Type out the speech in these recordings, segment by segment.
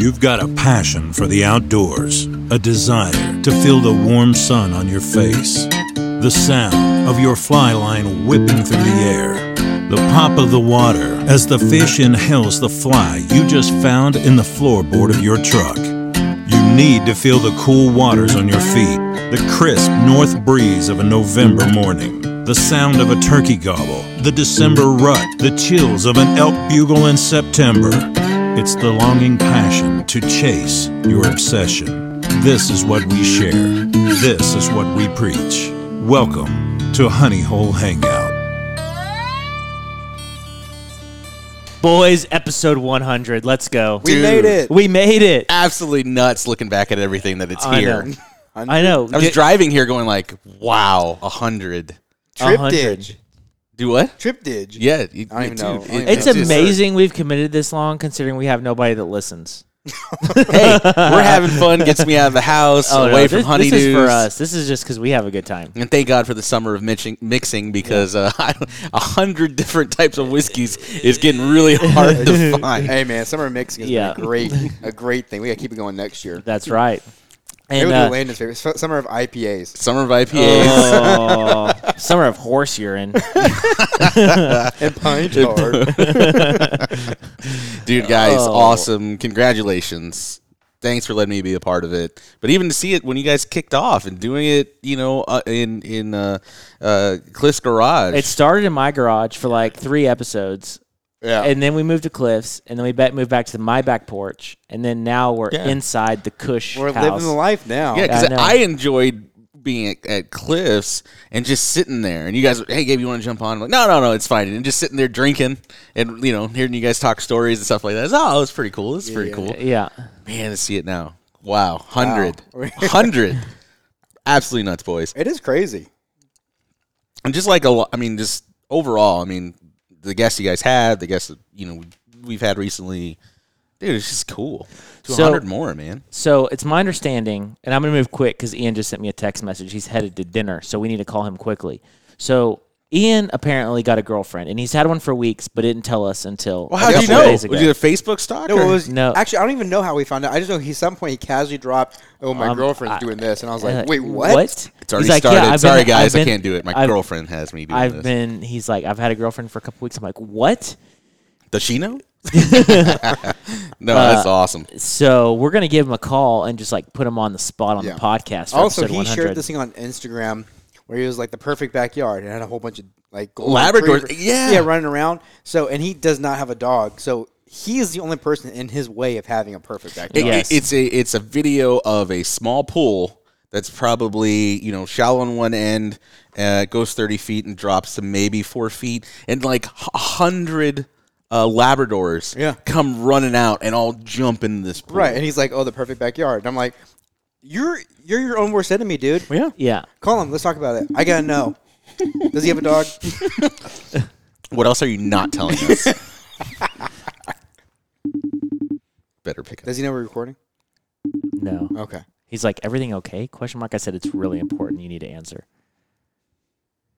You've got a passion for the outdoors, a desire to feel the warm sun on your face, the sound of your fly line whipping through the air, the pop of the water as the fish inhales the fly you just found in the floorboard of your truck. You need to feel the cool waters on your feet, the crisp north breeze of a November morning, the sound of a turkey gobble, the December rut, the chills of an elk bugle in September. It's the longing passion to chase your obsession. This is what we share. This is what we preach. Welcome to Honey Hole Hangout. Boys, episode 100. Let's go. We Dude. made it. We made it. absolutely nuts looking back at everything that it's I here. know. I know. I was Get- driving here going like, wow, a hundred. Trip 100. dig. Do what? Trip dig. Yeah, you, I don't even dude, know. I don't even It's know. amazing we've committed this long considering we have nobody that listens. hey, we're having fun. Gets me out of the house, Oh, no, away from this, honeydews. this is for us. This is just because we have a good time. And thank God for the summer of mixing, mixing because uh, a hundred different types of whiskeys is getting really hard to find. Hey man, summer mixing is Yeah. a great, a great thing. We gotta keep it going next year. That's right. Maybe And we'll uh, do Landon's favorite summer of IPAs. Summer of IPAs. oh, summer of horse urine. and pine tar. Dude, guys, Oh. awesome. Congratulations. Thanks for letting me be a part of it. But even to see it when you guys kicked off and doing it, you know, uh, in in uh, uh, Cliff's garage. It started in my garage for like three episodes. Yeah. And then we moved to Cliffs, and then we back, moved back to my back porch, and then now we're Yeah. inside the Cush We're house. living the life now. yeah, because I know. I, enjoyed being at, at Cliff's and just sitting there. And you guys, hey, Gabe, you want to jump on? I'm like, no, no, no, it's fine. And just sitting there drinking and you know hearing you guys talk stories and stuff like that. It's, oh, it's pretty cool. It's pretty cool. Yeah. Man, to see it now. Wow, hundred, Wow. hundred, absolutely nuts, boys. It is crazy. and just like a lot, I mean, just overall, I mean, the guests you guys had, the guests that, you know we've had recently, dude, it's just cool. Two So- hundred more, man. So it's my understanding, and I'm going to move quick because Ian just sent me a text message. He's headed to dinner, so we need to call him quickly. So Ian apparently got a girlfriend, and he's had one for weeks, but didn't tell us until Well, a how do you know? days Was ago. you a Facebook stalker? No, it was No. Actually, I don't even know how we found out. I just know he at some point he casually dropped, "Oh, my Um, girlfriend's I- doing this," and I was Uh, like, "Wait, what?" What? It's already like, started. Yeah, Sorry, been- guys, I've I can't do it. My I've- girlfriend has me doing I've this. been. He's like, I've had a girlfriend for a couple weeks. I'm like, what? Does she know? no, that's Uh, awesome. So we're gonna give him a call and just like put him on the spot on Yeah. the podcast. For Also, he 100. shared this thing on Instagram where he was like the perfect backyard and had a whole bunch of like Labradors, yeah. yeah, running around. So, and he does not have a dog, so he is the only person in his way of having a perfect It- backyard. Yes. it- it's a it's a video of a small pool that's probably you know shallow on one end, uh, goes thirty feet and drops to maybe four feet, and like a hundred uh, Labradors Yeah. come running out and all jump into this pool. Right, and he's like, "Oh, the perfect backyard." And I'm like, "You're you're your own worst enemy, dude. yeah. yeah. Call him. Let's talk about it. I gotta know. Does he have a dog? What else are you not telling us? Better pick up. Does he know we're recording? No. Okay. He's like, everything okay? Question mark. I said it's really important. You need to answer.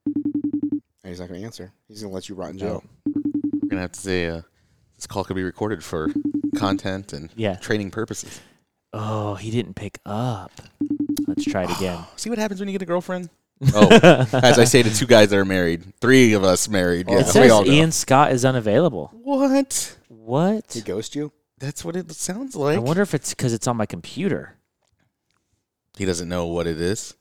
And he's not gonna answer. He's gonna let you rot in jail. We're gonna have to say uh, this call could be recorded for content and Yeah. training purposes. Oh, he didn't pick up. Let's try it again. See what happens when you get a girlfriend? Oh, as I say to two guys that are married, three of us married. Yeah, it we says all know. Ian Scott is unavailable. What? What? He ghost you? That's what it sounds like. I wonder if it's because it's on my computer. He doesn't know what it is.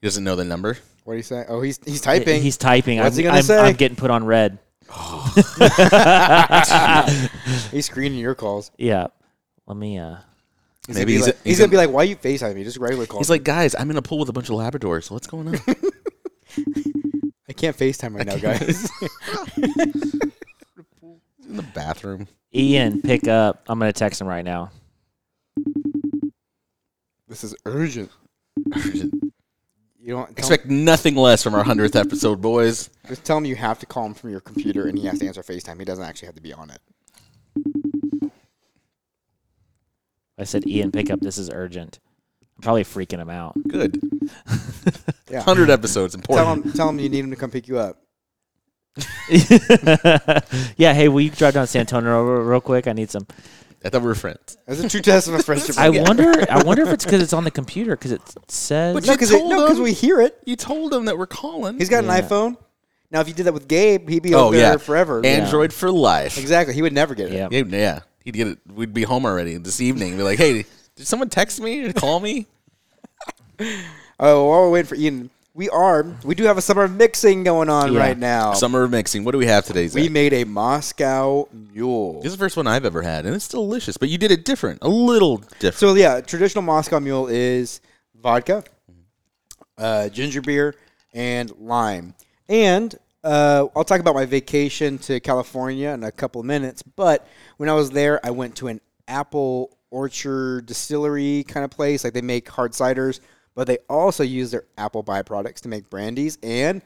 He doesn't know the number. What do you say? Oh, he's he's typing. He's typing. What's I'm, he gonna I'm, say? I'm getting put on red. he's screening your calls. Yeah. Let me. uh He's Maybe gonna he's like, a- he's, he's gonna a- be like, "Why are you FaceTime me? Just regular call." He's like, guys, I'm in a pool with a bunch of Labradors. What's going on? "I can't FaceTime right now, can't. guys." in the bathroom. Ian, pick up. I'm gonna text him right now. this is urgent. You don't tell Expect nothing less from our hundredth episode, boys. Just tell him you have to call him from your computer and he has to answer FaceTime. He doesn't actually have to be on it. I said, Ian, pick up. This is urgent. I'm probably freaking him out. Good. Yeah. Hundred episodes Tell important. him, tell him you need him to come pick you up. yeah, hey, will you drive down to San Antonio real, real quick? I need some I thought we were friends. That's a true test of a friendship. I wonder. I wonder if it's because it's on the computer because it says. But No, you because told him. we hear it. You told him that we're calling. He's got an iPhone. Now, if you did that with Gabe, he'd be oh over yeah, there forever. Android for life. Exactly. He would never get it. Yeah. Yeah, yeah. He'd get it. We'd be home already this evening. Be like, hey, did someone text me or call me? Oh, while we're waiting for Ian, we are. We do have a summer mixing going on Yeah. right now. Summer mixing. What do we have today? Zach? we made a Moscow Mule. This is the first one I've ever had, and it's delicious. But you did it different, a little different. So yeah, traditional Moscow Mule is vodka, uh, ginger beer, and lime. And uh, I'll talk about my vacation to California in a couple of minutes. But when I was there, I went to an apple orchard distillery kind of place. Like they make hard ciders, but they also use their apple byproducts to make brandies and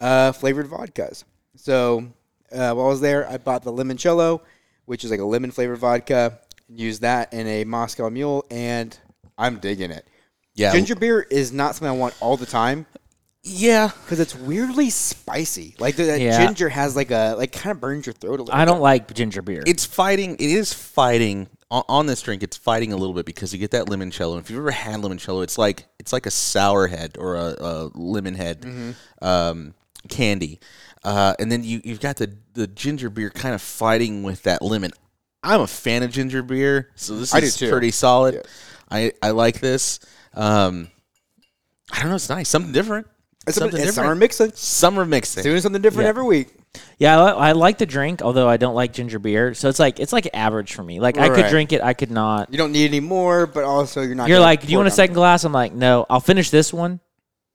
uh, flavored vodkas. So uh, while I was there, I bought the limoncello, which is like a lemon flavored vodka. And used that in a Moscow Mule, and I'm digging it. yeah, Ginger beer is not something I want all the time yeah. because it's weirdly spicy. Like the, that Yeah. ginger has like a like kind of burns your throat a little. I don't like ginger beer. It's fighting. It is fighting on, on this drink. It's fighting a little bit because you get that limoncello. If you've ever had limoncello, it's like it's like a sour head or a, a lemon head um, candy, uh, and then you you've got the the ginger beer kind of fighting with that lemon. I'm a fan of ginger beer, so this I do is too. pretty solid. Yes. I I like this. Um, I don't know. It's nice. Something different. It's, something it's different. summer mixing. Summer mixing. Doing something different Yeah. every week. yeah, I, I like the drink, although I don't like ginger beer. So it's like it's like average for me. Like I could Right. drink it, I could not. You don't need any more, but also you're not. You're gonna like, do you pour want a down- second glass? I'm like, no. I'll finish this one,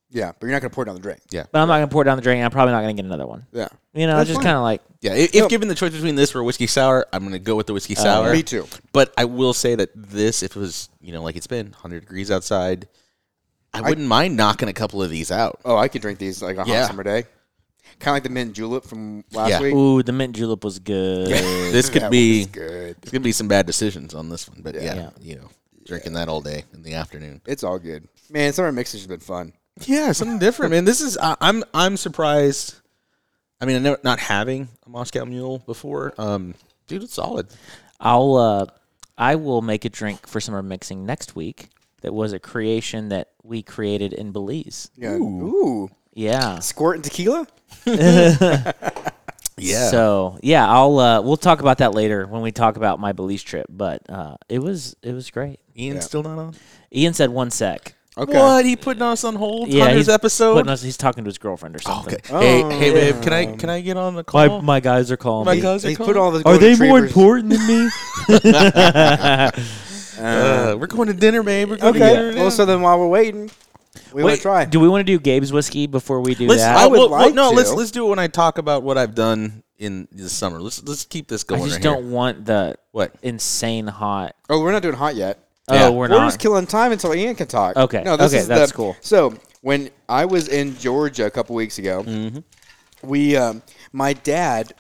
Yeah, but you're not gonna pour it down the drain. Yeah. but I'm not gonna pour it down the drain. I'm probably not gonna get another one. Yeah, You know, That's just fine. kind of like Yeah, if, if given the choice between this or a whiskey sour, I'm going to go with the whiskey uh, sour. me too. But I will say that this, if it was, you know, like it's been 100 degrees outside, I wouldn't mind knocking a couple of these out. Oh, I could drink these like a hot Yeah. summer day. Kind of like the mint julep from last Yeah. week. ooh, the mint julep was good. This could That be, was good. it's going to be some bad decisions on this one. But yeah, Yeah. you know, drinking that all day in the afternoon. It's all good, man. Summer mixes has been fun. Yeah, something different, man. This is, I, I'm, I'm surprised. I mean, I never, not having a Moscow Mule before. Um, dude, it's solid. I'll uh, I will make a drink for summer mixing next week. That was a creation that we created in Belize. Yeah. Ooh. Yeah. Squirt and tequila. Yeah. So yeah, I'll uh, we'll talk about that later when we talk about my Belize trip. But uh, it was it was great. Ian's still not on? Ian said one sec. Okay. What? He putting us on hold? Yeah, on his episode? putting us- he's talking to his girlfriend or something. Okay. Oh. Hey, hey, babe, can I can I get on the call? my guys are calling My me. guys are He's calling? put all the Are they golden more retrievers- important than me? Uh, we're going to dinner, babe. We're going to Okay. dinner. Well, so then while we're waiting, we want to try. do we want to do Gabe's whiskey before we do let's, that? I uh, would well, well, like no, let's let's do it when I talk about what I've done in the summer. Let's let's keep this going. I going. just right don't Here. want the What? insane hot. oh, we're not doing hot yet. Yeah. Oh, we're not. We're not. just killing time until Ian can talk. Okay. No, this Okay, is that's the, cool. So when I was in Georgia a couple weeks ago, Mm-hmm. we, um, my dad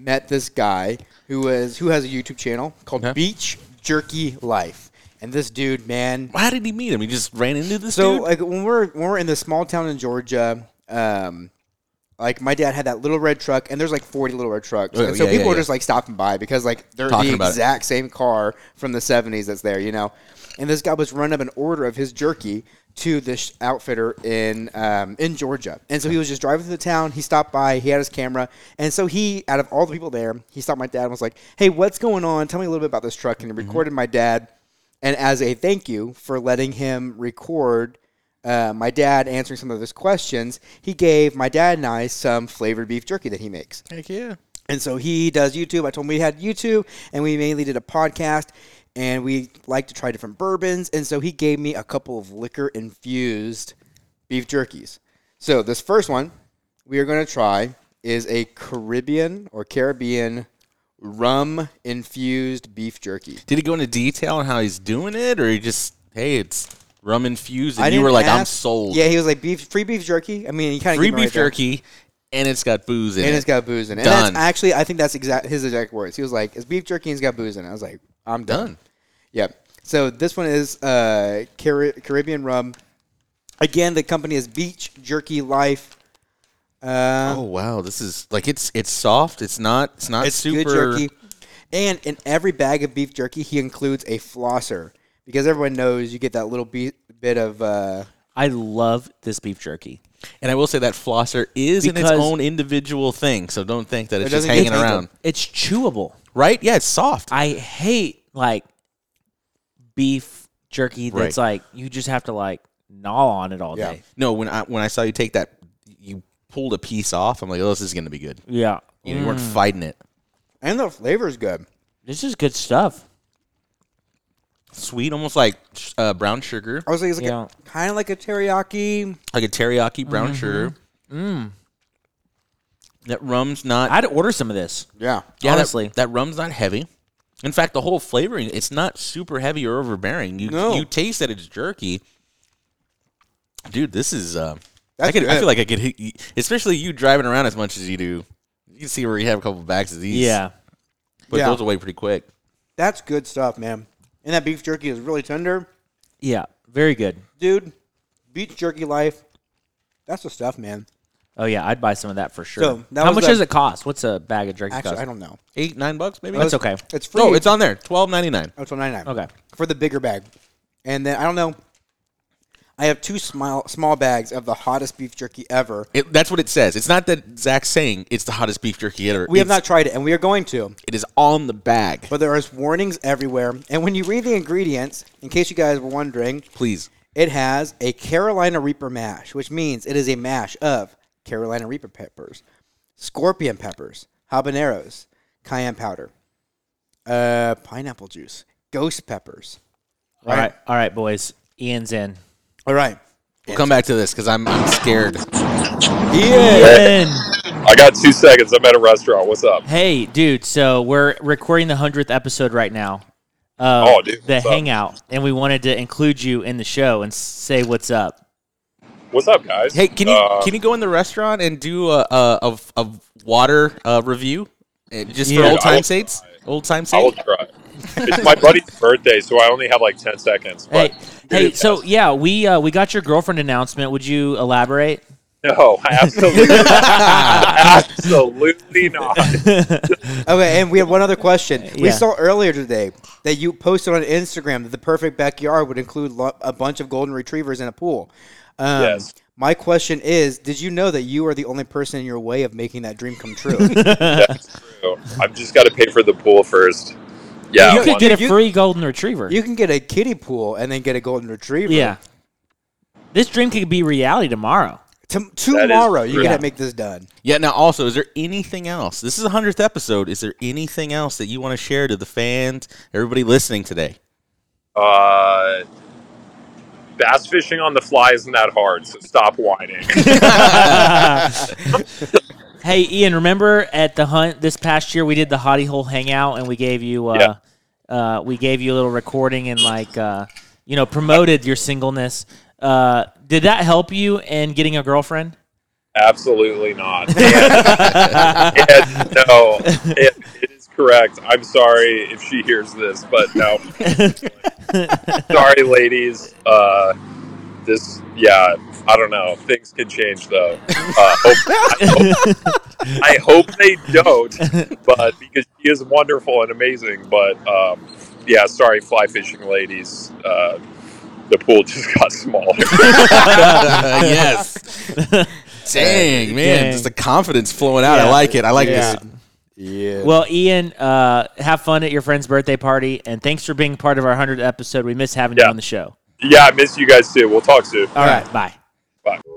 met this guy who was who has a YouTube channel called Okay. Beach Jerky Life, and this dude, man. How did he meet him? He just ran into this So dude. like when we're when we're in this small town in Georgia, um, like my dad had that little red truck, and there's like 40 little red trucks, Oh, and so yeah, people yeah, are yeah. just like stopping by because like they're Talking the about it. exact same car from the 70s that's there, you know. And this guy was running up an order of his jerky to this outfitter in um, in Georgia, and so he was just driving through the town. He stopped by, he had his camera, and so he, out of all the people there, he stopped my dad and was like, "Hey, what's going on? Tell me a little bit about this truck." And he recorded my dad, and as a thank you for letting him record uh, my dad answering some of his questions, he gave my dad and I some flavored beef jerky that he makes. Heck yeah. And so he does YouTube. I told him we had YouTube, and we mainly did a podcast, and we like to try different bourbons. And so he gave me a couple of liquor infused beef jerkies. So this first one we are going to try is a Caribbean or Caribbean rum infused beef jerky. Did he go into detail on how he's doing it, or he just hey, it's rum infused, and I you were like, I'm sold. Yeah, he was like beef, free beef jerky. I mean, he kind of free beef jerky, and it's got booze in and it. And it's got booze in it. And Done. that's actually, I think that's exact his exact words. He was like, "It's beef jerky and it's got booze in it." I was like, "I'm done." done. Yep. So this one is uh, Cari- Caribbean rum. Again, the company is Beach Jerky Life. Uh, Oh wow, this is like it's it's soft. It's not it's not it's super. good jerky. And in every bag of beef jerky, he includes a flosser because everyone knows you get that little be- bit of. Uh, I love this beef jerky. And I will say that flosser is in its Because- own individual thing, so don't think that it's just doesn't get hanging taken. around. It's chewable. Right? Yeah, it's soft. I hate like beef jerky that's Right. like you just have to like gnaw on it all Yeah. day. No, when I when I saw you take that, you pulled a piece off. I'm like, oh, this is going to be good. Yeah. You, know, you weren't fighting it. and the flavor's good. This is good stuff. Sweet, almost like uh, brown sugar, I was like, it's like Yeah. kind of like a teriyaki. like a teriyaki brown sugar. Mm. That rum's not. I'd order some of this. Yeah. yeah, that- honestly. that, rum's not heavy. In fact, the whole flavoring, it's not super heavy or overbearing. You No. you taste that it's jerky. Dude, this is. Uh, I That's could. I good. feel like I could hit, you- especially you driving around as much as you do. You can see where you have a couple of bags of these. Yeah. But Yeah. those away pretty quick. That's good stuff, man. And that beef jerky is really tender. Yeah. Very good. Dude, beef jerky life. That's the stuff, man. Oh yeah, I'd buy some of that for sure. So, that How was much the- does it cost? What's a bag of jerky Actually, cost? I don't know. Eight nine bucks maybe. That's oh, okay. It's free. No, it's on there. Twelve ninety nine. Oh, it's ninety nine. Okay. For the bigger bag. And then, I don't know. I have two small, small bags of the hottest beef jerky ever. It, that's what it says. It's not that Zach's saying it's the hottest beef jerky ever. We have It's- not tried it, and we are going to. It is on the bag. But there is warnings everywhere. And when you read the ingredients, in case you guys were wondering, Please. it has a Carolina Reaper mash, which means it is a mash of Carolina Reaper peppers, scorpion peppers, habaneros, cayenne powder, uh, pineapple juice, ghost peppers. All right. All right, boys. Ian's in. All right. We'll come back to this because I'm, I'm scared. Ian. I got two seconds. I'm at a restaurant. What's up? Hey, dude. So we're recording the hundredth episode right now. Of Oh, dude, The what's up? hangout, and we wanted to include you in the show and say what's up. What's up, guys? Hey, can you Uh, can you go in the restaurant and do a a, a, a water uh, review, Uh, just for Yeah. old time sakes? Old time I will try. It's my buddy's birthday, so I only have like ten seconds. But hey. Dude, So yeah, we uh, we got your girlfriend announcement. Would you elaborate? no, absolutely, absolutely not. Okay, and we have one other question. We Yeah. saw earlier today that you posted on Instagram that the perfect backyard would include lo- a bunch of golden retrievers in a pool. Um, Yes. My question is, did you know that you are the only person in your way of making that dream come true? That's true. I've just got to pay for the pool first. Yeah, you I could get a you- free golden retriever. you can get a kiddie pool and then get a golden retriever. yeah. This dream could be reality tomorrow. T- tomorrow, you true. gotta make this done. Yeah. Now, also, is there anything else? This is the hundredth episode. Is there anything else that you want to share to the fans, everybody listening today? uh, bass fishing on the fly isn't that hard, so stop whining. Hey, Ian, remember at the hunt this past year we did the Hottie Hole Hangout and we gave you uh, uh, we gave you a little recording and like uh, you know promoted your singleness. Uh, did that help you in getting a girlfriend? Absolutely not. And- and no, it, it is correct. I'm sorry if she hears this, but no. sorry, ladies. Uh, this, yeah, I don't know. Things can change, though. Uh, hope, I, hope, I hope they don't, but because she is wonderful and amazing. But um, yeah, sorry, fly fishing ladies. Uh, the pool just got smaller. yes. Dang, man, Dang. just the confidence flowing out. I like it. I like Yeah. this. Yeah. Well, Ian, uh, have fun at your friend's birthday party and thanks for being part of our 100th episode. We miss having you on the show. yeah, I miss you guys too. We'll talk soon. All right, bye. Bye.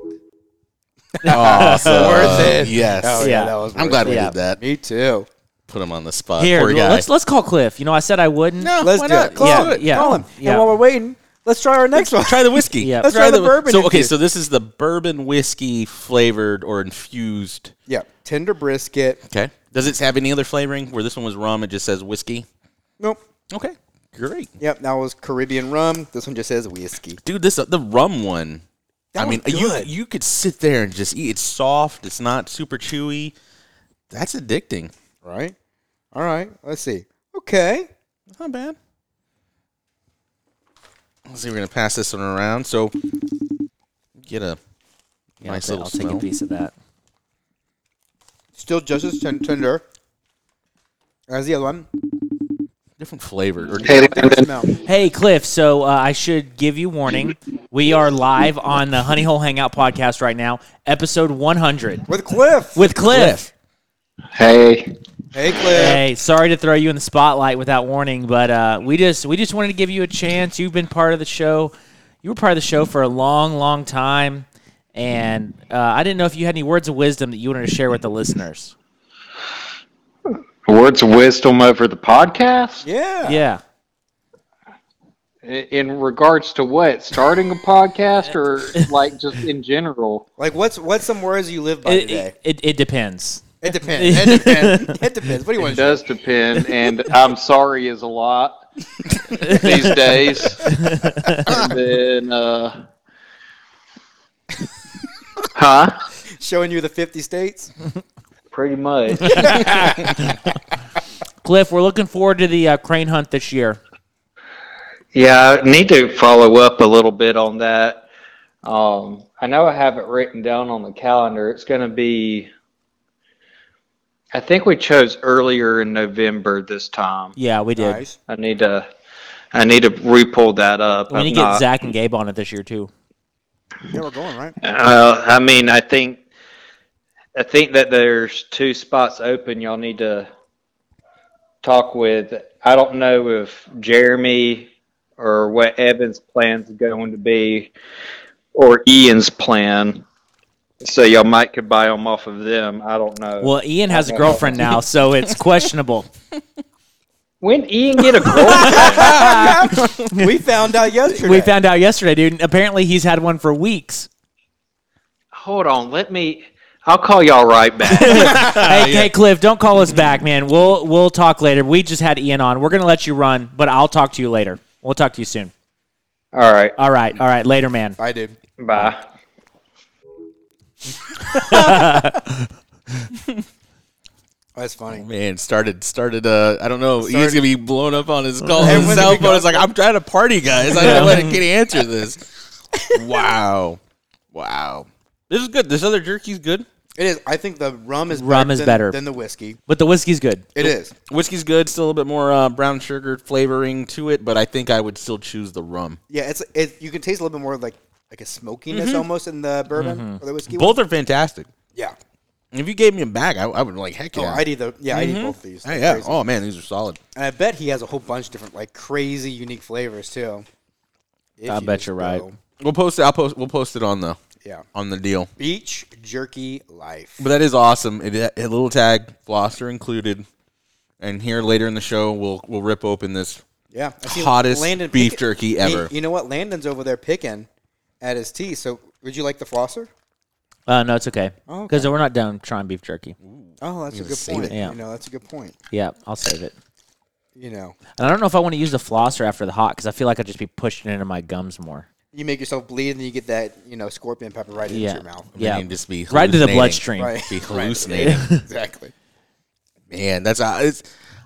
Awesome. Worth it. Oh, yes. Oh, Yeah. that was I'm worth glad it. we Yeah. did that. Me too. Put him on the spot. Here, Poor guy. let's let's call Cliff. You know, I said I wouldn't. no, Let's why do not? it. Call Yeah, him. yeah. Call him. Yeah. And while we're waiting, let's try our next one. Try the whiskey. Yeah. Let's try the bourbon So okay, infused. so this is the bourbon whiskey flavored or infused. Yeah, tender brisket. Okay. Does it have any other flavoring? Where this one was rum, it just says whiskey. Nope. Okay. Great, Yep, that was Caribbean rum. This one just says whiskey. dude. This the rum one. That I mean, was you you could sit there and just eat. It's soft. It's not super chewy. That's addicting. Right? All right. Let's see. Okay. Not bad. Let's see. We're gonna pass this one around. So get a Yeah, nice I'll, little take smell. a piece of that. Still just as ten- tender as the other one. Different flavor. Or Hey, Landon. Smell. Hey, Cliff. So uh, I should give you warning. We are live on the Honey Hole Hangout podcast right now, episode 100 With Cliff. with Cliff. Hey. hey, Cliff. Hey, sorry to throw you in the spotlight without warning, but uh, we just we just wanted to give you a chance. You've been part of the show. You were part of the show for a long, long time, and uh, I didn't know if you had any words of wisdom that you wanted to share with the listeners. Words of wisdom over the podcast? Yeah. Yeah. In regards to what? Starting a podcast or like just in general? Like, what's what's some words you live by It, today? it, it, it depends. It depends. It depends. it depends. What do you It want to does depend, and I'm sorry is a lot these days. And then, uh, huh? Showing you the 50 states? Pretty much. Cliff, we're looking forward to the uh, crane hunt this year. Yeah, I need to follow up a little bit on that. Um, I know I have it written down on the calendar. It's going to be, I think we chose earlier in November this time. Yeah, we did. Nice. I need to, I need to re-pull that up. We need to get not- Zach and Gabe on it this year too. Yeah, we're going, right? Uh, I mean, I think, I think that there's two spots open. Y'all need to talk with. I don't know if Jeremy or what Evan's plan's is going to be, or Ian's plan. So y'all might could buy them off of them. I don't know. Well, Ian has a girlfriend now, so it's questionable. when Ian get a girlfriend? we found out yesterday. we found out yesterday, dude. Apparently, he's had one for weeks. Hold on, let me. I'll call y'all right back. hey, hey, Cliff, don't call us back, man. We'll we'll talk later. We just had Ian on. We're gonna let you run, but I'll talk to you later. We'll talk to you soon. All right, All right, all right. Later, man. I did. bye. That's funny. Man, started started. Uh, I don't know. He's gonna be blown up on his call. His cell phone go? is like, I'm trying to party, guys. I don't know when can answer this. Wow, wow. This is good. This other jerky's good. It is. I think the rum is Rum better is than, better. than the whiskey. But the whiskey's good. It is. Whiskey's good. Still a little bit more uh, brown sugar flavoring to it, but I think I would still choose the rum. Yeah, it's it. You can taste a little bit more like like a smokiness mm-hmm. almost in the bourbon mm-hmm. or the whiskey. one. Both are fantastic. Yeah. If you gave me a bag, I, I would be like, heck yeah. Oh, yeah. I'd eat the yeah, I'd eat mm-hmm. both these. Oh, yeah. crazy. Oh man, these are solid. And I bet he has a whole bunch of different like crazy unique flavors too. If I you bet you're right. go. We'll post it. I'll post. We'll post it on the Yeah. on the deal. Beach jerky life. But that is awesome. It a little tag, Flosser included. And here later in the show, we'll we'll rip open this Yeah. I see hottest Landon beef picking- jerky ever. you know what? Landon's over there picking at his tea. So would you like the flosser? Uh, no, it's okay Oh, okay. because we're not done trying beef jerky. Oh, that's a good save point. it. Yeah. You know, that's a good point. Yeah, I'll save it. You know, And I don't know if I want to use the flosser after the hot because I feel like I'd just be pushing it into my gums more. You make yourself bleed and then you get that you know scorpion pepper right into Yeah. your mouth. Yeah. And just be Right into the hallucinating. bloodstream. Right. Be hallucinating. exactly. Man, that's uh, it's,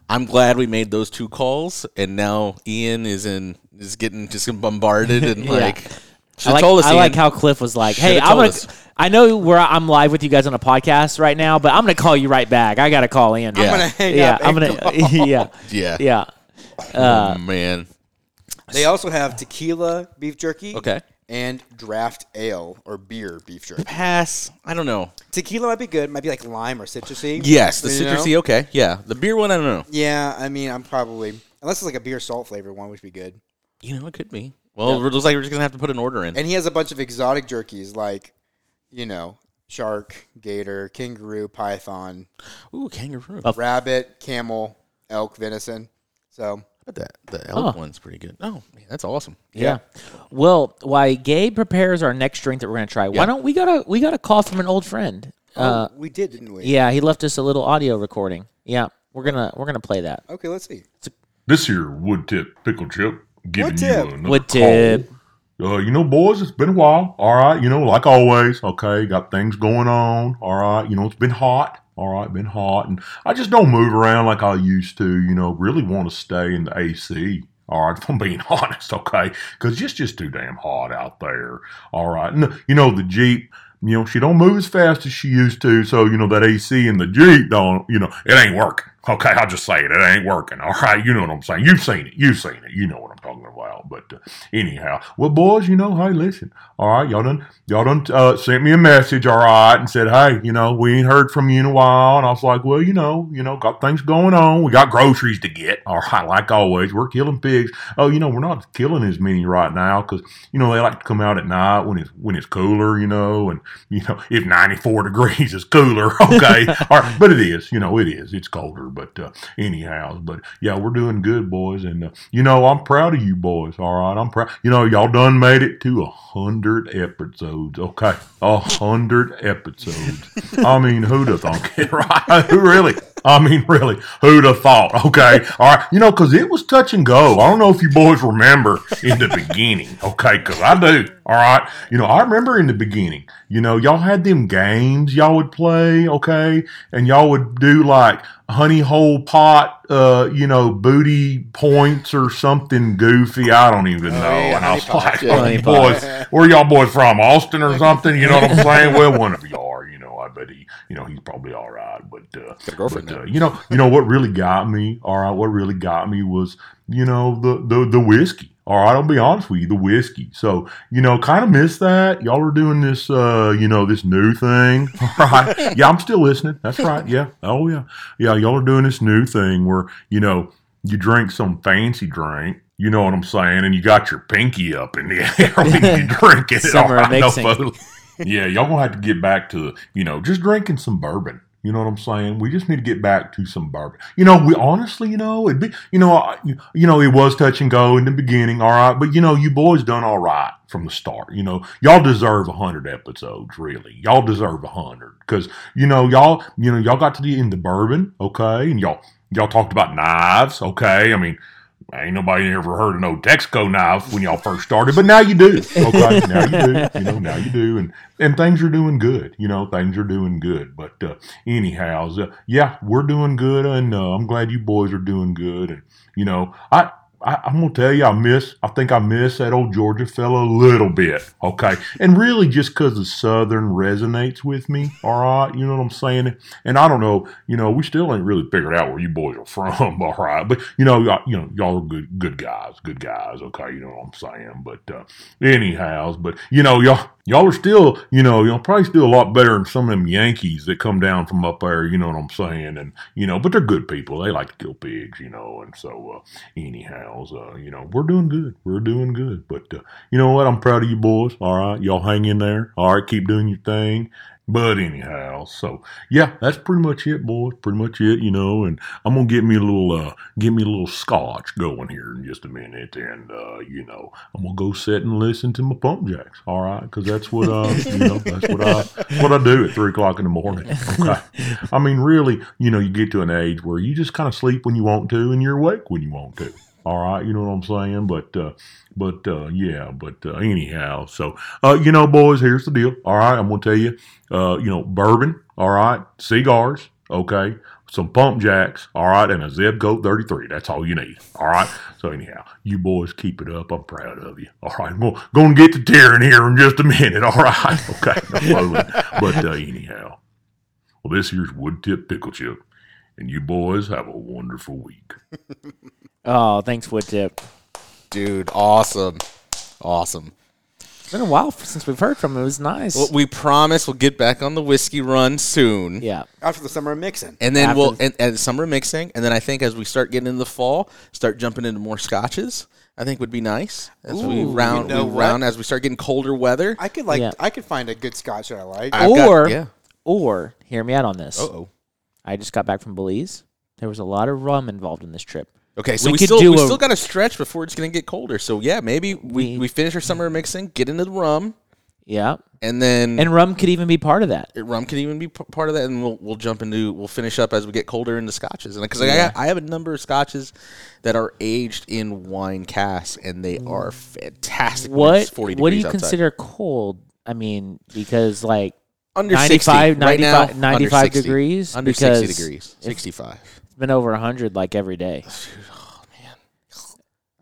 I'm glad we made those two calls, and now Ian is in is getting just bombarded and Yeah. like. I Should've like, told us, I like Ian. how Cliff was like, "Hey, Should've I'm told gonna." us. I know where I'm live with you guys on a podcast right now, but I'm gonna call you right back. I gotta call in. Yeah. I'm gonna hang yeah, up. I'm and gonna. go. yeah, Yeah. yeah. oh man. They also have tequila beef jerky. Okay. And draft ale or beer beef jerky. Pass. I don't know. Tequila might be good. Might be like lime or citrusy. Yes, the You know? citrusy. Okay. Yeah, the beer one. I don't know. Yeah, I mean, I'm probably unless it's like a beer salt flavor one, which would be good. You know, it could be. Well, it looks like we're just gonna have to put an order in. And he has a bunch of exotic jerkies like, you know, shark, gator, kangaroo, python, Ooh, kangaroo. Rabbit, camel, elk, venison. So But that the elk Huh. one's pretty good. Oh, man, that's awesome. Yeah. Well, while Gabe prepares our next drink that we're gonna try, Yeah. why don't we got a we got a call from an old friend? Uh, oh, we did, didn't we? yeah, he left us a little audio recording. Yeah, we're gonna we're gonna play that. Okay, let's see. This here wood tip pickle chip giving Wood you tip. another Wood call. tip. Uh, you know, boys, it's been a while. All right, you know, like always. Okay, got things going on. All right, you know, it's been hot. All right, been hot, and I just don't move around like I used to. You know, really want to stay in the AC. All right, if I'm being honest, okay, because it's just too damn hot out there. All right, and you know the Jeep you know, she don't move as fast as she used to. So, you know, that AC in the Jeep don't, you know, it ain't working. Okay, I'll just say it. It ain't working. All right, you know what I'm saying. You've seen it. You've seen it. You know what I'm talking about. But uh, anyhow, well, boys, you know, hey, listen. All right, y'all done, y'all done uh, sent me a message. All right, and said, hey, you know, we ain't heard from you in a while. And I was like, well, you know, you know, got things going on. We got groceries to get. All right, like always, we're killing pigs. Oh, you know, we're not killing as many right now because you know they like to come out at night when it's when it's cooler. You know, and you know if 94 degrees is cooler. Okay, all right, but it is. You know, it is. It's colder. But uh, anyhow, but yeah, we're doing good, boys. And uh, you know, I'm proud of you boys. All right, I'm proud. You know, y'all done made it to a hundred episodes. Okay, a hundred episodes. I mean, who'd have thought it? Right? Who really? I mean, really, who'd have thought? Okay, all right, you know, because it was touch and go. I don't know if you boys remember in the beginning, okay, because I do. All right, you know, I remember in the beginning, you know, y'all had them games y'all would play, okay, and y'all would do like honey hole pot, uh, you know, booty points or something goofy. I don't even know. yeah, and I was pot, like, yeah. oh, Honey boys, where y'all boys from? Austin or something? You know what I'm saying? well, one of y'all are. You know, I bet he, you know, he's probably all right. But, uh, girlfriend but, uh, you know, you know what really got me? All right, what really got me was, you know, the the the whiskey. All right, I'll be honest with you, the whiskey. So, you know, kind of miss that. Y'all are doing this, uh, you know, this new thing. All right. Yeah, I'm still listening. That's right. Yeah. Oh, yeah. Yeah, y'all are doing this new thing where, you know, you drink some fancy drink. You know what I'm saying? And you got your pinky up in the air when you drink it. Summer right, no yeah, y'all gonna have to get back to, you know, just drinking some bourbon. You know what I'm saying? We just need to get back to some bourbon. You know, we honestly, you know, it'd be, you know, I- you, know, it was touch and go in the beginning, all right, but you know, you boys done all right from the start. You know, y'all deserve a hundred episodes, really. Y'all deserve a hundred because you know, y'all, you know, y'all got to the end the bourbon, okay, and y'all, y'all talked about knives, okay. I mean, ain't nobody ever heard of no Texaco knife when y'all first started, but now you do. Okay, now you do. You know, now you do, and and things are doing good. You know, things are doing good. But uh, anyhow, uh, yeah, we're doing good, and uh, I'm glad you boys are doing good. And you know, I. I, I'm gonna tell you, I miss. I think I miss that old Georgia fellow a little bit. Okay, and really just because the Southern resonates with me. All right, you know what I'm saying. And I don't know, you know, we still ain't really figured out where you boys are from. All right, but you know, y'all, you know, y'all are good, good guys, good guys. Okay, you know what I'm saying. But uh, anyhow, but you know, y'all, y'all are still, you know, y'all probably still a lot better than some of them Yankees that come down from up there. You know what I'm saying? And you know, but they're good people. They like to kill pigs, you know. And so, uh, anyhow, uh, you know, we're doing good. We're doing good. But uh, you know what? I'm proud of you boys. All right, y'all hang in there. All right, keep doing your thing. But anyhow, so yeah, that's pretty much it, boys. Pretty much it, you know. And I'm gonna get me a little, uh, get me a little scotch going here in just a minute, and uh, you know, I'm gonna go sit and listen to my pump jacks. All right, because that's what, uh, you know, that's what I, what I do at three o'clock in the morning. Okay. I mean, really, you know, you get to an age where you just kind of sleep when you want to, and you're awake when you want to. All right, you know what I'm saying? But, uh, but uh, yeah, but uh, anyhow, so uh, you know, boys, here's the deal. All right, I'm gonna tell you, uh, you know, bourbon. All right, cigars. Okay, some pump jacks. All right, and a Zeb Goat 33. That's all you need. All right. So anyhow, you boys keep it up. I'm proud of you. All right, I'm gonna, gonna get to tearing here in just a minute. All right. Okay. But uh, anyhow, well, this here's Wood Tip Pickle Chip, and you boys have a wonderful week. Oh, thanks, Wood Tip. Dude, awesome. Awesome. It's been a while since we've heard from him. It was nice. Well, we promise we'll get back on the whiskey run soon. yeah. After the summer of mixing. And then After- we'll and, and summer mixing, and then I think as we start getting into the fall, start jumping into more scotches. I think would be nice as we round you know we what? round as we start getting colder weather. I could like Yeah. I could find a good scotch that I like. I've got- or, yeah. or, hear me out on this. Uh oh. I just got back from Belize. There was a lot of rum involved in this trip. Okay, so We we, still we a- still got to stretch before it's going to get colder. So yeah, maybe we, We- we finish our summer mixing, get into the rum, Yeah. and then And rum could even be part of that. rum could even be p- part of that, and we'll we'll jump into we'll finish up as we get colder into scotches, and because Yeah. I I have a number of scotches that are aged in wine casks, and they are fantastic. What 40 what do you outside. consider cold? I mean, because like under 95 60 right now, 95 under 60. degrees? under 60 degrees, if- 65. It's been over 100 like every day. Oh, man.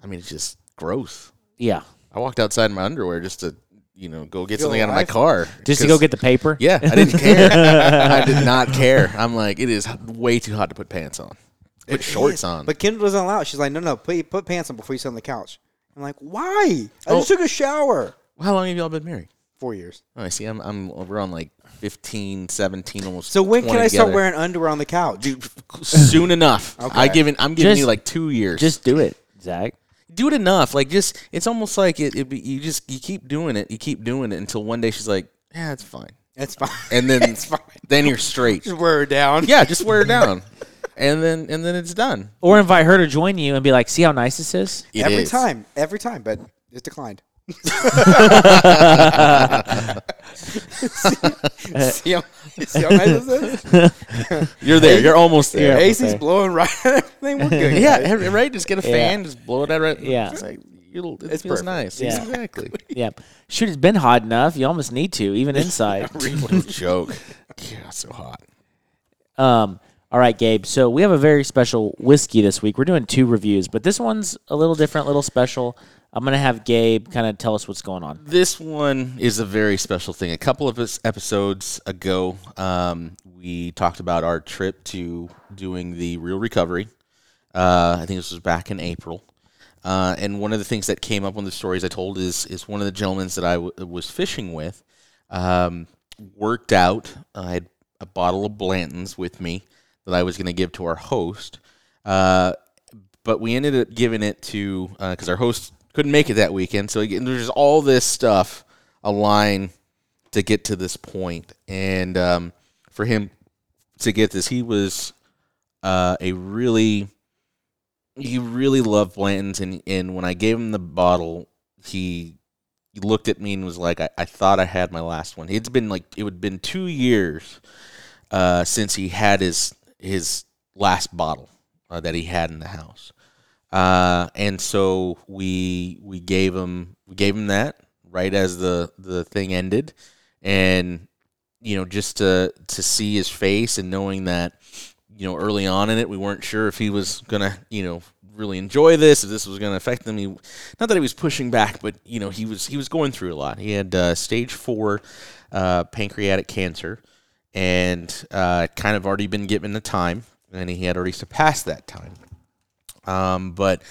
I mean, it's just gross. Yeah. I walked outside in my underwear just to you know, go get Feel something out of my alive? car. Just to go 'cause- get the paper. Yeah, I didn't care. I did not care. I'm like, it is way too hot to put pants on. Put shorts on. But Kendall doesn't allow it. She's like, no, no, put put pants on before you sit on the couch. I'm like, why? I Oh. just took a shower. How long have y'all been married? Four years. Oh, I see. I'm, I'm we're on like 15, 17, almost. So when can 20 I start wearing underwear on the couch? Soon enough. Okay. I given. I'm giving Just- you like two years. Just do it, Zach. do it enough. Like just, it's almost like it. it be, you just you keep doing it. You keep doing it until one day she's like, yeah, it's fine, It's fine. and then it's fine. then you're straight. Just wear it down. Yeah, just wear it down, and then and then it's done. Or invite her to join you and be like, "See how nice this is." It every is. time, every time, but it's declined. See, how, see how nice this is? You're there. You're almost there. Yeah. AC's okay. blowing right at everything. We're good. Yeah, guys. right. Just get a fan, just blow it out. Right. Yeah. It's like it'll, it It's feels perfect. nice. Yeah. Exactly. Yeah. Shoot, it's been hot enough. You almost need to, even inside. what a joke. Yeah, so hot. Um, all right, Gabe. So we have a very special whiskey this week. We're doing two reviews, but this one's a little different, a little special. I'm gonna have Gabe kind of tell us what's going on. This one is a very special thing. A couple of episodes ago, um, we talked about our trip to doing the real recovery. Uh, I think this was back in April. Uh, and one of the things that came up, of the stories I told is is one of the gentlemen that I w- was fishing with um, worked out. I had a bottle of Blanton's with me that I was going to give to our host. Uh, but we ended up giving it to because our host couldn't make it that weekend. So again, there's all this stuff align to get to this point, and um, for him to get this, he was uh, a really he really loved Blanton's, and and when I gave him the bottle, he looked at me and was like, I, I thought I had my last one. It's been like it would been two years uh, since he had his his last bottle uh, that he had in the house. Uh, and so we we gave him we gave him that right as the the thing ended, and you know just to to see his face and knowing that you know early on in it we weren't sure if he was gonna you know really enjoy this if this was gonna affect him. He not that he was pushing back, but you know he was he was going through a lot. He had uh, stage four uh, pancreatic cancer, and uh, kind of already been given the time, and he had already surpassed that time. Um, but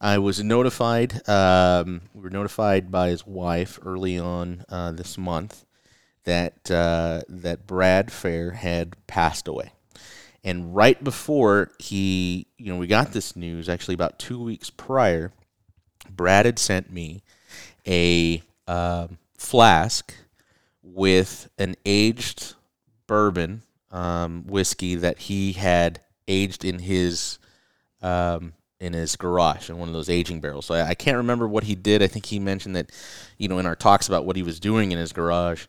I was notified. Um, we were notified by his wife early on uh, this month that uh, that Brad Fair had passed away. And right before he, you know, we got this news, actually about two weeks prior, Brad had sent me a um flask with an aged bourbon um, whiskey that he had aged in his um, in his garage in one of those aging barrels. So I, I can't remember what he did. I think he mentioned that, you know, in our talks about what he was doing in his garage,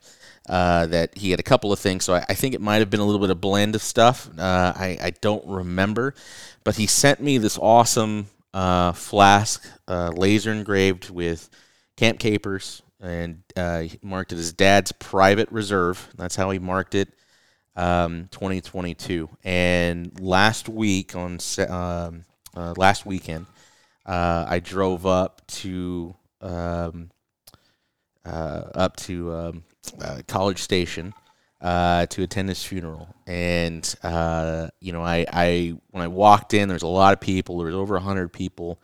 uh, that he had a couple of things. So I, I think it might have been a little bit of blend of stuff. Uh, I, I don't remember, but he sent me this awesome uh, flask, uh, laser engraved with camp capers, and uh, marked it as Dad's private reserve. That's how he marked it um, 2022. And last week on um, uh, last weekend, uh, I drove up to um, uh, up to um, uh, College Station uh, to attend his funeral. And you know, I, I when I walked in, there was a lot of people. There was over hundred people,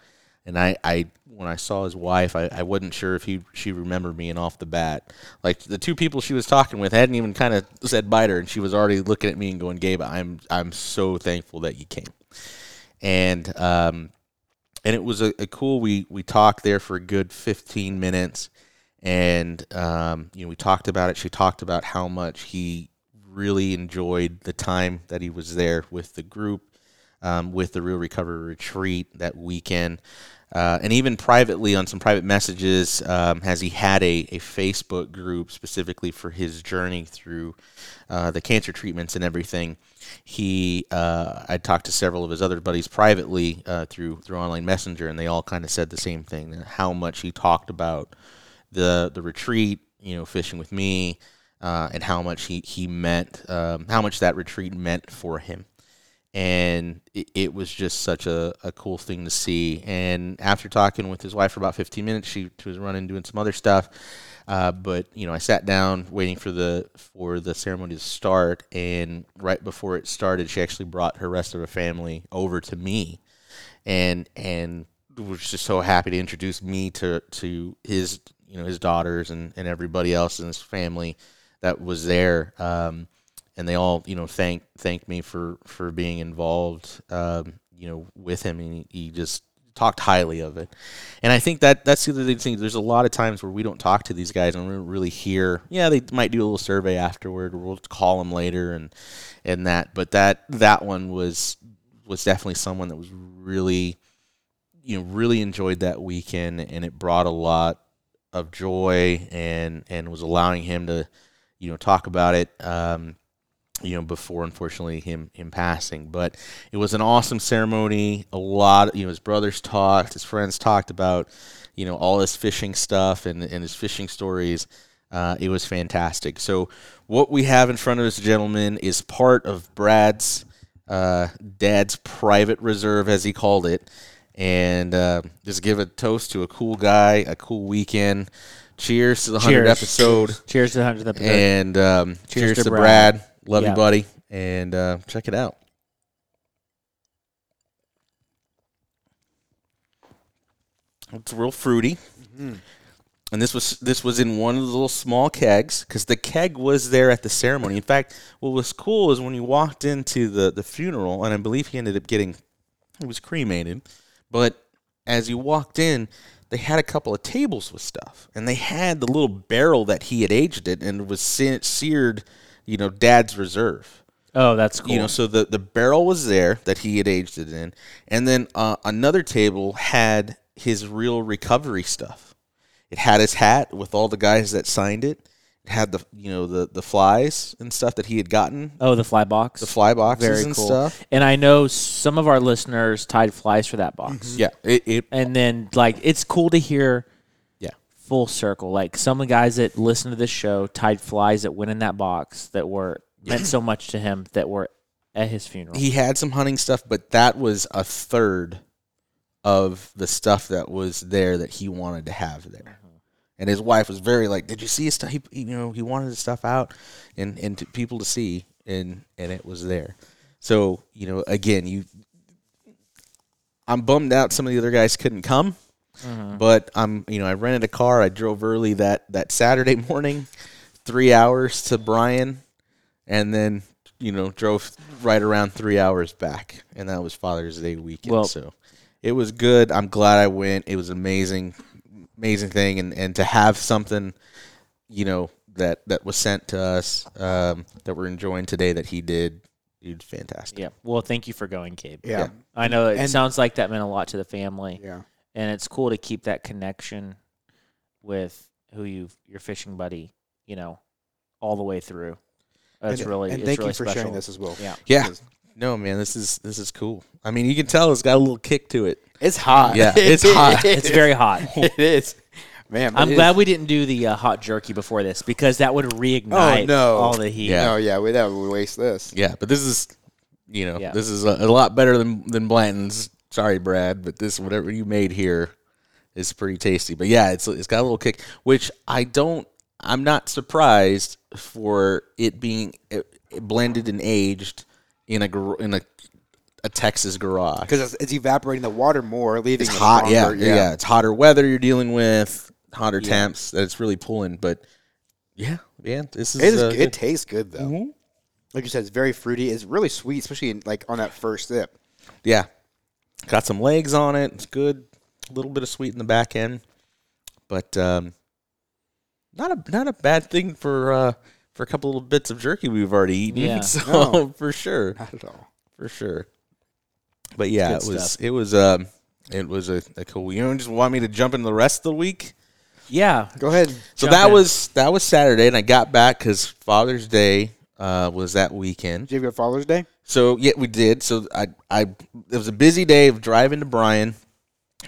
and I, I when I saw his wife, I, I wasn't sure if he she remembered me. And off the bat, like the two people she was talking with hadn't even kind of said to her, and she was already looking at me and going, "Gabe, I'm I'm so thankful that you came." And um, and it was a, a cool. We we talked there for a good fifteen minutes, and um, you know we talked about it. She talked about how much he really enjoyed the time that he was there with the group, um, with the Real Recovery Retreat that weekend. Uh, and even privately on some private messages, um, has he had a, a Facebook group specifically for his journey through uh, the cancer treatments and everything. He, uh, I talked to several of his other buddies privately uh, through through online messenger, and they all kind of said the same thing: how much he talked about the the retreat, you know, fishing with me, uh, and how much he he meant, um, how much that retreat meant for him. and it, it was just such a, a cool thing to see. And after talking with his wife for about 15 minutes, she, she was running doing some other stuff. Uh, but you know, I sat down waiting for the for the ceremony to start, and right before it started, she actually brought her rest of her family over to me, and and was just so happy to introduce me to to his you know his daughters and, and everybody else in his family that was there. Um, and they all you know thank thanked me for for being involved um, you know with him and he, he, just talked highly of it. And i think that that's the other thing there's a lot of times where we don't talk to these guys and we don't really hear yeah they might do a little survey afterward or we'll call them later and and that but that that one was was definitely someone that was really you know really enjoyed that weekend and it brought a lot of joy and and was allowing him to you know talk about it. Um, you know, before unfortunately him him passing. But it was an awesome ceremony. A lot, you know, his brothers talked, his friends talked about, you know, all his fishing stuff and and his fishing stories. Uh, it was fantastic. So what we have in front of us, gentlemen, is part of Brad's uh, dad's private reserve, as he called it, and uh, just give a toast to a cool guy, a cool weekend. Cheers to the hundredth episode. Cheers to the hundredth episode. And um, cheers, cheers, to, to Brad. Brad. Love yeah. you, buddy. And uh, check it out. It's real fruity. Mm-hmm. And this was this was in one of the little small kegs because the keg was there at the ceremony. In fact, what was cool is when you walked into the, the funeral, and I believe he ended up getting he was cremated, but as you walked in, they had a couple of tables with stuff, and they had the little barrel that he had aged it and was seared you know, Dad's Reserve. Oh, that's cool. You know, so the, the barrel was there that he had aged it in, and then uh, another table had his real recovery stuff. It had his hat with all the guys that signed it. It had the you know the the flies and stuff that he had gotten. Oh, the fly box. The fly boxes Very and cool. stuff. And I know some of our listeners tied flies for that box. Mm-hmm. Yeah, it, it, and then like it's cool to hear full circle. Like some of the guys that listen to this show tied flies that went in that box that were meant so much to him that were at his funeral. He had some hunting stuff, but that was a third of the stuff that was there that he wanted to have there. Mm-hmm. And his wife was very like, "Did you see his stuff? He, you know, he wanted his stuff out and and to people to see, and and it was there. So you know, again, you, I'm bummed out. Some of the other guys couldn't come Mm-hmm. But I'm, you know, I rented a car. I drove early that that Saturday morning, three hours to Bryan, and then you know drove right around three hours back, and that was Father's Day weekend. Well, so it was good. I'm glad I went. It was amazing, amazing thing, and and to have something, you know, that that was sent to us um, that we're enjoying today that he did. Dude, fantastic. Yeah. Well, thank you for going, Gabe. Yeah. yeah. I know it and sounds like that meant a lot to the family. Yeah and it's cool to keep that connection with who you your fishing buddy, you know, all the way through. That's and, really and thank really you for special. sharing this as well. Yeah, yeah. No, man, this is this is cool. I mean, you can tell it's got a little kick to it. It's hot. Yeah, it's hot. it's very hot. it is. Man, I'm glad is. we didn't do the uh, hot jerky before this because that would reignite oh, no. all the heat. Yeah. No, yeah, we that would waste this. Yeah, but this is, you know, yeah. this is a, a, lot better than than Blanton's. Sorry, Brad, but this whatever you made here is pretty tasty. But yeah, it's it's got a little kick, which I don't. I'm not surprised for it being blended and aged in a in a a Texas garage because it's, it's, evaporating the water more, leaving it's hot. yeah, yeah, yeah, it's hotter weather you're dealing with, hotter yeah. temps that it's really pulling. But yeah, yeah, this is it, is, uh, it tastes good though. Mm-hmm. Like you said, it's very fruity. It's really sweet, especially in, like on that first sip. Yeah, got some legs on it. It's good a little bit of sweet in the back end, but um, not a not a bad thing for uh, for a couple little bits of jerky we've already eaten. Yeah, so no, for sure, not at all, for sure. But yeah, it was it was um it was a, a cool. You don't just want me to jump into the rest of the week? Yeah, go ahead. So that in. was that was Saturday, and I got back because Father's Day uh, was that weekend. Did you have your Father's Day? So yeah, we did. So I I it was a busy day of driving to Bryan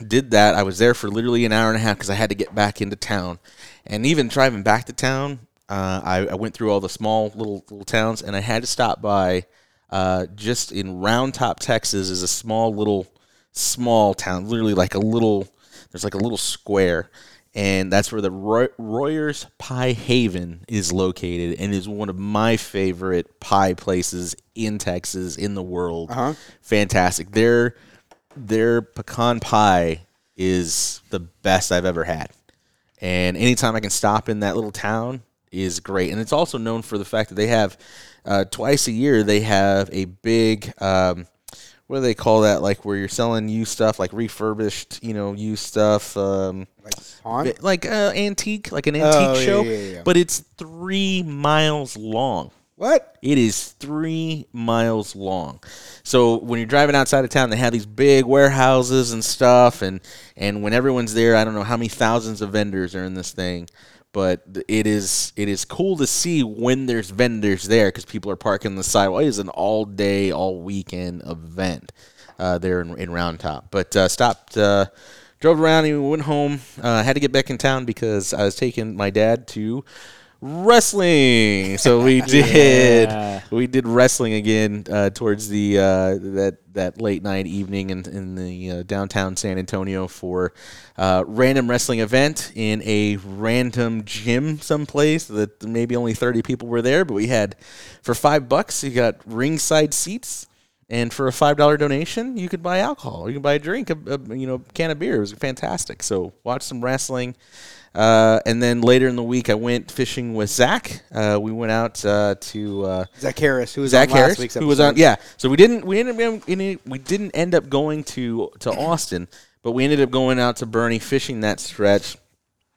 did that. I was there for literally an hour and a half because I had to get back into town. And even driving back to town, uh, I, I, went through all the small little little towns, and I had to stop by uh, just in Round Top, Texas, is a small little small town, literally like a little. There's like a little square, and that's where the Roy- Royers Pie Haven is located, and is one of my favorite pie places in Texas in the world. Uh-huh. Fantastic. Their their pecan pie is the best I've ever had, and anytime I can stop in that little town is great. And it's also known for the fact that they have uh, twice a year they have a big. Um, what do they call that? Like where you're selling used stuff, like refurbished, you know, used stuff, um, bi- like uh, antique, like an antique Oh, yeah, show. yeah, yeah. But it's three miles long. What? It is three miles long. So when you're driving outside of town, they have these big warehouses and stuff, and and when everyone's there, I don't know how many thousands of vendors are in this thing, but it is it is cool to see when there's vendors there because people are parking the sidewalk. It is an all day, all weekend event uh, there in, in Round Top. But uh, stopped. Uh, Drove around and went home. Uh, had to get back in town because I was taking my dad to wrestling. So we did Yeah. we did wrestling again uh, towards the uh, that that late night evening in in the uh, downtown San Antonio for uh, random wrestling event in a random gym someplace that maybe only thirty people were there, but we had for five bucks you got ringside seats. And for a five dollar donation, you could buy alcohol. You can buy a drink, a, a you know can of beer. It was fantastic. So watch some wrestling. Uh, and then later in the week, I went fishing with Zach. Uh, we went out uh, to uh, Zach Harris, who was Zach on last Harris, who was on. Yeah, so we didn't we ended up, we we didn't end up going to to Austin, but we ended up going out to Boerne fishing that stretch.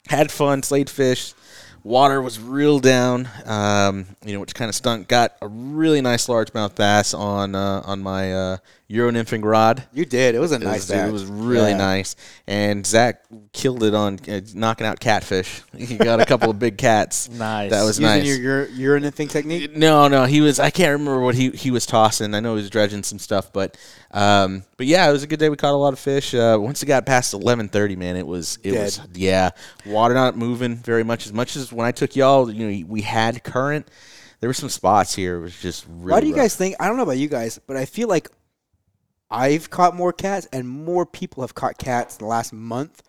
Had fun, slayed fish. Water was real down, um, you know, which kind of stunk. Got a really nice largemouth bass on uh, on my uh, Euro nymphing rod. You did. It was a It nice was, it was really Yeah. nice, and Zach killed it on uh, knocking out catfish. He got a couple of big cats. Nice. That was Using nice. your, your Euro nymphing technique. No, no, he was. I can't remember what he, he was tossing. I know he was dredging some stuff, but um, but yeah, it was a good day. We caught a lot of fish. Uh, once it got past eleven thirty, man, it was it was yeah, water not moving very much as much as when I took y'all. You know, we had current. There were some spots here. It was just really. Why do you rough. guys think? I don't know about you guys, but I feel like I've caught more cats, and more people have caught cats in the last month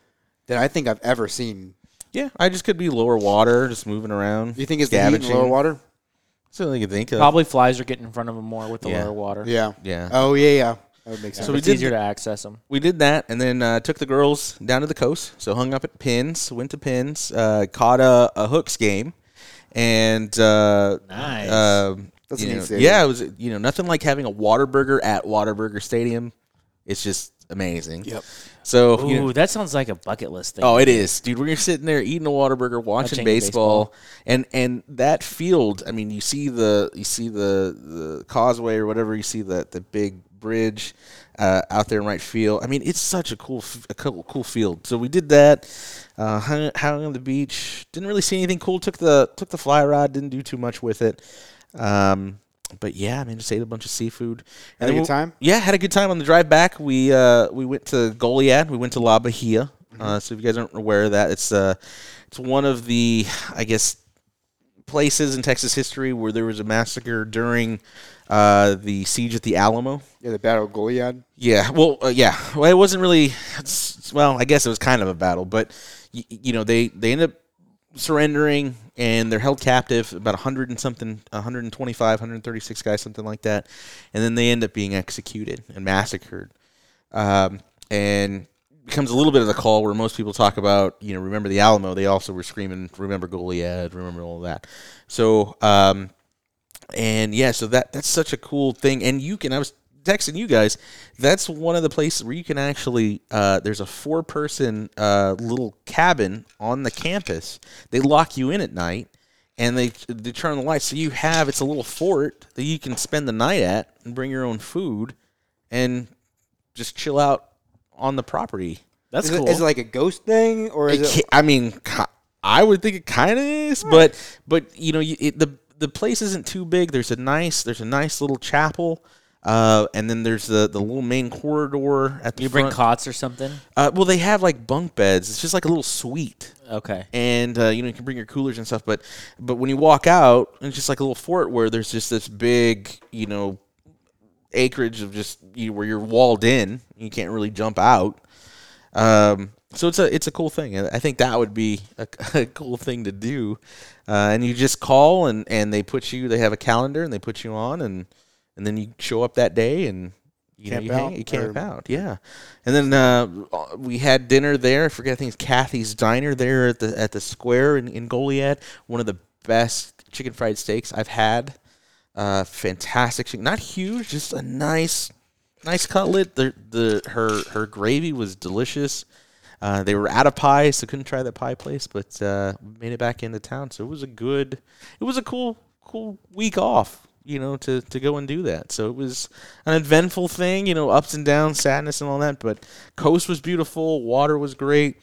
than I think I've ever seen. Yeah, I just could be lower water, just moving around. Do you think it's the heat in scavenging. lower water? That's the only thing I can think of. Probably flies are getting in front of them more with the Yeah. lower water. Yeah. Yeah. Oh yeah, yeah. That would make sense. So we it's did easier the- to access them. we did that and then uh, took the girls down to the coast so hung up at pins went to pins uh, caught a, a hooks game and uh, Nice. um, That's a you neat know, stadium. yeah it was you know nothing like having a Whataburger at Whataburger stadium it's just amazing Yep. so Ooh, you know, that sounds like a bucket list thing. Oh, it is, dude. We're sitting there eating a Whataburger, watching, Watching baseball, baseball. and and that field. I mean, you see the you see the the causeway or whatever. You see the the big bridge uh, out there in right field. I mean, it's such a cool f- a cool, cool field. So we did that. Uh, hung, hung on the beach. Didn't really see anything cool. Took the took the fly rod. Didn't do too much with it. Um, but yeah, I mean, just ate a bunch of seafood. Had a good we- time? Yeah, had a good time on the drive back. We uh, we went to Goliad. We went to La Bahia. Mm-hmm. Uh, so if you guys aren't aware of that, it's uh, it's one of the I guess places in Texas history where there was a massacre during uh, the siege at the Alamo. Yeah, the Battle of Goliad. Yeah, well, uh, yeah. Well, it wasn't really. it's- well, I guess it was kind of a battle, but y- you know they they end up surrendering and they're held captive about 100 and something 125 136 guys something like that. And then they end up being executed and massacred. Um, and becomes a little bit of the call where most people talk about you know remember the alamo. They also were screaming remember goliad remember all that. So um, and yeah, so that that's such a cool thing. And you can I was texting you guys. That's one of the places where you can actually uh, there's a four person uh, little cabin on the campus. They lock you in at night and they they turn the lights. So you have it's a little fort that you can spend the night at and bring your own food and just chill out on the property. That's is, cool. it, is it like a ghost thing, or is It it? I mean, I would think it kind of is, but but you know, it, the the place isn't too big. There's a nice there's a nice little chapel, uh, and then there's the the little main corridor at the you bring front. cots or something? uh, well, they have like bunk beds. It's just like a little suite, Okay. and uh, you know you can bring your coolers and stuff. But but when you walk out, it's just like a little fort where there's just this big you know acreage of just you, where you're walled in. You can't really jump out. Um, so it's a it's a cool thing. I think that would be a, a cool thing to do. Uh, and you just call and, and they put you. They have a calendar and they put you on and and then you show up that day and you Camp know you, out, hang, you camp or- out. Yeah. And then uh, we had dinner there. I forget. I think it's Kathy's Diner there at the at the square in, in Goliad. One of the best chicken fried steaks I've had. Uh, fantastic chicken. Not huge, just a nice nice cutlet. The the her her gravy was delicious. Uh, they were out of pie, so couldn't try that pie place, but uh, made it back into town. So it was a good, it was a cool cool week off, you know, to to go and do that. So it was an eventful thing, you know, ups and downs, sadness and all that. But coast was beautiful, water was great.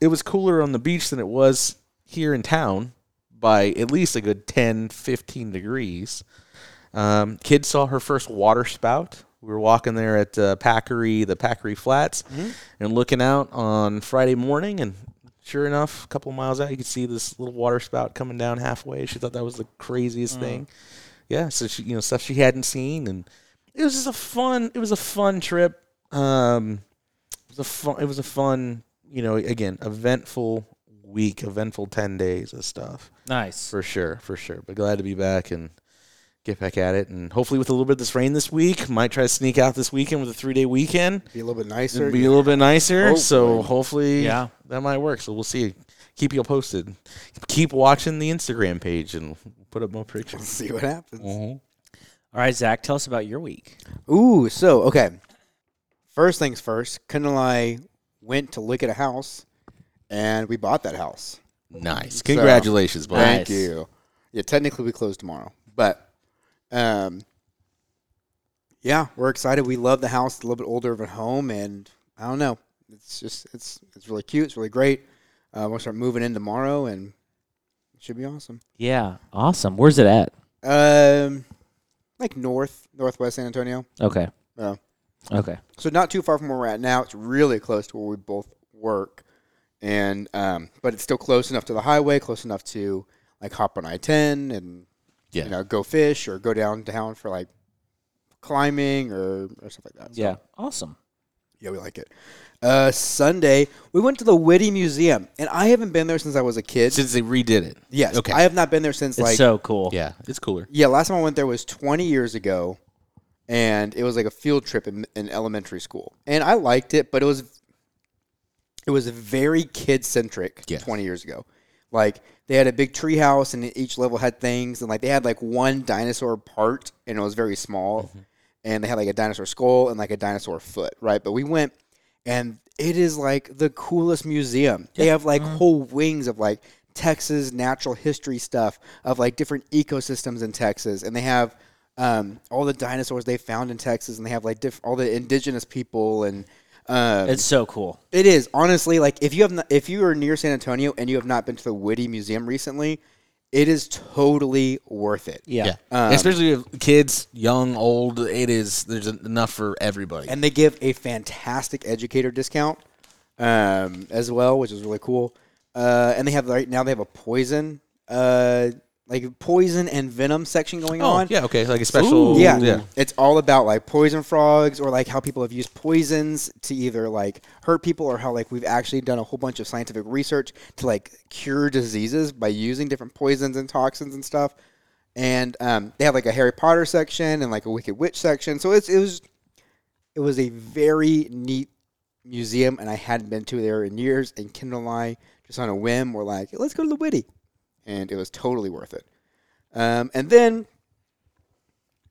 It was cooler on the beach than it was here in town by at least a good 10, 15 degrees. Um, kid saw her first water spout. We were walking there at uh, Packery, the Packery Flats, and looking out on Friday morning, and sure enough, a couple miles out, you could see this little water spout coming down halfway. She thought that was the craziest thing. Yeah, so she, you know, stuff she hadn't seen, and it was just a fun. It was a fun trip. Um, it was a fun. It was a fun. You know, again, eventful week, eventful ten days of stuff. Nice. For sure, for sure. But glad to be back and get back at it. And hopefully, with a little bit of this rain this week, might try to sneak out this weekend with a three day weekend. Be a little bit nicer. It'll be a little bit nicer. So Hopefully. hopefully, Yeah. that might work. So we'll see. Keep you posted. Keep watching the Instagram page and put up more pictures. see what happens. All right, Zach, tell us about your week. Ooh, so okay. First things first, Ken and I went to look at a house, and we bought that house. Nice. Congratulations, bud. Thank Nice. you. Yeah, technically we close tomorrow, but um, yeah, we're excited. We love the house. It's a little bit older of a home, and I don't know. It's just it's it's really cute. It's really great. Uh, we'll start moving in tomorrow, and it should be awesome. Yeah, awesome. Where's it at? Um, like north northwest San Antonio. Okay. Yeah. Okay. So not too far from where we're at now. It's really close to where we both work, and um, but it's still close enough to the highway, close enough to like hop on I ten and Yeah. you know go fish or go downtown for like climbing or, or stuff like that. So, Yeah. Awesome. yeah, we like it. Uh, Sunday we went to the Witte Museum, and I haven't been there since I was a kid. Since they redid it. yes, Okay. I have not been there since It's like so cool. yeah, it's cooler. yeah. Last time I went there was 20 years ago, and it was like a field trip in, in elementary school, and I liked it, but it was it was very kid centric. Yes. 20 years ago, like they had a big tree house, and each level had things, and like they had like one dinosaur part, and it was very small, and they had like a dinosaur skull and like a dinosaur foot, right? But we went, and it is like the coolest museum. They have like whole wings of like Texas natural history stuff of like different ecosystems in Texas, and they have um, all the dinosaurs they found in Texas, and they have like diff- all the indigenous people, and um, It's so cool. it is honestly like if you have not, if you are near San Antonio and you have not been to the Witte Museum recently, it is totally worth it. Yeah. Um, Especially with kids, young, old. It is. There's enough for everybody. and they give a fantastic educator discount um, as well, which is really cool. Uh, and they have right now they have a poison, uh, like poison and venom section going oh, on. yeah. Okay. Like a special. Yeah. Yeah. It's all about like poison frogs or like how people have used poisons to either like hurt people or how like we've actually done a whole bunch of scientific research to like cure diseases by using different poisons and toxins and stuff. And um, they have like a Harry Potter section and like a Wicked Witch section. So it's it was it was a very neat museum and I hadn't been to there in years and Kendall and I just on a whim were like, let's go to the Witte. And it was totally worth it. Um, and then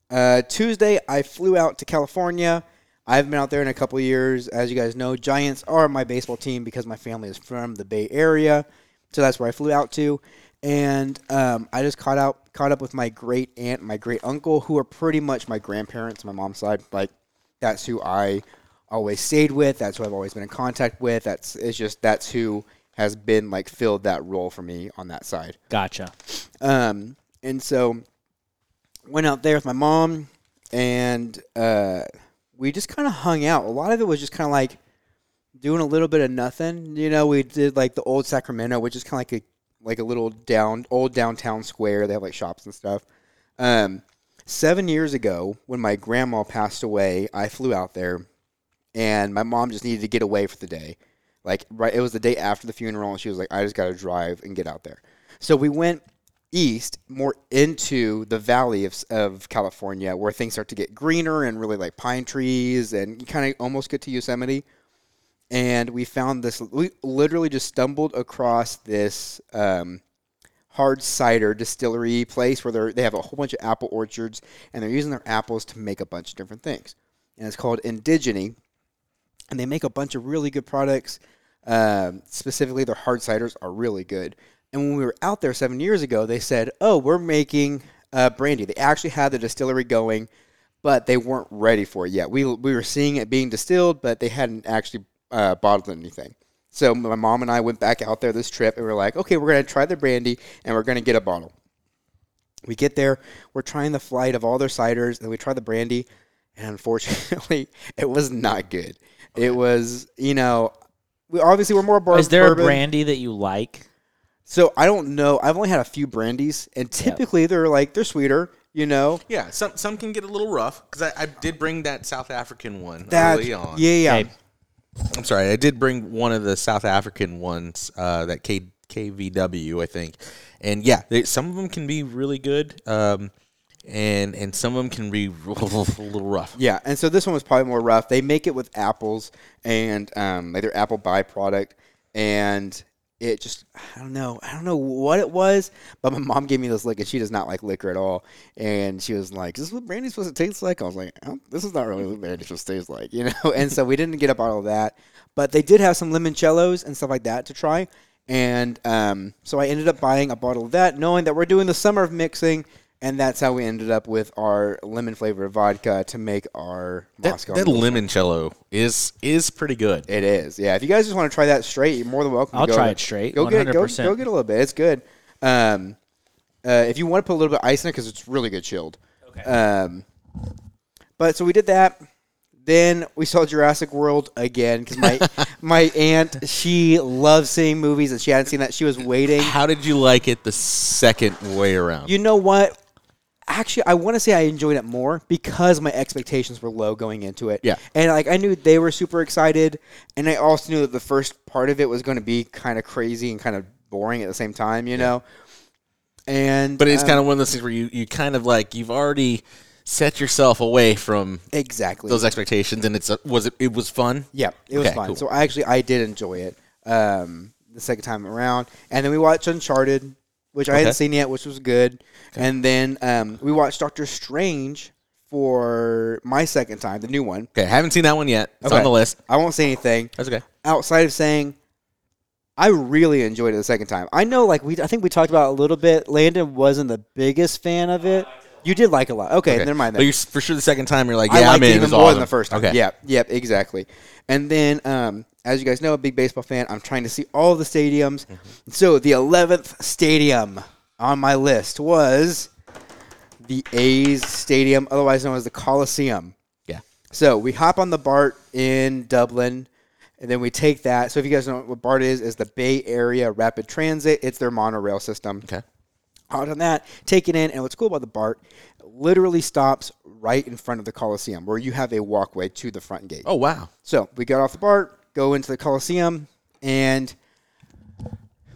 uh, Tuesday, I flew out to California. I haven't been out there in a couple years. As you guys know, Giants are my baseball team because my family is from the Bay Area, so that's where I flew out to. And um, I just caught out caught up with my great aunt, my great uncle, who are pretty much my grandparents, my mom's side. Like that's who I always stayed with. That's who I've always been in contact with. That's it's just that's who has been like filled that role for me on that side. Gotcha. Um, and so went out there with my mom, and uh, we just kind of hung out. A lot of it was just kind of like doing a little bit of nothing. You know, we did like the old Sacramento, which is kind of like a like a little down old downtown square. They have like shops and stuff. Um, seven years ago, when my grandma passed away, I flew out there, and my mom just needed to get away for the day. Like right, it was the day after the funeral, and she was like, "I just got to drive and get out there." So we went east, more into the valley of, of California, where things start to get greener and really like pine trees, and you kind of almost get to Yosemite. And we found this. We literally just stumbled across this um, hard cider distillery place where they they have a whole bunch of apple orchards, and they're using their apples to make a bunch of different things. And it's called Indigeny, and they make a bunch of really good products. Um, specifically, their hard ciders are really good. And when we were out there seven years ago, they said, "Oh, we're making uh, brandy." They actually had the distillery going, but they weren't ready for it yet. We we were seeing it being distilled, but they hadn't actually uh, bottled anything. So my mom and I went back out there this trip, and we are like, "Okay, we're gonna try the brandy, and we're gonna get a bottle." We get there, we're trying the flight of all their ciders, and we try the brandy, and unfortunately, it was not good. It was, you know, we obviously we're more bar- Is there bourbon. a brandy that you like? So I don't know. I've only had a few brandies, and typically they're like they're sweeter. You know, Yeah, some some can get a little rough because I, I did bring that South African one that early on. yeah, yeah. Okay. I'm sorry, I did bring one of the South African ones, uh, that K KVW, I think, and yeah, they, some of them can be really good, um, and and some of them can be a little rough. Yeah, and so this one was probably more rough. They make it with apples and um, like their apple byproduct, and it just I don't know I don't know what it was, but my mom gave me this liquor. she does not like liquor at all, and she was like, "Is this what brandy's supposed to taste like?" I was like, "This is not really what brandy's supposed to taste like," you know. And so we didn't get a bottle of that, but they did have some limoncellos and stuff like that to try, and um, so I ended up buying a bottle of that, knowing that we're doing the summer of mixing. And that's how we ended up with our lemon flavored vodka to make our That, Moscow. that limoncello is is pretty good. It is, yeah. If you guys just want to try that straight, you're more than welcome. I'll to go try and- it straight, Go get. Go, go get a little bit. It's good. Um, uh, if you want to put a little bit of ice in it, because it's really good chilled. Okay. Um, but so we did that. Then we saw Jurassic World again because my my aunt she loves seeing movies and she hadn't seen that. She was waiting. How did you like it the second way around? You know what? Actually, I want to say I enjoyed it more because my expectations were low going into it. Yeah. And like I knew they were super excited, and I also knew that the first part of it was going to be kind of crazy and kind of boring at the same time, you know. And but it's um, kind of one of those things where you, you kind of like you've already set yourself away from exactly those expectations, and it's a, was it it was fun. Yeah, it was Okay, fun. cool. So I actually I did enjoy it um, the second time around, and then we watched Uncharted, which I hadn't seen yet, which was good. And then um, we watched Doctor Strange for my second time, the new one. Okay, I haven't seen that one yet. It's Okay. on the list. I won't say anything That's okay. outside of saying I really enjoyed it the second time. I know, like we, I think we talked about it a little bit. Landon wasn't the biggest fan of it. You did like a lot. Okay, never mind. But you're s- for sure the second time you're like, I yeah, liked I'm it in. even It's more awesome. than the first time. Okay. Yep, yep, exactly. And then, um, as you guys know, a big baseball fan. I'm trying to see all the stadiums. Mm-hmm. So the 11th stadium on my list was the A's Stadium, otherwise known as the Coliseum. Yeah. So we hop on the BART in Dublin, and then we take that. So if you guys know what BART is, is the Bay Area Rapid Transit. It's their monorail system. Okay. On that, take it in, and what's cool about the BART, literally stops right in front of the Coliseum, where you have a walkway to the front gate. Oh wow. So we got off the BART, go into the Coliseum, and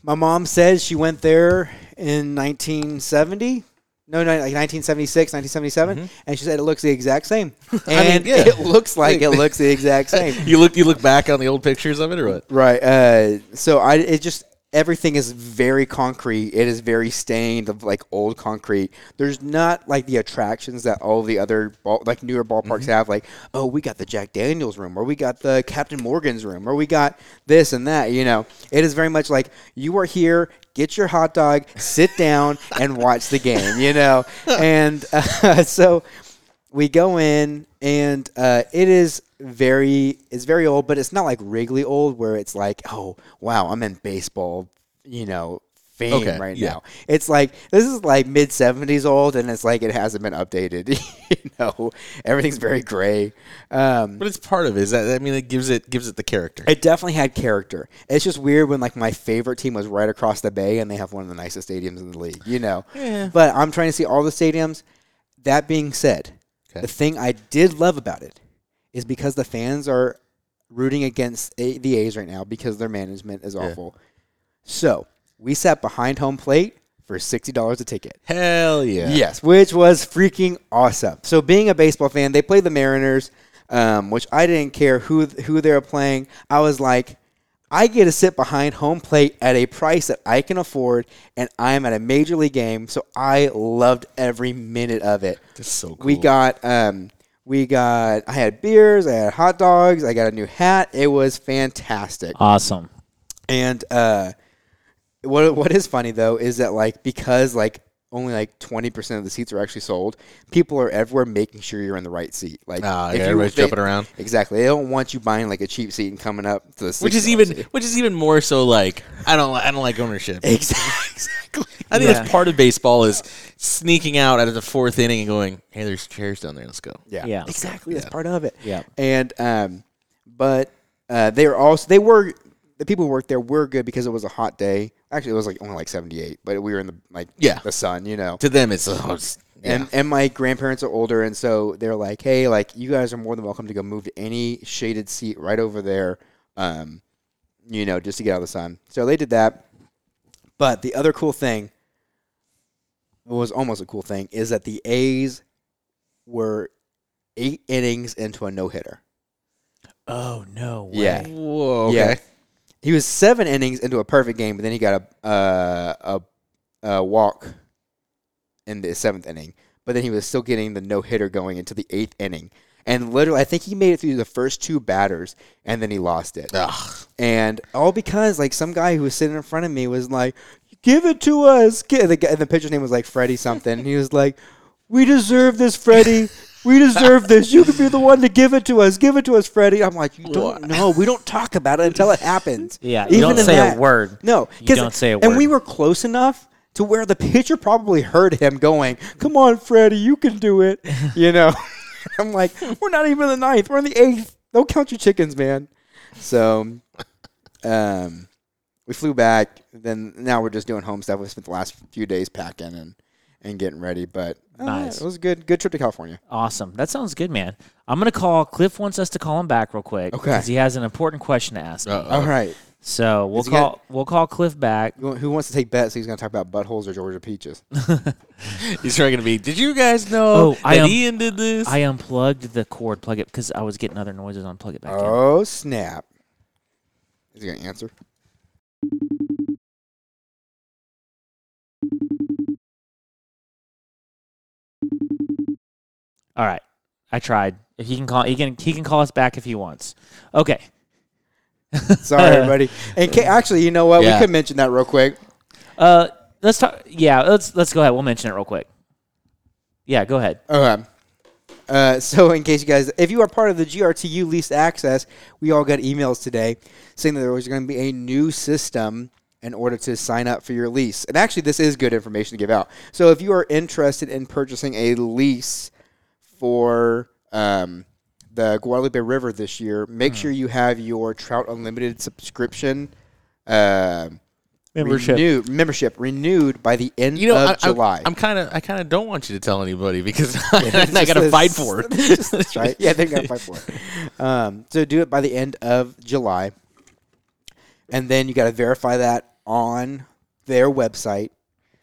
my mom says she went there in 1970. No, no, like 1976, 1977, and she said it looks the exact same. And yeah. it looks like it looks the exact same. You look you look back on the old pictures of it or what? Right. Uh, so I it just everything is very concrete. It is very stained of like old concrete. There's not like the attractions that all the other ball, like newer ballparks have. Like, oh, we got the Jack Daniels room, or we got the Captain Morgan's room, or we got this and that. You know, it is very much like you are here. Get your hot dog, sit down, and watch the game. You know, and uh, so we go in and uh, it is very it's very old but it's not like wrigley old where it's like oh wow i'm in baseball you know fame Okay, right yeah. now it's like this is like mid 70s old and it's like it hasn't been updated you know everything's very gray um, But it's part of it. Is that I mean it gives it gives it the character. it definitely had character it's just weird when like my favorite team was right across the bay and they have one of the nicest stadiums in the league you know Yeah. but i'm trying to see all the stadiums that being said, Okay. the thing I did love about it is because the fans are rooting against a- the A's right now because their management is Yeah. awful. So we sat behind home plate for sixty dollars a ticket. Hell yeah. Yes, which was freaking awesome. So being a baseball fan, they played the Mariners, um, which I didn't care who who they were playing. I was like, I get to sit behind home plate at a price that I can afford, and I'm at a major league game, so I loved every minute of it. That's so cool. We got um, we got I had beers, I had hot dogs, I got a new hat. It was fantastic. Awesome. And uh, what what is funny though is that like because like only like twenty percent of the seats are actually sold, people are everywhere making sure you're in the right seat. Like Ah, if yeah, everybody's they- jumping around. Exactly. They don't want you buying like a cheap seat and coming up to the Which is even seat. which is even more so like I don't I don't like ownership. exactly. I think Yeah. that's part of baseball is sneaking out at the fourth inning and going, "Hey, there's chairs down there. Let's go." Yeah. Yeah. Exactly. That's Yeah. part of it. Yeah. And um, but uh, they were also they were the people who worked there were good because it was a hot day. Actually, it was like only like seventy eight, but we were in the like Yeah. the sun, you know. To them, it's, oh, it's yeah. And and my grandparents are older, and so they're like, "Hey, like you guys are more than welcome to go move to any shaded seat right over there, um, you know, just to get out of the sun." So they did that. But the other cool thing, what was almost a cool thing, is that the A's were eight innings into a no hitter. Oh no way. Yeah. Whoa. Okay. He was seven innings into a perfect game, but then he got a uh, a, a walk in the seventh inning. But then he was still getting the no hitter going into the eighth inning, and literally, I think he made it through the first two batters, and then he lost it. Ugh. And all because like some guy who was sitting in front of me was like, "Give it to us!" The, guy, the pitcher's name was like Freddie something. he was like, "We deserve this, Freddie. We deserve this. You could be the one to give it to us. Give it to us, Freddie." I'm like, "You don't know. We don't talk about it until it happens." Yeah, you don't say that- a word. No, You don't say a And we were close enough to where the pitcher probably heard him going, "Come on, Freddie, you can do it." You know. I'm like, we're not even in the ninth. We're in the eighth. Don't count your chickens, man. So, um, we flew back. Then now we're just doing home stuff. We spent the last few days packing and, and getting ready. But uh, Nice. it was a good good trip to California. Awesome. That sounds good, man. I'm gonna call. Cliff wants us to call him back real quick. Okay. Because he has an important question to ask. Uh-oh. All right. So we'll call. got- We'll call Cliff back. Who who wants to take bets? He's going to talk about buttholes or Georgia peaches. He's trying to be. Did you guys know Oh, that I am- Ian did this? I unplugged the cord. Plug it because I was getting other noises. Unplug it back in. Oh snap! Is he going to answer? All right. I tried. If he can call, he can he can call us back if he wants. Okay. Sorry, everybody. And ca- actually, you know what? Yeah. We could mention that real quick. Uh, let's talk. Yeah, let's let's go ahead. We'll mention it real quick. Yeah, go ahead. Okay. Uh, so, in case you guys, if you are part of the GRTU leased access, we all got emails today saying that there was going to be a new system in order to sign up for your lease. And actually, this is good information to give out. So, if you are interested in purchasing a lease for um, the Guadalupe River this year, make sure you have your Trout Unlimited subscription. Uh, Membership. renewed, membership renewed by the end you know, of I, July. am kind of. I kind of don't want you to tell anybody because I got to fight for it. That's right. Yeah, they got to fight for it. Um, so do it by the end of July, and then you got to verify that on their website.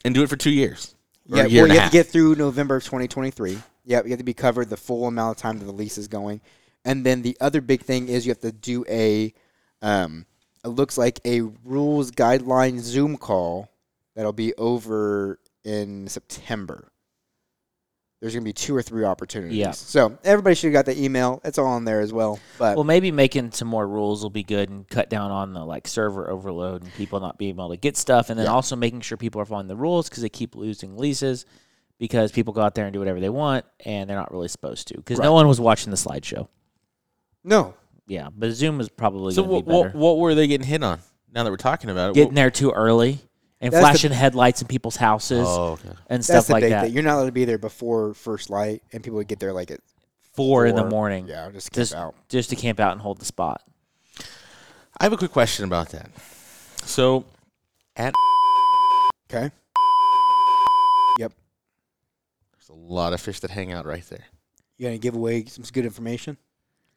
and do it for two years. Or Yeah, a year well, and you a have to get through November of 2023. Yeah, you have to be covered the full amount of time that the lease is going, and then the other big thing is you have to do a. Um, it looks like a rules guideline Zoom call that'll be over in September. There's gonna be two or three opportunities. Yeah. So everybody should have got the email. It's all on there as well. But Well, maybe making some more rules will be good and cut down on the like server overload and people not being able to get stuff, and then Yeah. also making sure people are following the rules because they keep losing leases because people go out there and do whatever they want and they're not really supposed to because Right. no one was watching the slideshow. no, Yeah, but Zoom is probably So going to what, be better. what, what were they getting hit on? Now that we're talking about it, Getting what- there too early and That's the- flashing headlights in people's houses Oh, okay. and that's stuff the like big that. thing. You're not allowed to be there before first light, and people would get there like at Four in the four. morning, Yeah, just camp just out. just to camp out and hold the spot. I have a quick question about that. So, at Okay. Yep. There's a lot of fish that hang out right there. You gonna give away some good information?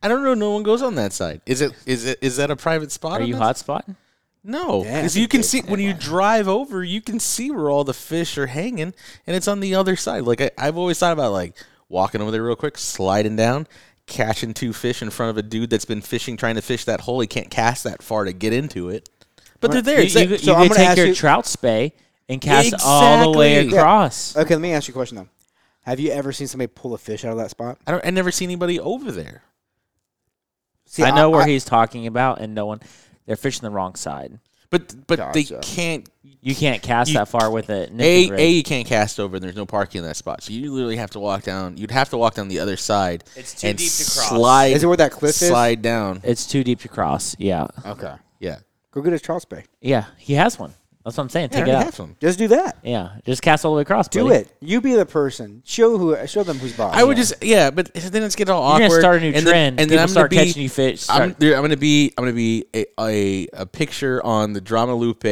I don't know. No one goes on that side. Is it? Is it? Is that a private spot? Are you that hot spotting? No, because I you can see when you drive over, you can see where all the fish are hanging, and it's on the other side. Like I, I've always thought about like walking over there real quick, sliding down, catching two fish in front of a dude that's been fishing, trying to fish that hole. He can't cast that far to get into it, but they're there. You, It's you, like- you so I'm gonna take ask your you- trout spey and cast all the way Exactly. Yeah. across. Okay, let me ask you a question though. Have you ever seen somebody pull a fish out of that spot? I don't. I never see anybody over there. See, I know where he's talking about, and no one. They're fishing the wrong side. But but they can't. You can't cast You- that far with it. A a you can't cast over, and there's no parking in that spot. So you literally have to walk down. You'd have to walk down the other side. It's too and deep to cross. Slide. Is it where that cliff is? slide down? It's too deep to cross. Yeah, Okay. Yeah. Go get a trout Bay. yeah. He has one. That's what I'm saying. I Take it already out. have some. Just do that. Yeah, just cast all the way across. Do buddy. it. You be the person. Show who. Show them who's boss. I would just yeah, but then it's get all You're awkward. gonna start a new and then- trend. and People then I'm start gonna be, catching you fish. I'm, Start, there- I'm gonna be I'm gonna be a, a a picture on the Drama Lupe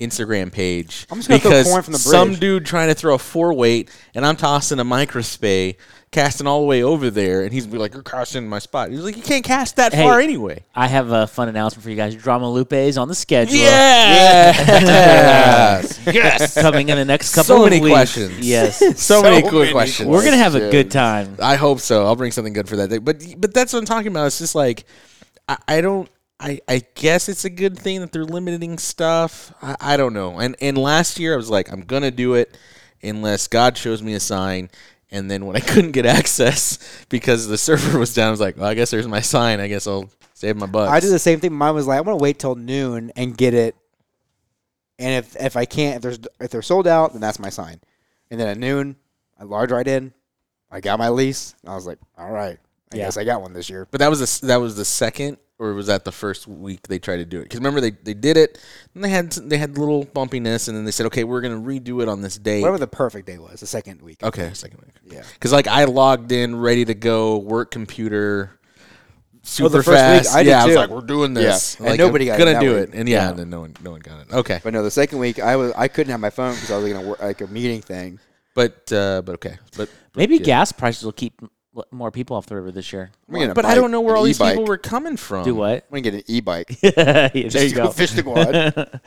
Instagram page. I'm just gonna throw because corn from the some dude trying to throw a four weight, and I'm tossing a microspey, casting all the way over there, and he's be like, "You're casting my spot." He's like, "You can't cast that Hey, far anyway." I have a fun announcement for you guys. Drama Lupe is on the schedule. Yes, yes. Coming in the next couple. So of many weeks. questions. Yes. So, many cool questions. We're gonna have a good time. I hope so. I'll bring something good for that day. But but that's what I'm talking about. It's just like I, I don't. I, I guess it's a good thing that they're limiting stuff. I, I don't know. And and last year I was like, I'm gonna do it unless God shows me a sign. And then when I couldn't get access because the server was down, I was like, well, I guess there's my sign. I guess I'll save my butt. I did the same thing. Mine was like, I'm gonna wait till noon and get it. And if if I can't, if there's if they're sold out, then that's my sign. And then at noon, I large right in. I got my lease. I was like, all right, I Yeah. guess I got one this year. But that was the that was the second, or was that the first week they tried to do it? Because remember they, they did it, and they had they had a little bumpiness, and then they said, okay, we're gonna redo it on this day. Whatever the perfect day was, the second week. Okay, second week. Yeah. Because like I logged in, ready to go, work computer, super the first week, fast. I did yeah, I was too. like, we're doing this. Yeah, and Like, nobody I'm got gonna that do week. it, and yeah, Yeah. and then no one no one got it. Okay, But no, the second week I was I couldn't have my phone because I was gonna work like a meeting thing. but uh, but okay, but, but Maybe yeah. gas prices will keep m- more people off the river this year. I'm gonna get a But I bike, don't know where an all these e-bike. people were coming from. Do what? I'm gonna get an e-bike. there you Just to go. go fish the Guad.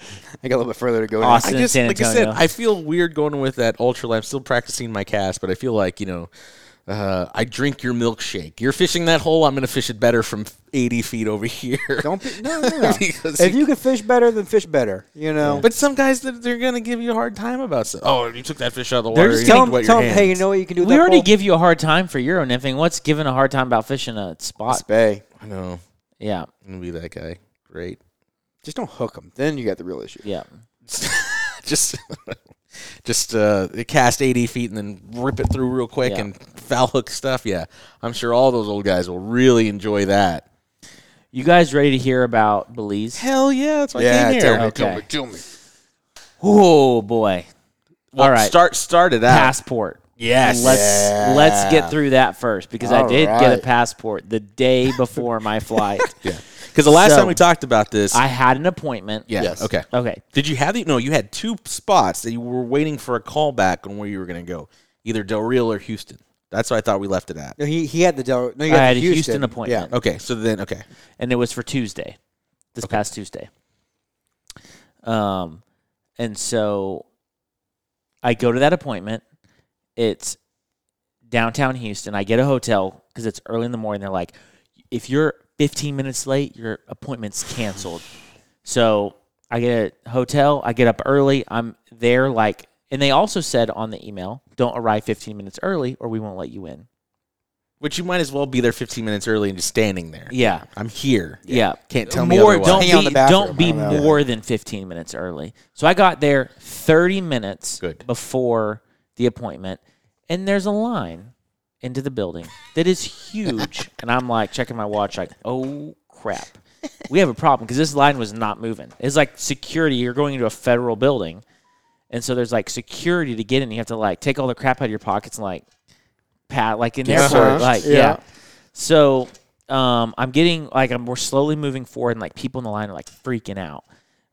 I got a little bit further to go. now. Austin. I in just San like I said, Antonio. I feel weird going with that ultra. I'm still practicing my cast, but I feel like you know, uh, I drink your milkshake. You're fishing that hole. I'm gonna fish it better from 80 feet over here. Don't be, no, no, no. Because if you- you can fish better, then fish better. You know. But some guys that they're gonna give you a hard time about stuff. Oh, you took that fish out of the water. They're just you tell need them, tell your 'em, hey, you know what you can do. with We that already pole? give you a hard time for Euro nymphing. What's giving a hard time about fishing a spot? Bay. I know. Yeah, I'm gonna be that guy. Great. Just don't hook them. Then you got the real issue. yeah. just, just uh, cast 80 feet and then rip it through real quick Yeah. and foul hook stuff. Yeah, I'm sure all those old guys will really enjoy that. You guys ready to hear about Belize? Hell yeah, that's why I Yeah, came tell here. me, Okay. tell me, tell me. Oh boy! Well, All right. start start it out. Passport. Yes. Let's Yeah. let's get through that first because I All did get a passport the day before my flight. Yeah. Because the last So- time we talked about this, I had an appointment. yeah. Yes. Okay. Okay. Did you have the? No, you had two spots that you were waiting for a call back on where you were going to go, either Del Rio or Houston. That's what I thought we left it at. No, he he had the Del. No, you I had had the a Houston, Houston appointment. Yeah. Okay, so then okay, and it was for Tuesday, this past Tuesday. Um, and so I go to that appointment. It's downtown Houston. I get a hotel because it's early in the morning. They're like, if you're 15 minutes late, your appointment's canceled. So I get a hotel. I get up early. I'm there like, and they also said on the email, don't arrive 15 minutes early or we won't let you in. which you might as well be there 15 minutes early and just standing there. Yeah. I'm here. Yeah. Can't tell me more, otherwise. Don't Hang out in be, the bathroom. don't be I don't know. more than 15 minutes early. So I got there 30 minutes Good. before the appointment, and there's a line into the building that is huge. and I'm like checking my watch, like, oh crap. We have a problem because this line was not moving. It's like security. You're going into a federal building. And so there's like security to get in. You have to like take all the crap out of your pockets and like pat, like in the Uh-huh. airport. Like, Yeah. yeah. So um, I'm getting like I'm we're slowly moving forward, and like people in the line are like freaking out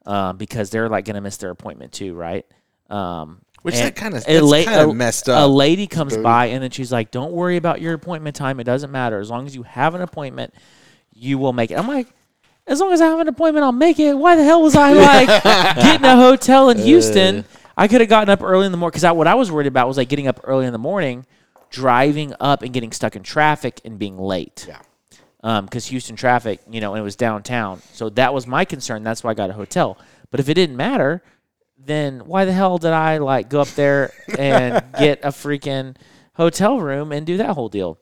um, because they're like gonna miss their appointment too, right? Um, Which And that kind of la- kind of messed up. A lady comes by and then she's like, "Don't worry about your appointment time. It doesn't matter. As long as you have an appointment, you will make it." I'm like, "As long as I have an appointment, I'll make it." Why the hell was I like getting a hotel in Houston? I could have gotten up early in the morning because what I was worried about was like getting up early in the morning, driving up and getting stuck in traffic and being late. Yeah. Because Houston traffic, you know, and it was downtown, so that was my concern. That's why I got a hotel. But if it didn't matter, then why the hell did I like go up there and get a freaking hotel room and do that whole deal?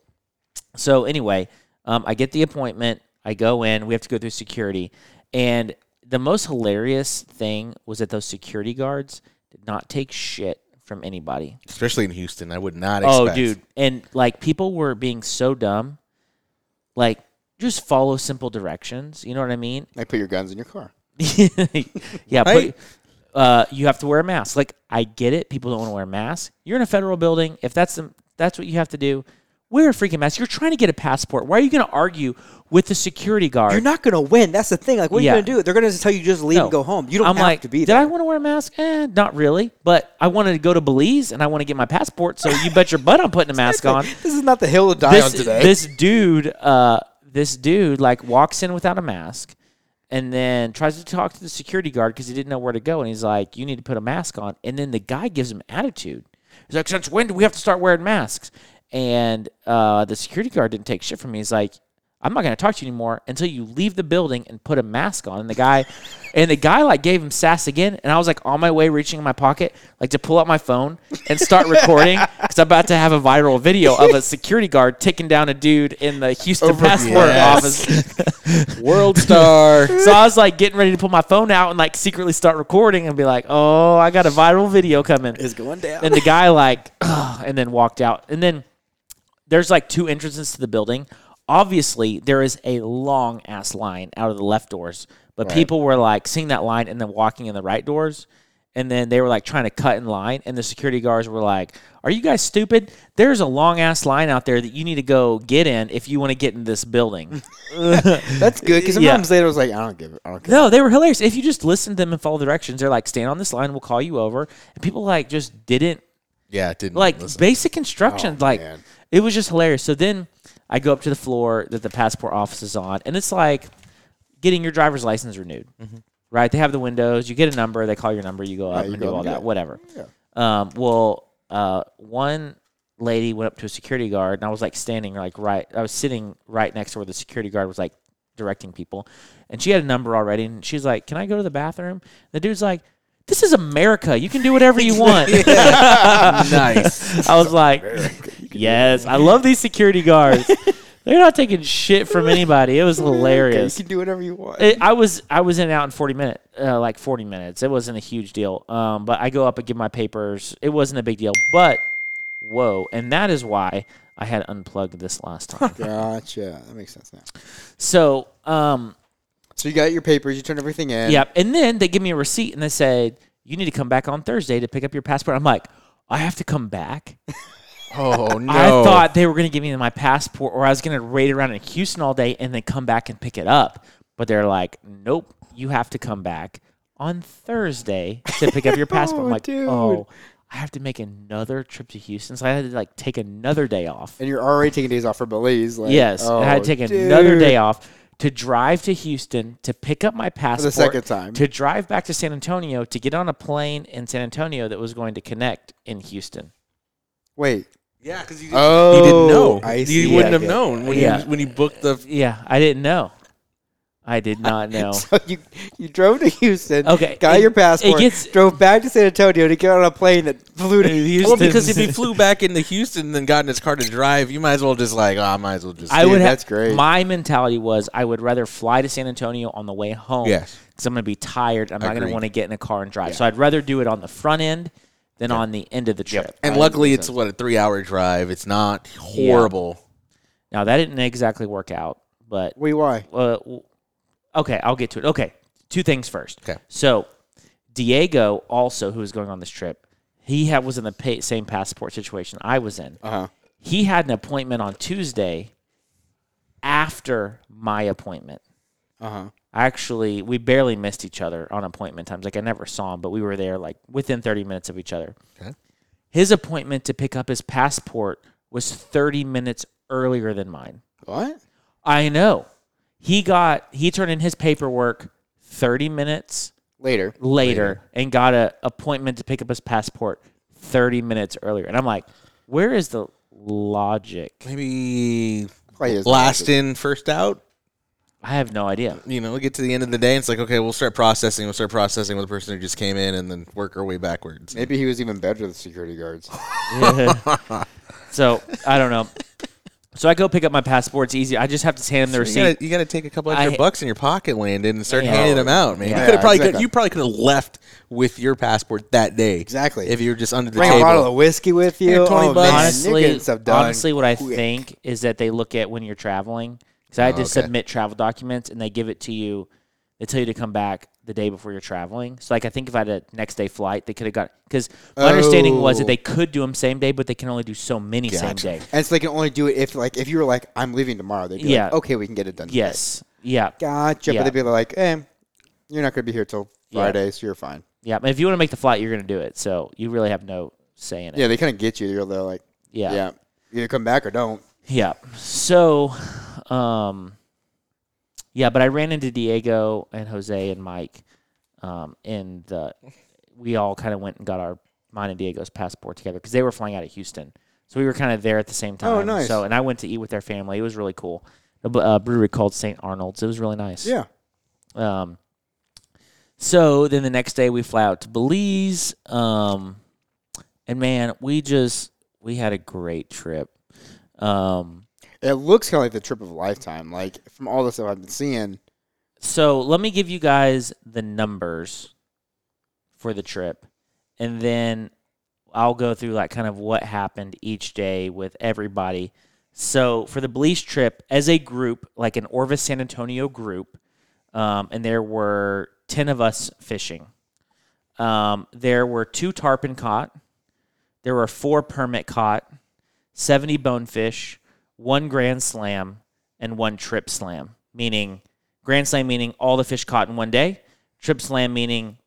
So anyway, um, I get the appointment. I go in. We have to go through security, and the most hilarious thing was that those security guards did not take shit from anybody. Especially in Houston, I would not expect. Oh, dude, and like people were being so dumb, like just follow simple directions. You know what I mean? Like put your guns in your car. yeah, Right. but uh, you have to wear a mask. Like I get it, people don't want to wear masks. You're in a federal building. If that's the, that's what you have to do, wear a freaking mask. You're trying to get a passport. Why are you going to argue with the security guard? You're not gonna win. That's the thing. Like, what are Yeah. you gonna do? They're gonna tell you just leave No. and go home. You don't I'm have like, to be there. did there. I want to wear a mask? Eh, not really. But I wanted to go to Belize and I want to get my passport. So you bet your butt I'm putting a mask on. this is not the hill to die on today. this dude, uh, this dude, like walks in without a mask, and then tries to talk to the security guard because he didn't know where to go, and he's like, "You need to put a mask on." And then the guy gives him attitude. He's like, "Since when do we have to start wearing masks?" And uh, the security guard didn't take shit from me. He's like, "I'm not going to talk to you anymore until you leave the building and put a mask on." And the guy, and the guy like gave him sass again, and I was like on my way reaching in my pocket like to pull out my phone and start recording because I'm about to have a viral video of a security guard taking down a dude in the Houston passport Yes. office. World star. So I was like getting ready to pull my phone out and like secretly start recording and be like, "Oh, I got a viral video coming." is going down. And the guy like, "Ugh," and then walked out. And then there's like two entrances to the building. Obviously, there is a long ass line out of the left doors, but people were like seeing that line and then walking in the right doors. And then they were like trying to cut in line, and the security guards were like, "Are you guys stupid? There's a long ass line out there that you need to go get in if you want to get in this building." That's good because Yeah. sometimes later I was like, I don't give it. I don't care. No, they were hilarious. If you just listen to them and follow directions, they're like, stand on this line, we'll call you over. And people like just didn't Yeah, it didn't like listen. basic instructions. Oh, like man. It was just hilarious. So then I go up to the floor that the passport office is on, and it's like getting your driver's license renewed. Right? They have the windows. You get a number. They call your number. You go up you and go do all that. Whatever. Um, well, uh, one lady went up to a security guard, and I was like standing like right. I was sitting right next to where the security guard was like directing people, and she had a number already, and she's like, "Can I go to the bathroom?" The dude's like. This is America. You can do whatever you want. nice. I was like, yes, I love these security guards. They're not taking shit from anybody. It was hilarious. You can do whatever you want. It, I was I was in and out in forty minutes, uh, like forty minutes. It wasn't a huge deal. Um, but I go up and give my papers. It wasn't a big deal. But whoa, and that is why I had unplugged this last time. gotcha. That makes sense now. so um, So you got your papers. You turned everything in. Yep. and then they give me a receipt and they said you need to come back on Thursday to pick up your passport. I'm like, I have to come back. Oh no. I thought they were going to give me my passport or I was going to raid around in Houston all day and then come back and pick it up. But they're like, nope, you have to come back on Thursday to pick up your oh, passport. I'm Oh, like, dude. oh, I have to make another trip to Houston. So I had to like take another day off. And you're already taking days off for Belize. Like, yes. Oh, I had to oh, take another day off to drive to Houston to pick up my passport. the second time. To drive back to San Antonio to get on a plane in San Antonio that was going to connect in Houston. Wait. Yeah, because you, Oh, you didn't oh, know. I you see. wouldn't I have get known when Yeah. you when you booked the. Yeah, I didn't know. I did not know. So you you drove to Houston. Okay, Got it- your passport. it gets- drove back to San Antonio to get on a plane that flew to Houston. Well, because if he flew back into Houston and then got in his car to drive, you might as well just like, oh, I might as well just. I Dude, would have. that's great. My mentality was I would rather fly to San Antonio on the way home. Yes. because I'm going to be tired. I'm not going to want to get in a car and drive. So I'd rather do it on the front end than on the end of the trip. and Right, luckily, it's what a three-hour drive. It's not horrible. Now that didn't exactly work out, but We why? uh, w- okay, I'll get to it. Okay, two things first. Okay. So Diego also, who was going on this trip, he had was in the pa- same passport situation I was in. Uh huh. he had an appointment on Tuesday after my appointment. Uh huh. Actually, we barely missed each other on appointment times. Like I never saw him, but we were there like within 30 minutes of each other. Okay. His appointment to pick up his passport was 30 minutes earlier than mine. What? I know. He got he turned in his paperwork 30 minutes Later. later, and got a appointment to pick up his passport 30 minutes earlier. And I'm like, where is the logic? Maybe Probably last in, first out. I have no idea. You know, we get to the end of the day, and it's like, okay, we'll start processing. We'll start processing with the person who just came in, and then work our way backwards. Maybe he was even better than security guards. so I don't know. So I go pick up my passport. It's easy. I just have to hand him the you receipt. gotta, you gotta take a couple extra I- bucks in your pocket, Landon, and start Yeah. handing them out, man. Yeah, you could have probably exactly. could, you probably could have left with your passport that day, Exactly. if you were just under the Bring a table. bottle of whiskey with you. Yeah, 20 oh, bucks. Man, you're honestly, getting stuff done honestly, what I quick. think is that they look at when you're traveling. Because I had Oh, to okay. submit travel documents, and they give it to you. They tell you to come back the day before you're traveling. So, like, I think if I had a next day flight, they could have got. Because my understanding was that Oh. they could do them same day, but they can only do so many same day. And so they can only do it if, like, if you were like, I'm leaving tomorrow. They'd be Yeah. like, okay, we can get it done. today." Yes. Yeah. Gotcha. Yeah. But they'd be like, eh, you're not going to be here till Yeah. Friday, so you're fine. Yeah. But if you want to make the flight, you're going to do it. So you really have no say in it. Yeah, they kind of get you. You're they're like, Yeah. yeah, either come back or don't. Yeah. So, um, yeah, but I ran into Diego and Jose and Mike, um, and the, we all kind of went and got our mine and Diego's passport together because they were flying out of Houston, so we were kind of there at the same time. Oh, nice. So, and I went to eat with their family. It was really cool. A uh, brewery called St. Arnold's. It was really nice. Yeah. Um, so then the next day we fly out to Belize. Um, and man, we just we had a great trip. Um, It looks kind of like the trip of a lifetime. Like, from all the stuff I've been seeing. so let me give you guys the numbers for the trip, and then I'll go through like kind of what happened each day with everybody. So for the Belize trip, as a group, like an Orvis San Antonio group, um, and there were ten of us fishing. Um, there were two tarpon caught. There were four permit caught, seventy bonefish, one grand slam, and one trip slam. Meaning, grand slam meaning all the fish caught in one day. Trip slam meaning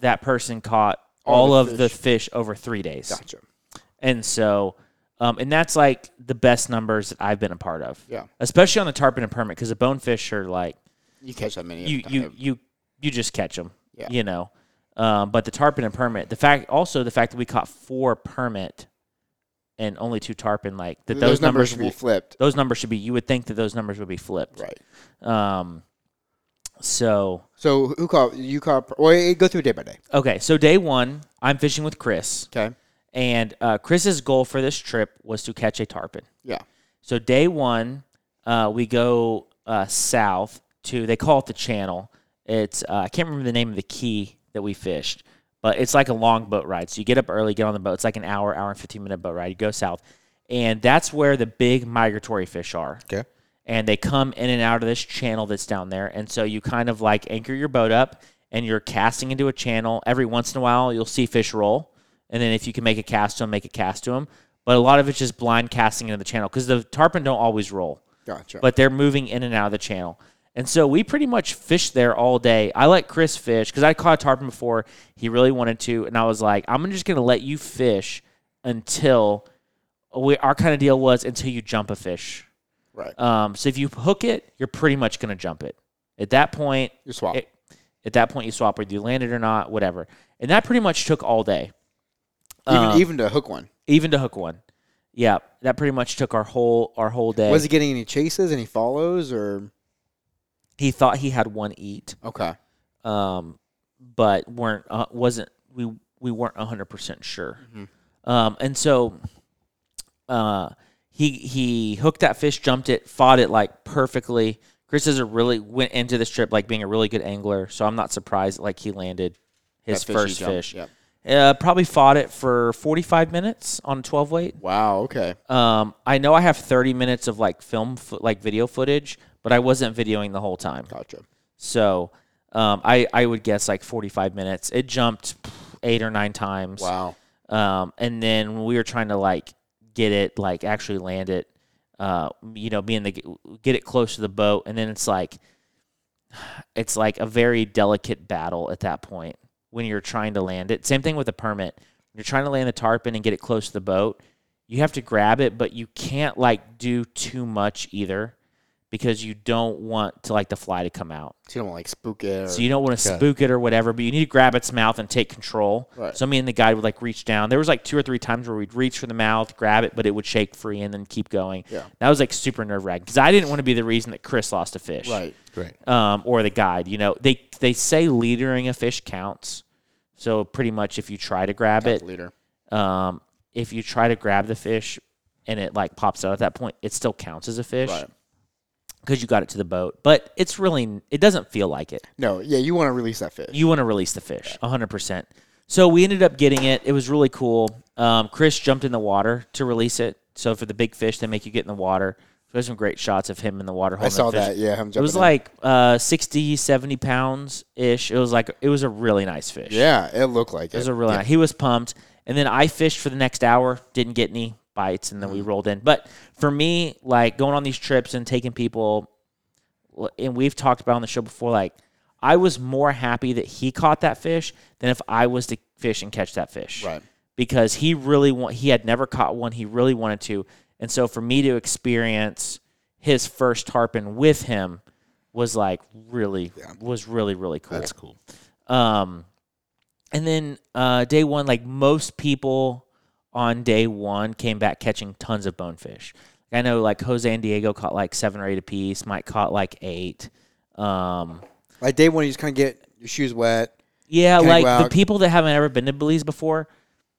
that person caught all, All the of the fish over three days. Gotcha. And so, um, and that's like the best numbers that I've been a part of. Yeah. Especially on the tarpon and permit because the bonefish are like You catch that many. you you you you just catch them. Yeah. You know. Um, but the tarpon and permit, the fact also the fact that we caught four permit and only two tarpon, like that those, numbers, should be flipped. those numbers should be. You would think that those numbers would be flipped. Right. Um. So So who caught you caught? Well, go through day by day. okay, so day one, I'm fishing with Chris, Okay. and uh, Chris's goal for this trip was to catch a tarpon. Yeah. So day one, uh, we go uh, south to they call it the channel. It's uh, I can't remember the name of the key that we fished, but it's like a long boat ride. So you get up early, get on the boat. It's like an hour, hour and fifteen minute boat ride. You go south, and that's where the big migratory fish are. Okay. And they come in and out of this channel that's down there, and so you kind of like anchor your boat up, and you're casting into a channel. Every once in a while, you'll see fish roll, and then if you can make a cast to them, make a cast to them. But a lot of it's just blind casting into the channel because the tarpon don't always roll Gotcha. but they're moving in and out of the channel. And so we pretty much fished there all day. I let Chris fish because I caught a tarpon before. He really wanted to, and I was like, I'm just going to let you fish until we, our kind of deal was until you jump a fish. right. Um, so if you hook it, you're pretty much going to jump it. At that point, you swap. it- at that point, you swap whether you land it or not, whatever. And that pretty much took all day, even uh, even to hook one. even to hook one. Yeah, that pretty much took our whole our whole day. Was he getting any chases, any follows, or he thought he had one eat. okay? um, but weren't uh, wasn't we we weren't hundred percent sure. Mm-hmm. Um, and so uh, he he hooked that fish, jumped it, fought it like perfectly. Chris is a really went into this trip like being a really good angler, so I'm not surprised like he landed his That first fish. yep. Uh, probably fought it for 45 minutes on 12 weight. Wow. Okay. Um, I know I have 30 minutes of like film, fo- like video footage, but I wasn't videoing the whole time. Gotcha. So um, I I would guess like 45 minutes. It jumped eight or nine times. Wow. Um, and then when we were trying to like get it, like actually land it, uh, you know, being the get it close to the boat, and then it's like it's like a very delicate battle at that point when you're trying to land it. Same thing with a permit. When you're trying to land the tarpon and get it close to the boat, you have to grab it, but you can't like do too much either because you don't want to like the fly to come out. So you don't want like spook it. Or, So you don't want to Okay. spook it or whatever, but you need to grab its mouth and take control. Right. So me and the guide would like reach down. There was like two or three times where we'd reach for the mouth, grab it, but it would shake free and then keep going. Yeah. That was like super nerve wracking because I didn't want to be the reason that Chris lost a fish. right. Great. Um, or the guide. You know, they they say leadering a fish counts. So pretty much if you try to grab it, Leader. um, if you try to grab the fish and it like pops out at that point, it still counts as a fish Right. Because you got it to the boat. But it's really it doesn't feel like it. No, yeah, you want to release that fish. You want to release the fish, hundred percent. So we ended up getting it. It was really cool. Um, Chris jumped in the water to release it. So for the big fish, they make you get in the water. So there's some great shots of him in the water. I holding saw the fish. that. Yeah, him It was in. like uh, 60, 70 pounds ish. It was like it was a really nice fish. Yeah, it looked like It was a really nice. He was pumped. And then I fished for the next hour, didn't get any bites, and then we rolled in. But for me, like going on these trips and taking people, and we've talked about on the show before, like I was more happy that he caught that fish than if I was to fish and catch that fish. Right. Because he really want he had never caught one. He really wanted to. And so for me to experience his first tarpon with him was like really was really, really cool. That's cool. Um, and then uh, day one, like most people on day one came back catching tons of bonefish. I know like Jose and Diego caught like seven or eight apiece. Mike caught like eight. Um, Like day one, you just kind of get your shoes wet. yeah, like the people that haven't ever been to Belize before,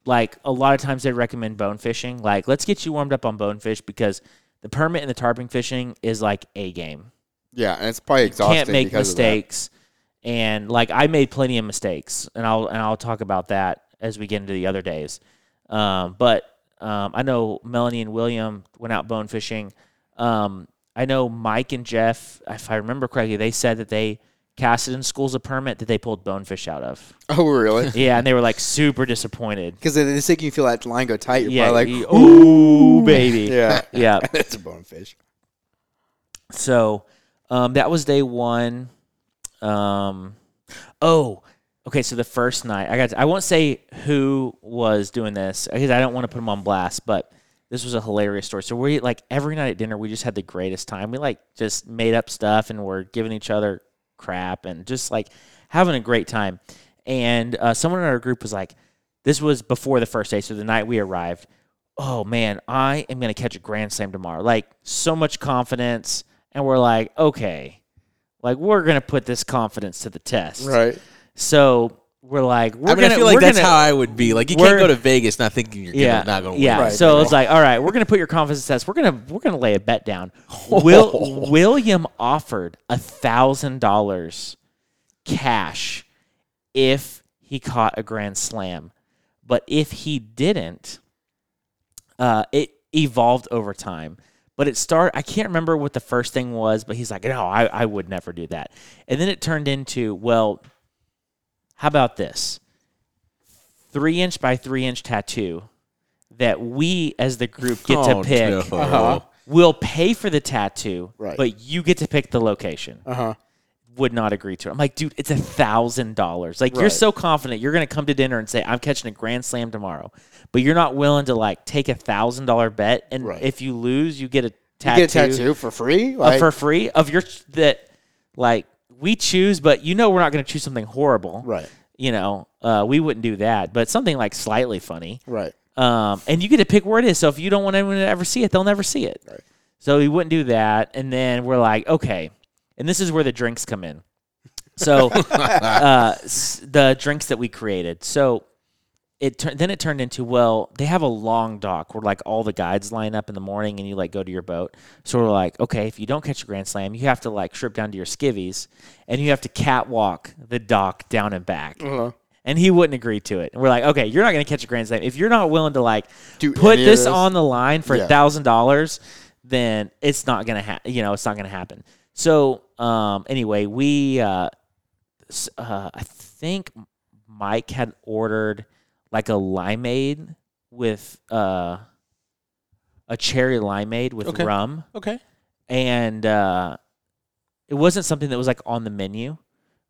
like a lot of times they recommend bone fishing. Like, let's get you warmed up on bonefish because the permit and the tarpon fishing is like a game. Yeah, and it's probably exhausting. You can't make mistakes and like i made plenty of mistakes and i'll and i'll talk about that as we get into the other days um, but um, i know melanie and william went out bone fishing um, i know mike and jeff if i remember correctly they said that they casted in schools a permit that they pulled bonefish out of Oh, really? yeah and they were like super disappointed Because it's making you feel that line go tight. You're yeah probably like, "Ooh, baby yeah, yeah it's a bonefish. So um, that was day one. Um, oh, okay. So the first night, I got. I won't say who was doing this because I don't want to put them on blast, but this was a hilarious story. So we like every night at dinner, we just had the greatest time. We like just made up stuff and we're giving each other crap and just like having a great time. And uh, someone in our group was like, "This was before the first day, so the night we arrived." Oh man, I am gonna catch a grand slam tomorrow. Like so much confidence, and we're like, okay, like we're gonna put this confidence to the test. Right. So we're like, we're I mean, gonna. I feel like that's gonna, how I would be. Like, you can't go to Vegas not thinking you're yeah, gonna, not going to yeah. win. Right, so right. it's like, all right, we're gonna put your confidence test. We're gonna we're gonna lay a bet down. Will William offered a thousand dollars cash if he caught a grand slam, but if he didn't, uh, it evolved over time. But it started. I can't remember what the first thing was, but he's like, "No, I, I would never do that." And then it turned into, "Well, how about this? Three inch by three inch tattoo that we as the group get Oh, to pick. no. Uh-huh. We'll pay for the tattoo, Right. but you get to pick the location." Uh huh. Would not agree to it. I'm like, dude, it's a thousand dollars. Like, you're Right. so confident you're gonna come to dinner and say, I'm catching a grand slam tomorrow, but you're not willing to like take a thousand dollar bet, and Right. if you lose, you get a You tattoo, get a tattoo for free. uh, Like, for free of your that like we choose, but you know we're not gonna choose something horrible, right. You know, uh, we wouldn't do that, but something like slightly funny. Right. Um, and you get to pick where it is. So if you don't want anyone to ever see it, they'll never see it. Right. So we wouldn't do that. And then we're like, okay. And this is where the drinks come in. So uh, the drinks that we created. So it tur- then it turned into well, they have a long dock where like all the guides line up in the morning and you like go to your boat. So we're like, okay, if you don't catch a grand slam, you have to like strip down to your skivvies and you have to catwalk the dock down and back Uh-huh. and he wouldn't agree to it. And we're like, okay, you're not going to catch a grand slam if you're not willing to like Do put this on the line for a thousand dollars, then it's not going to happen. You know, it's not going to happen. So, um, anyway, we, uh, uh, I think Mike had ordered like a limeade with uh, a cherry limeade with Okay. rum Okay. and uh, it wasn't something that was like on the menu,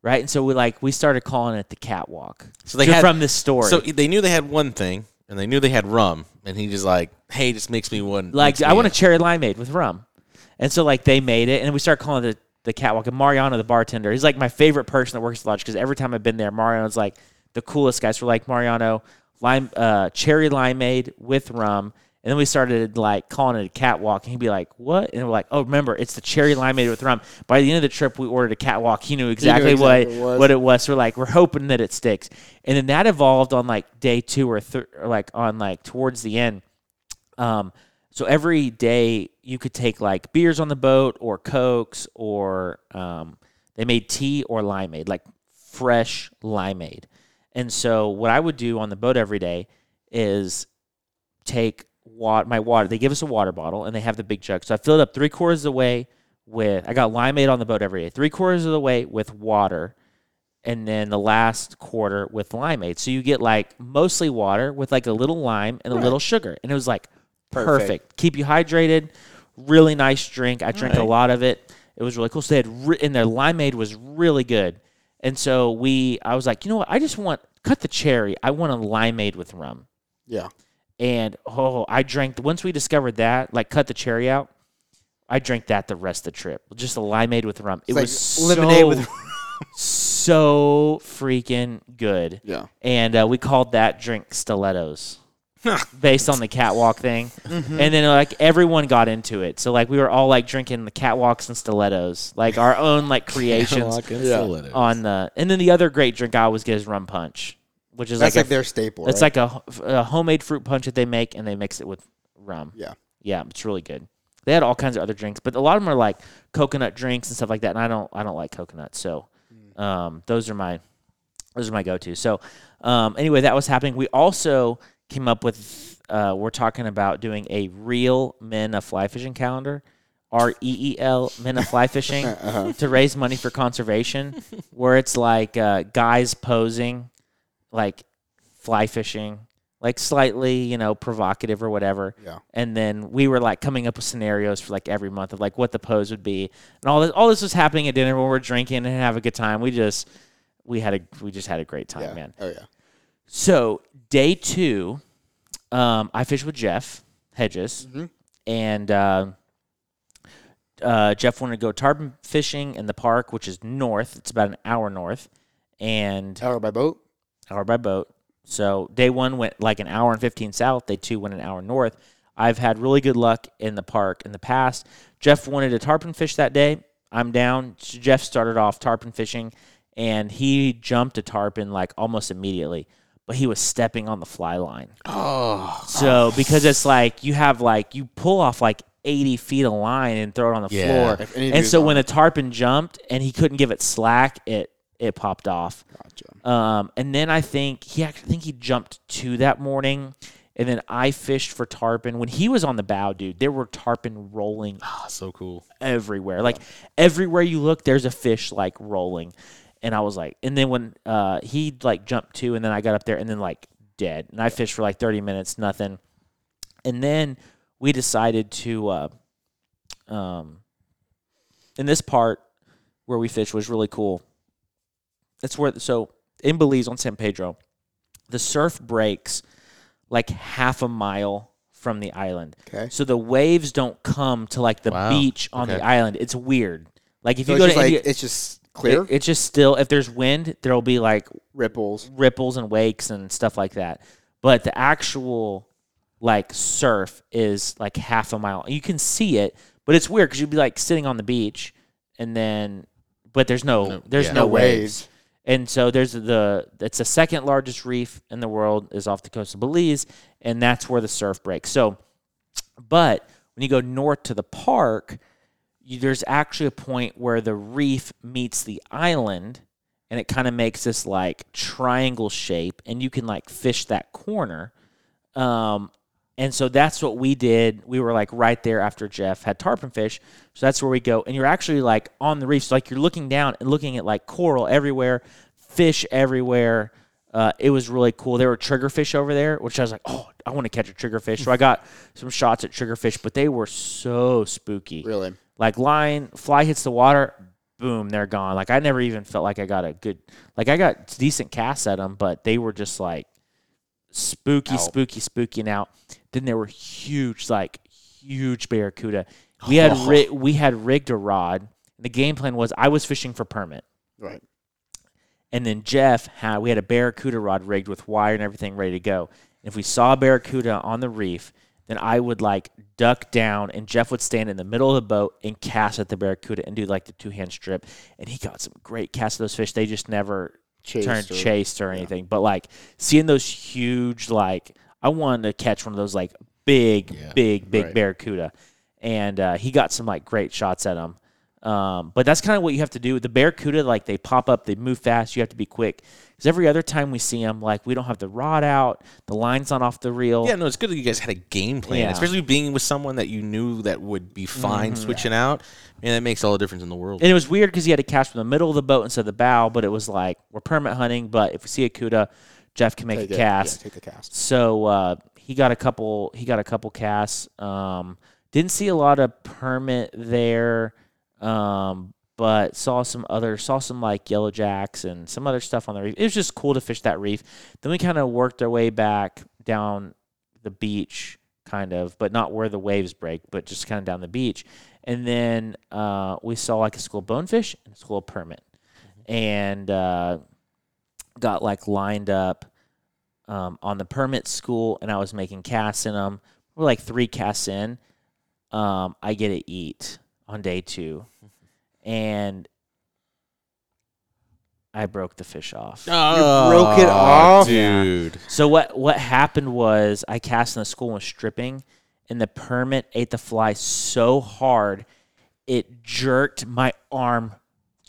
right? And so we like we started calling it the catwalk. So they had- from this story. So they knew they had one thing, and they knew they had rum, and he just like, hey, just makes me one. like I want a- a cherry limeade with rum, and so like they made it, and we started calling it the, the catwalk. And Mariano, the bartender, he's like my favorite person that works at the lodge because every time I've been there, Mariano's like the coolest guys were like Mariano, lime, uh, cherry limeade with rum. And then we started like calling it a catwalk, and he'd be like, "What?" And we're like, "Oh, remember, it's the cherry limeade with rum." By the end of the trip, we ordered a catwalk. He knew exactly, exactly what what it was. what it was. So we're like, we're hoping that it sticks. And then that evolved on like day two or, th- or like on like towards the end. Um, so every day you could take like beers on the boat or cokes or um, they made tea or limeade, like fresh limeade. And so what I would do on the boat every day is take water, my water. They give us a water bottle and they have the big jug. So I filled up three quarters of the way with. I got limeade on the boat every day. Three quarters of the way with water, and then the last quarter with limeade. So you get like mostly water with like a little lime and a little sugar, and it was like perfect. Perfect. Keep you hydrated. Really nice drink. I drank a lot of it. It was really cool. So they had re- and their limeade was really good. And so we, I was like, you know what? I just want cut the cherry. I want a limeade with rum. Yeah. And oh, I drank once we discovered that, like cut the cherry out. I drank that the rest of the trip. Just a limeade with rum. It like was lemonade so, with- so freaking good. Yeah. And uh, we called that drink stilettos. based on the catwalk thing. And then like everyone got into it. So like we were all like drinking the catwalks and stilettos. Like our own like creations and Yeah. stilettos. on the and then the other great drink I always get is rum punch. Which is That's like, like, a, their staple. it's right? like a, a homemade fruit punch that they make and they mix it with rum. Yeah. Yeah, it's really good. They had all kinds of other drinks, but a lot of them are like coconut drinks and stuff like that. And I don't, I don't like coconut, so um, those are my, those are my go-to. So um, anyway, that was happening. We also came up with, uh, we're talking about doing a real men of fly fishing calendar, R E E L men of fly fishing, to raise money for conservation, where it's like uh, guys posing, like fly fishing. Like slightly, you know, provocative or whatever Yeah. and then we were like coming up with scenarios for like every month of like what the pose would be and all this all this was happening at dinner when we're drinking and have a good time we just we had a we just had a great time Yeah. man Oh yeah. So day two um, i fished with jeff hedges Mm-hmm. and uh, uh, jeff wanted to go tarpon fishing in the park which is north it's about an hour north and Hour by boat. hour by boat. So day one went like an hour and 15 south. Day two went an hour north. I've had really good luck in the park in the past. Jeff wanted to tarpon fish that day. I'm down. Jeff started off tarpon fishing and he jumped a tarpon like almost immediately, but he was stepping on the fly line. Oh, So because it's like you have like you pull off like 80 feet of line and throw it on the Yeah. floor. If any of And so when the tarpon jumped and he couldn't give it slack, it it popped off. Gotcha. Um, and then I think he actually I think he jumped two that morning, and then I fished for tarpon. When he was on the bow, dude, there were tarpon rolling ah, so cool. everywhere. Like everywhere you look, there's a fish like rolling. And I was like, and then when uh, he like jumped too, and then I got up there, and then like dead, and I fished for like 30 minutes, nothing. And then we decided to, uh, um, in this part where we fished was really cool. That's where so in Belize on San Pedro, the surf breaks like half a mile from the island. Okay. So the waves don't come to like the Wow. beach on the island. It's weird. Like if So you go to like India, it's just clear it- it's just still if there's wind, there'll be like ripples. ripples and wakes and stuff like that. But the actual like surf is like half a mile. You can see it, but it's weird because you'd be like sitting on the beach and then, but there's no, No- there's yeah. no, No waves. waves. And so there's the it's the second largest reef in the world is off the coast of Belize, and that's where the surf breaks. So, but when you go north to the park, you, there's actually a point where the reef meets the island, and it kind of makes this like triangle shape, and you can like fish that corner. Um, and so that's what we did. We were like right there after Jeff had tarpon fish. So that's where we go. And you're actually like on the reef. So like you're looking down and looking at like coral everywhere, fish everywhere. Uh, it was really cool. There were triggerfish over there, which I was like, oh, I want to catch a triggerfish. So I got some shots at triggerfish, but they were so spooky. Really. Like line, fly hits the water, boom, they're gone. Like I never even felt like I got a good, like I got decent casts at them, but they were just like spooky, Out. spooky, spooky. out. then there were huge, like huge barracuda. We had oh. ri- we had rigged a rod. The game plan was I was fishing for permit. Right. And then Jeff had we had a barracuda rod rigged with wire and everything ready to go. If we saw a barracuda on the reef, then I would like duck down and Jeff would stand in the middle of the boat and cast at the barracuda and do like the two hand strip. And he got some great casts of those fish. They just never Chased turned or- chased or anything. But like seeing those huge like I wanted to catch one of those like big, big, big Right. barracuda. And uh, he got some like great shots at them. Um, but that's kind of what you have to do. The barracuda, like they pop up, they move fast. You have to be quick because every other time we see them, like we don't have the rod out, the line's not off the reel. Yeah, no, it's good that you guys had a game plan, Yeah. especially being with someone that you knew that would be fine switching out. And that makes all the difference in the world. And it was weird because he had to cast from the middle of the boat instead of the bow, but it was like we're permit hunting, but if we see a cuda, Jeff can make Take a it. cast. Yeah, take the cast. So uh, he got a couple. He got a couple casts. Um, didn't see a lot of permit there, um, but saw some other. Saw some like yellow jacks and some other stuff on the reef. It was just cool to fish that reef. Then we kind of worked our way back down the beach, kind of, but not where the waves break, but just kind of down the beach. And then uh, we saw like a school of bonefish and a school of permit, and uh, got like lined up um, on the permit school, and I was making casts in them. We're like three casts in. Um, I get to eat on day two, and I broke the fish off. Oh, broke it off? dude. So what what happened was I cast in the school and was stripping, and the permit ate the fly so hard it jerked my arm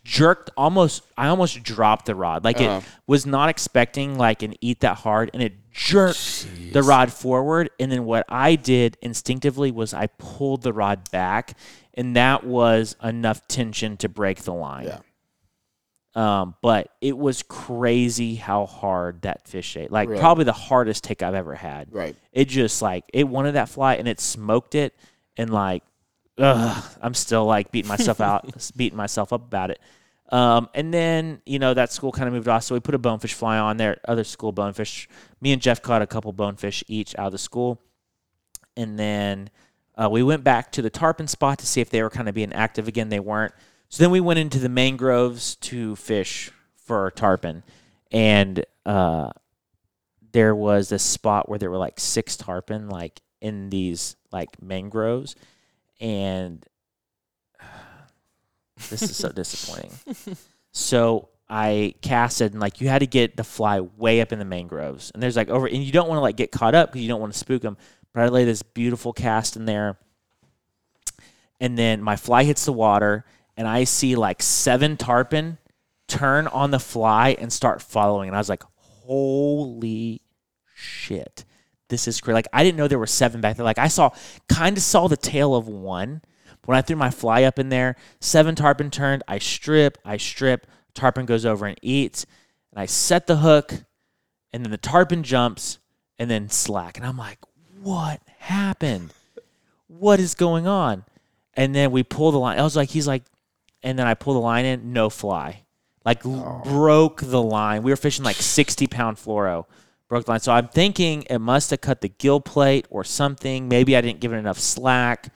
jerked almost I almost dropped the rod. Like Uh-huh. it was not expecting like an eat that hard and it jerked the rod forward and then what I did instinctively was I pulled the rod back and that was enough tension to break the line. Yeah. Um, but it was crazy how hard that fish ate. Like probably the hardest take I've ever had. Right. It just like it wanted that fly and it smoked it and like ugh, I'm still like beating myself out, beating myself up about it. Um, and then you know that school kind of moved off, so we put a bonefish fly on there. Other school bonefish. Me and Jeff caught a couple bonefish each out of the school, and then uh, we went back to the tarpon spot to see if they were kind of being active again. They weren't. So then we went into the mangroves to fish for tarpon, and uh, there was this spot where there were like six tarpon, like in these like mangroves, and this is so disappointing. So I casted and like you had to get the fly way up in the mangroves, and there's like over, and you don't want to like get caught up because you don't want to spook them. But I lay this beautiful cast in there, and then my fly hits the water, and I see like seven tarpon turn on the fly and start following, and I was like, holy shit. This is crazy. Like I didn't know there were seven back there. Like I saw, kind of saw the tail of one. When I threw my fly up in there, seven tarpon turned. I strip, I strip. Tarpon goes over and eats, and I set the hook, and then the tarpon jumps, and then slack. And I'm like, what happened? What is going on? And then we pull the line. I was like, he's like, and then I pull the line in, no fly. Like l- oh. broke the line. We were fishing like 60 pound fluoro. Broke the line. So I'm thinking it must have cut the gill plate or something. Maybe I didn't give it enough slack.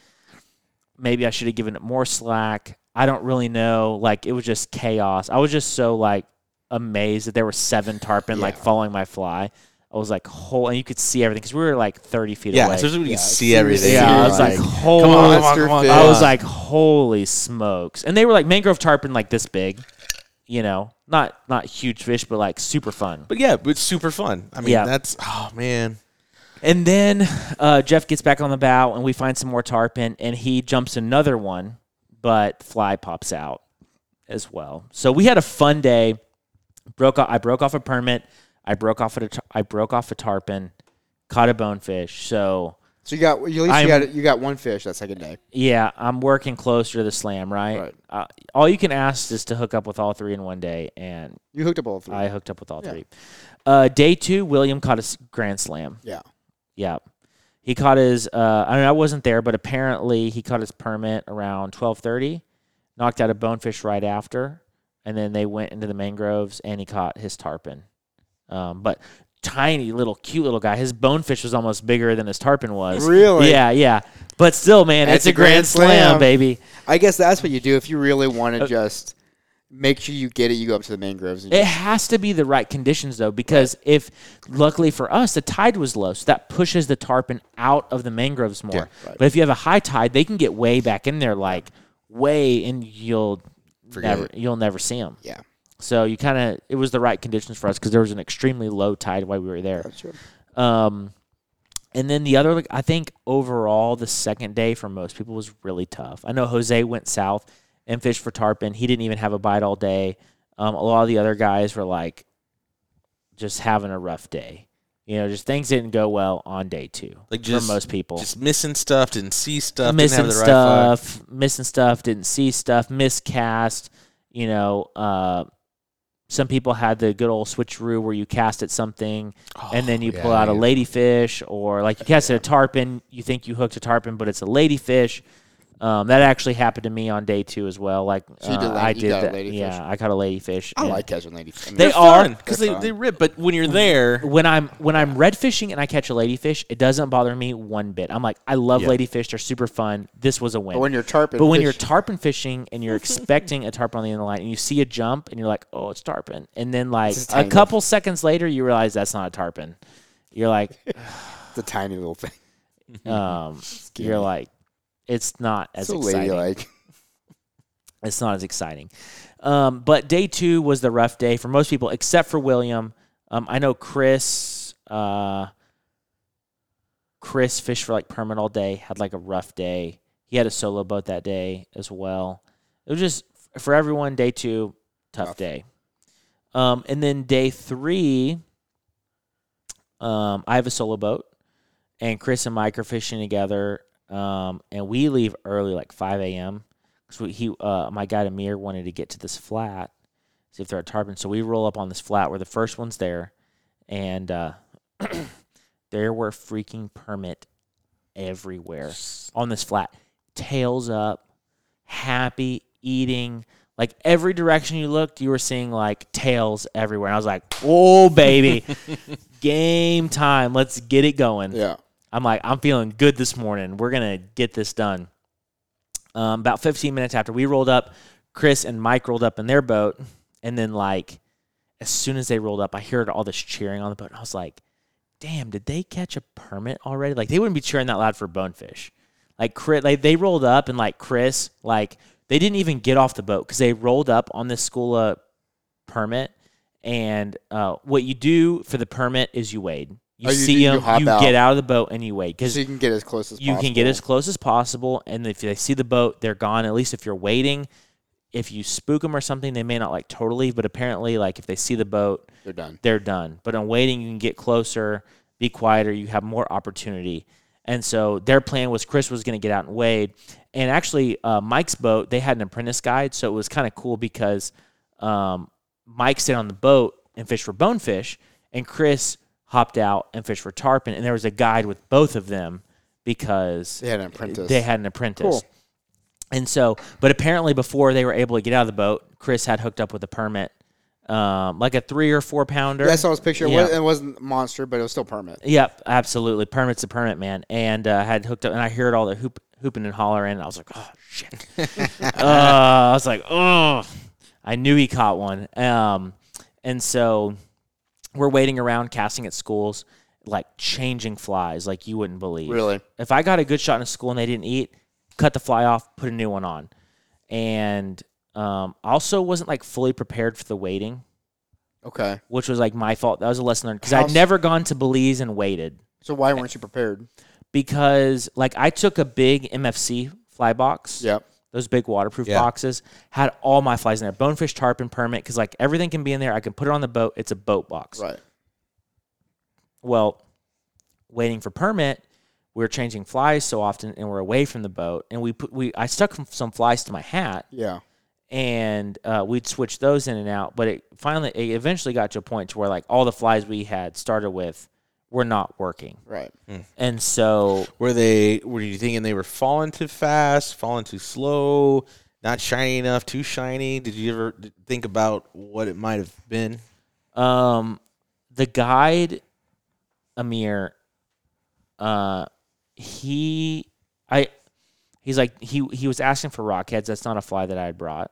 Maybe I should have given it more slack. I don't really know. Like it was just chaos. I was just so like amazed that there were seven tarpon like following my fly. I was like, whole, and you could see everything because we were like 30 feet Yeah, away. especially when you Yeah, can as see everything. yeah, I was like, like, holy. Come on, come on, fish. come I was like, holy smokes! And they were like mangrove tarpon, like this big, you know, not not huge fish, but like super fun. But yeah, it's super fun. I mean, Yeah. that's oh man. And then uh, Jeff gets back on the bow, and we find some more tarpon, and he jumps another one, but fly pops out as well. So we had a fun day. Broke off, I broke off a permit. I broke off a tar- I broke off a tarpon, caught a bonefish. So So you got at least I'm- you got you got one fish that second day. yeah, I'm working closer to the slam. Right. Right. Uh, all you can ask is to hook up with all three in one day, and You hooked up all three. I hooked up with all Yeah. three. Uh, day two, William caught a grand slam. yeah. Yeah. He caught his uh I mean I wasn't there, but apparently he caught his permit around twelve thirty. knocked out a bonefish right after, and then they went into the mangroves and he caught his tarpon. Um, but tiny little cute little guy. His bonefish was almost bigger than his tarpon was. Really? Yeah, yeah. But still, man, That's it's a grand grand slam, slam. baby. I guess that's what you do if you really want Uh, to just make sure you get it. You go up to the mangroves. And It just, has to be the right conditions though, because if luckily for us the tide was low, so that pushes the tarpon out of the mangroves more. But if you have a high tide, they can get way back in there, like way, and you'll never you'll never see them. yeah, So you kind of it was the right conditions for us because there was an extremely low tide while we were there. that's true. Um, and then the other, like, I think overall, the second day for most people was really tough. I know Jose went south and fished for tarpon. He didn't even have a bite all day. Um, a lot of the other guys were like just having a rough day. You know, just things didn't go well on day two Like just for most people. just missing stuff, didn't see stuff, missing didn't have the right stuff, missing stuff, didn't see stuff, miscast. You know, uh, some people had the good old switcheroo where you cast at something and then you pull out a ladyfish, or like you cast at a tarpon, you think you hooked a tarpon, but it's a ladyfish. Um, that actually happened to me on day two as well. Like So you did uh, la- I you did got a that. ladyfish? Yeah, I caught a ladyfish. I like catching ladies. I mean, They They're because they, They're rip. But when you're there, when I'm when I'm red fishing and I catch a ladyfish, it doesn't bother me one bit. I'm like, I love Yeah. ladyfish; they're super fun. This was a win. But when you're tarpon, But when you're tarpon fishing and you're expecting a tarpon on the end of the line and you see a jump and you're like, oh, it's tarpon. And then like a couple seconds later, you realize that's not a tarpon. You're like, it's a tiny little thing. um, you're like, it's not as so exciting. ladylike. It's not as exciting. Um, but day two was the rough day for most people, except for William. Um, I know Chris. Uh, Chris fished for like permit all day. Had like a rough day. He had a solo boat that day as well. It was just for everyone. Day two, tough Tough. day. Um, and then day three, um, I have a solo boat, and Chris and Mike are fishing together. Um, and we leave early, like five a.m. because he, uh, my guy Amir wanted to get to this flat, see if there are tarpon. So we roll up on this flat where the first one's there, and uh, there were freaking permit everywhere on this flat, tails up, happy eating. Like every direction you looked, you were seeing like tails everywhere. And I was like, "Oh baby, game time! Let's get it going." Yeah. I'm like, I'm feeling good this morning. We're gonna get this done. Um, about 15 minutes after we rolled up, Chris and Mike rolled up in their boat, and then like, as soon as they rolled up, I heard all this cheering on the boat, and I was like, "Damn, did they catch a permit already?" Like they wouldn't be cheering that loud for bonefish. Like Chris, like they rolled up, and like Chris, like they didn't even get off the boat because they rolled up on this Skula permit. And uh, what you do for the permit is you wade. You Oh, you see do- you them, you, out. get out of the boat, anyway because So you can get as close as possible. you possible. can get as close as possible. And if they see the boat, they're gone. At least if you're waiting, if you spook them or something, they may not like totally. But apparently, like if they see the boat, They're done. they're done. But on waiting, you can get closer, be quieter, you have more opportunity. And so their plan was Chris was going to get out and wade. And actually, uh, Mike's boat, they had an apprentice guide. So it was kind of cool because um, Mike stayed on the boat and fished for bonefish, and Chris hopped out and fished for tarpon. And there was a guide with both of them because They had an apprentice. they had an apprentice. Cool. And so, but apparently before they were able to get out of the boat, Chris had hooked up with a permit, um, like a three or four pounder. Yeah, I saw his picture. It Yeah. It wasn't monster, but it was still permit. Yep, absolutely. Permit's a permit, man. And uh, had hooked up, and I heard all the hoop, hooping and hollering. And I was like, oh shit. uh, I was like, oh. I knew he caught one. Um, and so we're waiting around casting at schools, like changing flies, like you wouldn't believe. Really? If I got a good shot in a school and they didn't eat, cut the fly off, put a new one on. And um, also wasn't like fully prepared for the waiting, Okay. which was like my fault. That was a lesson learned because I'd never gone to Belize and waited So why weren't you prepared? because like I took a big MFC fly box. Yep. Those big waterproof Yeah. boxes had all my flies in there. Bonefish, tarpon, permit, because like everything can be in there. I can put it on the boat. It's a boat box. Right. Well, waiting for permit, we were changing flies so often, and we're away from the boat. And we put we I stuck some flies to my hat, Yeah. and uh, we'd switch those in and out. But it finally, it eventually got to a point to where like all the flies we had started with were not working, Right. and so Were they? Were you thinking they were falling too fast, falling too slow, Not shiny enough, too shiny. Did you ever think about what it might have been? Um, the guide, Amir, uh, he, I, he's like he he was asking for rockheads. That's not a fly that I had brought,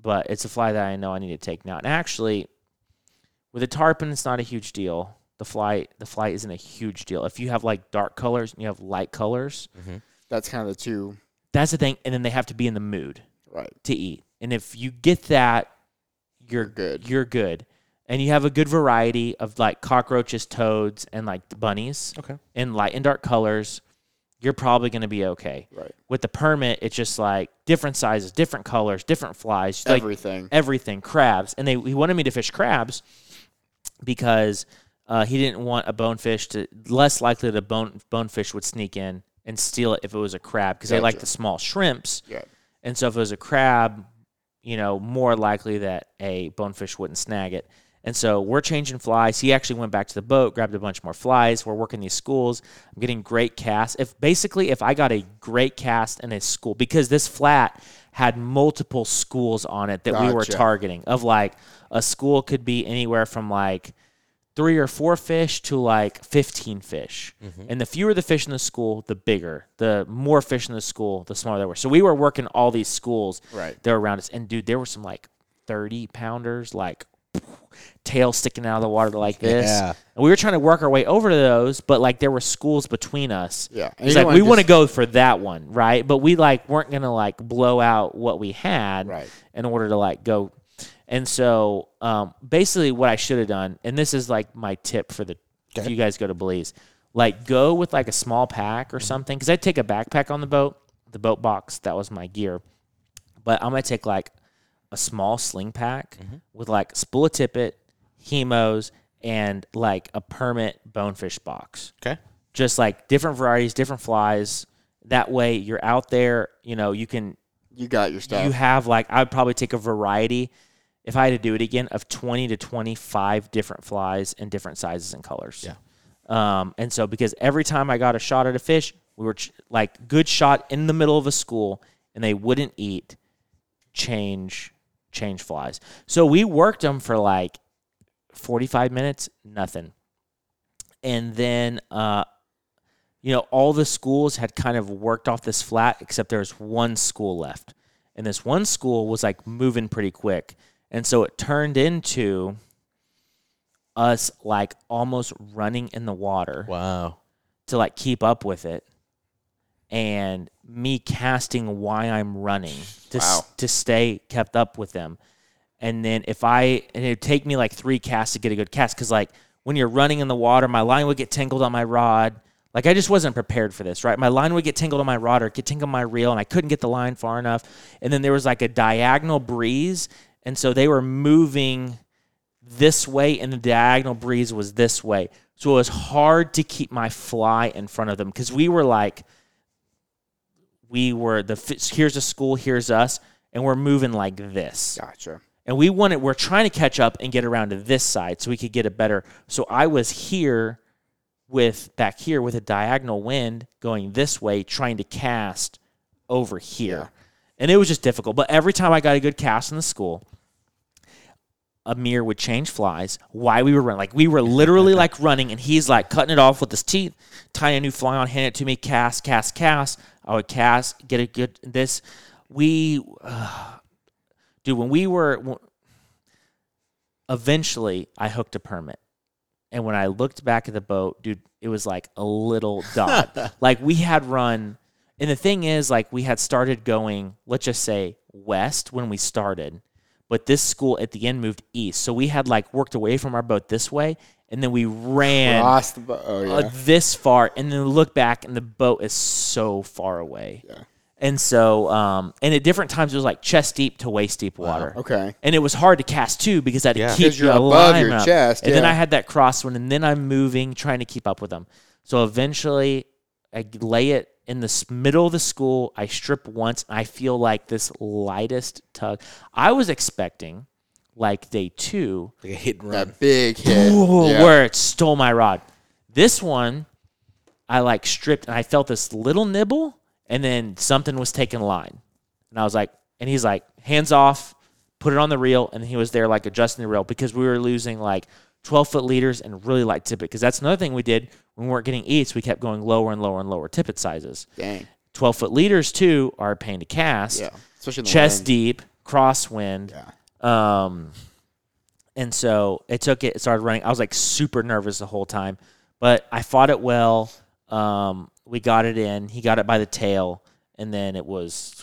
but it's a fly that I know I need to take now. And actually, with a tarpon, it's not a huge deal. The fly the fly isn't a huge deal. If you have like dark colors and you have light colors, mm-hmm. That's kind of the two. that's the thing. And then they have to be in the mood Right. to eat. And if you get that, you're good. You're good. And you have a good variety of like cockroaches, toads, and like bunnies. Okay. In light and dark colors, you're probably going to be okay. Right. With the permit, it's just like different sizes, different colors, different flies, like Everything. everything, crabs. And they he wanted me to fish crabs because uh, he didn't want a bonefish to less likely that a bone bonefish would sneak in and steal it if it was a crab because they like the small shrimps. Yeah. And so if it was a crab, you know, more likely that a bonefish wouldn't snag it. And so we're changing flies. He actually went back to the boat, grabbed a bunch more flies. We're working these schools. I'm getting great casts. If basically if I got a great cast in a school because this flat had multiple schools on it that we were targeting. Of like a school could be anywhere from like three or four fish to like 15 fish. And the fewer the fish in the school, the bigger. The more fish in the school, the smaller they were. So we were working all these schools Right. that were around us. And dude, there were some like 30 pounders, like tail sticking out of the water like this. Yeah. And we were trying to work our way over to those, but like there were schools between us. Yeah. It's like we want to go for that one, right? But we like weren't gonna like blow out what we had Right. in order to like go. And so um, basically, what I should have done, and this is like my tip for the if you guys go to Belize, like go with like a small pack or something. Because I take a backpack on the boat, the boat box that was my gear, but I'm gonna take like a small sling pack with like spool of tippet, hemos, and like a permit bonefish box Okay. just like different varieties, different flies. That way, you're out there. You know, you can You got your stuff. you have like I would probably take a variety if I had to do it again of 20 to 25 different flies in different sizes and colors. Yeah. Um, and so because every time I got a shot at a fish, we were ch- like good shot in the middle of a school and they wouldn't eat change change flies. So we worked them for like 45 minutes, nothing. And then uh you know, all the schools had kind of worked off this flat except there was one school left. And this one school was like moving pretty quick. And so it turned into us like almost running in the water Wow. to like keep up with it and me casting why I'm running to s- to stay kept up with them. And then if I and it'd take me like three casts to get a good cast because like when you're running in the water, my line would get tangled on my rod. Like I just wasn't prepared for this, right? My line would get tangled on my rod or get tangled on my reel, and I couldn't get the line far enough. And then there was like a diagonal breeze, and so they were moving this way and the diagonal breeze was this way. So it was hard to keep my fly in front of them because we were like, we were the here's a school, here's us, and we're moving like this. Gotcha. And we wanted, we're trying to catch up and get around to this side so we could get a better. So I was here with back here with a diagonal wind going this way, trying to cast over here. And it was just difficult. But every time I got a good cast in the school, Amir would change flies. Why we were running? Like we were literally like running, and he's like cutting it off with his teeth, tying a new fly on, handing it to me, cast, cast, cast. I would cast, get a good this. We, uh, dude, when we were, eventually I hooked a permit, and when I looked back at the boat, dude, it was like a little dot. like we had run, and the thing is, like we had started going, let's just say west when we started but this school at the end moved east. So we had like worked away from our boat this way, and then we ran Cross the bo- oh, yeah. uh, this far, and then look back, and the boat is so far away. Yeah. And so, um, and at different times it was like chest deep to waist deep water. Okay. And it was hard to cast too because I had to Yeah. keep 'Cause you're the above line your up. chest, And then. I had that crosswind, and then I'm moving, trying to keep up with them. So eventually, I lay it in the middle of the school. I strip once. I feel like this lightest tug. I was expecting, like day two, Like a hit and run. That big hit. Ooh, Yeah. where it stole my rod. This one, I like stripped and I felt this little nibble, and then something was taking line, and I was like, and he's like, hands off, put it on the reel, and he was there like adjusting the reel because we were losing like 12 foot leaders and really light tippet because that's another thing we did when we weren't getting eats. We kept going lower and lower and lower tippet sizes. Dang. 12 foot leaders too are a pain to cast. Yeah. Especially chest wind. deep, crosswind. Yeah. Um, and so it took it, it started running. I was like super nervous the whole time, but I fought it well. Um, we got it in. He got it by the tail, and then it was,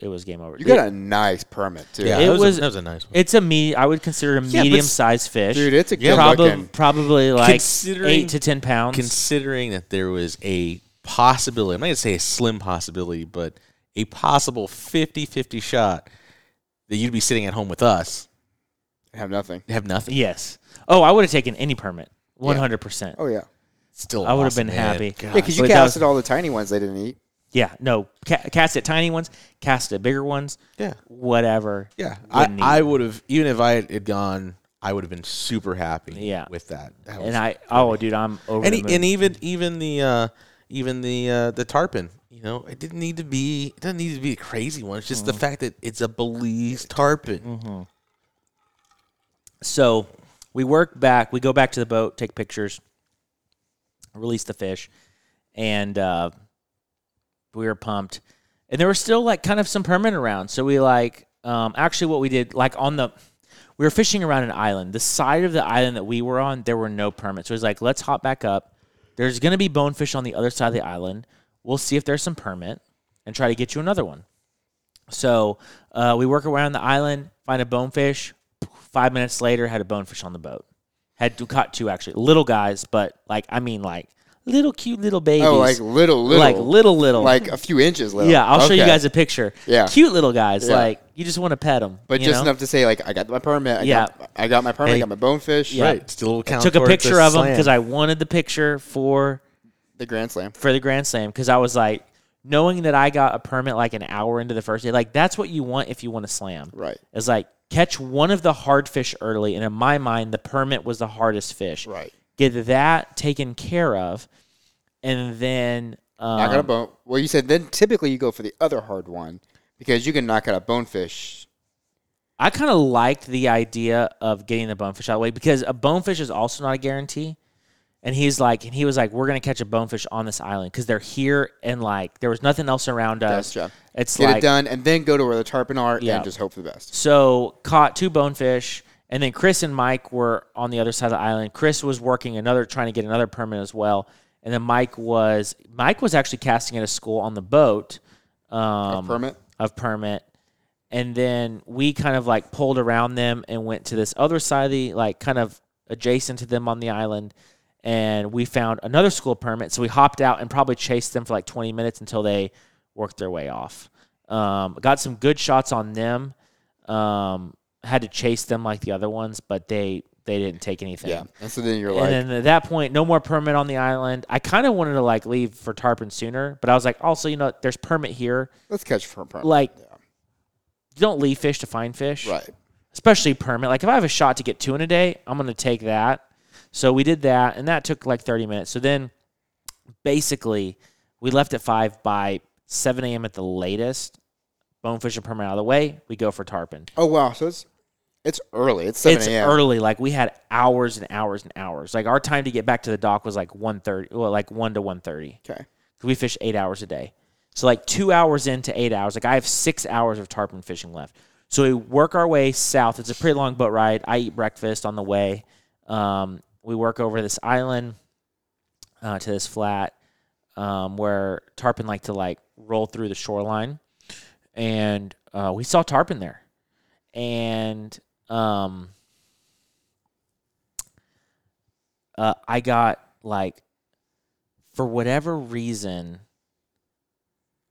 it was game over. You got a nice permit too. Yeah, It that was, was- a, that was a nice one. It's a me. I would consider a Yeah, medium sized fish. Dude, it's a good probably looking. probably like Considering- eight to ten pounds. Considering that there was a possibility, I'm not going to say a slim possibility, but a possible 50 50 shot that you'd be sitting at home with us, Have nothing. have nothing. yes. Oh, I would have taken any permit. One hundred percent. Oh yeah. Still, I would've awesome, been man. happy. God. Yeah, because you casted was- all the tiny ones they didn't eat. Yeah. No. Ca- cast at tiny ones. Cast at bigger ones. Yeah. Whatever. Yeah, I, Wouldn't I would have even if I had gone, I would have been super happy. Yeah. with that. That And I. Oh, dude, I'm over. and, and even even the uh, even the uh, the tarpon. You know, it didn't need to be. It doesn't need to be a crazy one. It's just the fact that it's a Belize tarpon. So we work back. We go back to the boat, take pictures, release the fish, and uh, we were pumped. And there were still like kind of some permit around. So we like um, actually what we did like on the we were fishing around an island. The side of the island that we were on, there were no permits. So it was like let's hop back up. There's gonna be bonefish on the other side of the island. We'll see if there's some permit and try to get you another one. So uh, we work around the island, find a bonefish. Five minutes later, had a bonefish on the boat. Had to caught two actually, little guys, but like I mean like little cute little babies. Oh, like little, little, like little little. like a few inches little. yeah, I'll show you guys a picture. Yeah. cute little guys. Yeah. Like you just want to pet them, But just enough to say, like, I got my permit. I Yeah. got, I got my permit. I got my bonefish. Yeah. Right, still count Took a picture the of them because I wanted the picture for The Grand Slam. for the Grand Slam because I was like, knowing that I got a permit like an hour into the first day, like that's what you want if you want to slam. Right. Is like catch one of the hard fish early, and in my mind, the permit was the hardest fish. Right. Get that taken care of, and then um, Knock out a bone. Well, you said then typically you go for the other hard one because you can knock out a bonefish. I kind of liked the idea of getting the bonefish out of the way because a bonefish is also not a guarantee. And he's like, and he was like, we're gonna catch a bonefish on this island because they're here and like there was nothing else around us. Gotcha. It's Get like it done and then go to where the tarpon are Yeah. and just hope for the best. So caught two bonefish, and then Chris and Mike were on the other side of the island. Chris was working another, trying to get another permit as well, and then Mike was Mike was actually casting at a school on the boat. Um, permit? of permit, and then we kind of like pulled around them and went to this other side of the like kind of adjacent to them on the island. And we found another school permit, so we hopped out and probably chased them for like 20 minutes until they worked their way off. Um, got some good shots on them. Um, had to chase them like the other ones, but they they didn't take anything. Yeah. And so then you're like, And then at that point, no more permit on the island. I kind of wanted to like leave for tarpon sooner, but I was like, also, you know, there's permit here. let's catch for a permit. Like, you don't leave fish to find fish, right. especially permit. Like, if I have a shot to get two in a day, I'm going to take that. So we did that, and that took like 30 minutes. So then, basically, we left at five by 7 a.m. at the latest. Bonefish and permit out of the way. We go for tarpon. Oh wow. So it's it's early. It's seven it's a.m. early. Like we had hours and hours and hours. Like our time to get back to the dock was like 1.30, well, like one to 1.30. Okay. We fish eight hours a day. So like two hours into eight hours, like I have six hours of tarpon fishing left. So we work our way south. It's a pretty long boat ride. I eat breakfast on the way. Um, we work over this island uh, to this flat um, where tarpon like to like roll through the shoreline, and uh, we saw tarpon there, and um, uh, I got like for whatever reason,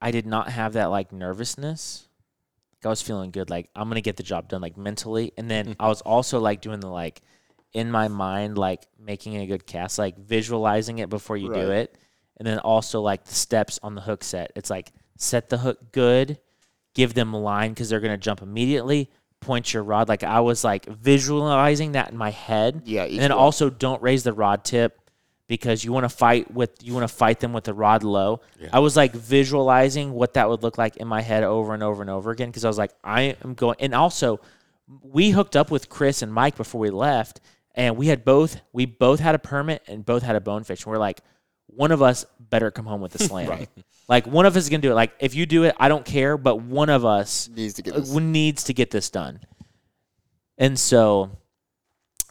I did not have that like nervousness. Like I was feeling good, like I'm gonna get the job done, like mentally, and then I was also like doing the like in my mind, like making a good cast, like visualizing it before you do it, and then also like the steps on the hook set. It's like set the hook good, give them a line because they're gonna jump immediately. Point your rod, like I was like visualizing that in my head. Yeah, and then one. also don't raise the rod tip because you want to fight with you want to fight them with the rod low. I was like visualizing what that would look like in my head over and over and over again because I was like I am going and also we hooked up with Chris and Mike before we left and we had both we both had a permit and both had a bonefish and we're like one of us better come home with a slam. Like one of us is going to do it. Like if you do it I don't care but one of us Needs to get this. needs to get this done. And so,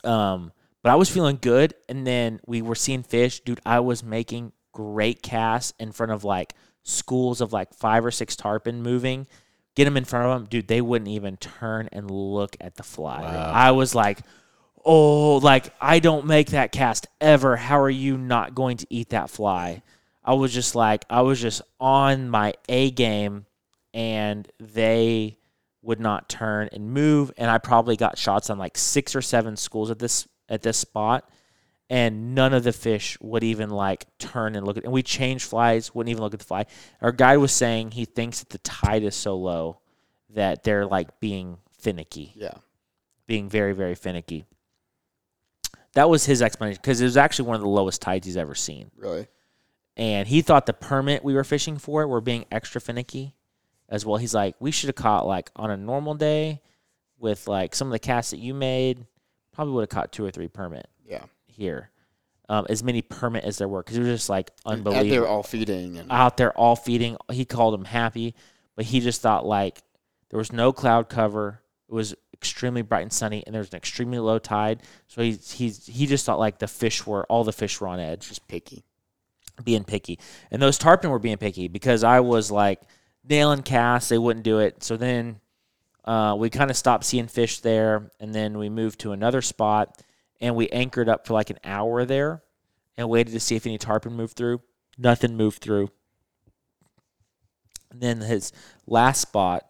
um, but I was feeling good, and then we were seeing fish, dude. I was making great casts in front of like schools of like five or six tarpon moving. Get them in front of them, dude. They wouldn't even turn and look at the fly. I was like, oh, like I don't make that cast ever. How are you not going to eat that fly? I was just like, I was just on my A game, and they would not turn and move. And I probably got shots on like six or seven schools at this at this spot, and none of the fish would even like turn and look at. And we changed flies, wouldn't even look at the fly. Our guide was saying he thinks that the tide is so low that they're like being finicky Yeah. being very, very finicky. That was his explanation because it was actually one of the lowest tides he's ever seen. Really. And he thought the permit we were fishing for were being extra finicky as well. He's like, we should have caught like on a normal day with like some of the casts that you made, probably would have caught two or three permit Yeah. here. Um, as many permit as there were because it was just like unbelievable. Out there all feeding and out there all feeding. He called them happy, but he just thought like there was no cloud cover. It was extremely bright and sunny, and there was an extremely low tide. So he he's he just thought like the fish were all the fish were on edge, just picky. being picky, and those tarpon were being picky because I was like nailing casts. They wouldn't do it. So then uh, we kind of stopped seeing fish there, and then we moved to another spot, and we anchored up for like an hour there, and waited to see if any tarpon moved through. Nothing moved through. And then his last spot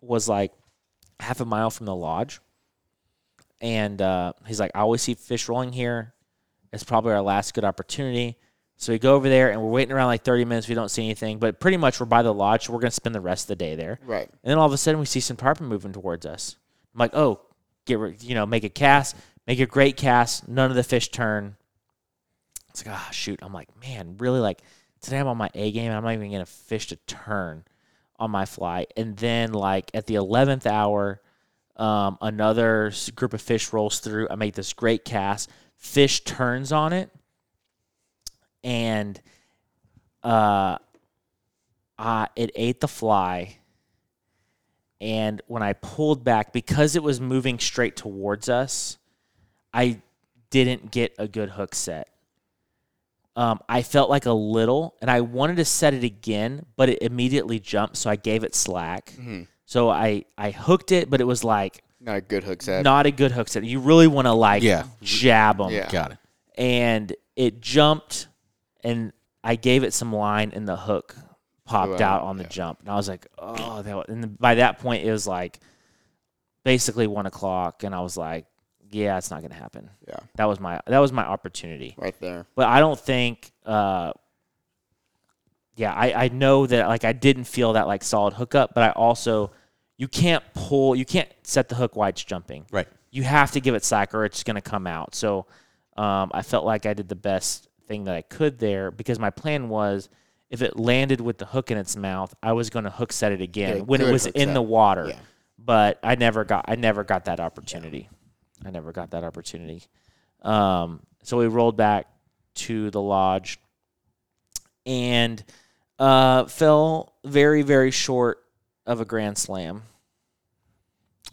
was like half a mile from the lodge. And uh, he's like, I always see fish rolling here. It's probably our last good opportunity. So we go over there and we're waiting around like 30 minutes. We don't see anything, but pretty much we're by the lodge. So we're going to spend the rest of the day there. Right. And then all of a sudden we see some tarpon moving towards us. I'm like, oh, get rid- you know, make a cast, make a great cast. None of the fish turn. It's like, ah, shoot. I'm like, man, really like today I'm on my A game and I'm not even gonna fish to turn on my fly. And then like at the eleventh hour, um, another group of fish rolls through. I make this great cast. Fish turns on it, and uh, uh, it ate the fly. And when I pulled back, because it was moving straight towards us, I didn't get a good hook set. Um, I felt like a little, and I wanted to set it again, but it immediately jumped, so I gave it slack. So I I hooked it, but it was like Not a good hook set. not a good hook set. You really want to like Yeah. jab them, Yeah. Got it. and it jumped, and I gave it some line, and the hook popped Flew out out, on the yeah. jump, and I was like, oh, that. Was, and by that point, it was like basically one o'clock, and I was like, yeah, it's not gonna happen. Yeah. That was my that was my opportunity. Right there. But I don't think. Uh, yeah, I, I know that like I didn't feel that like solid hookup, but I also you can't pull you can't set the hook while it's jumping. Right. You have to give it slack or it's gonna come out. So um, I felt like I did the best thing that I could there because my plan was if it landed with the hook in its mouth, I was gonna hook set it again a when it was in set. the water. Yeah. But I never got I never got that opportunity. I never got that opportunity. Um, so we rolled back to the lodge and uh, fell very, very short of a grand slam.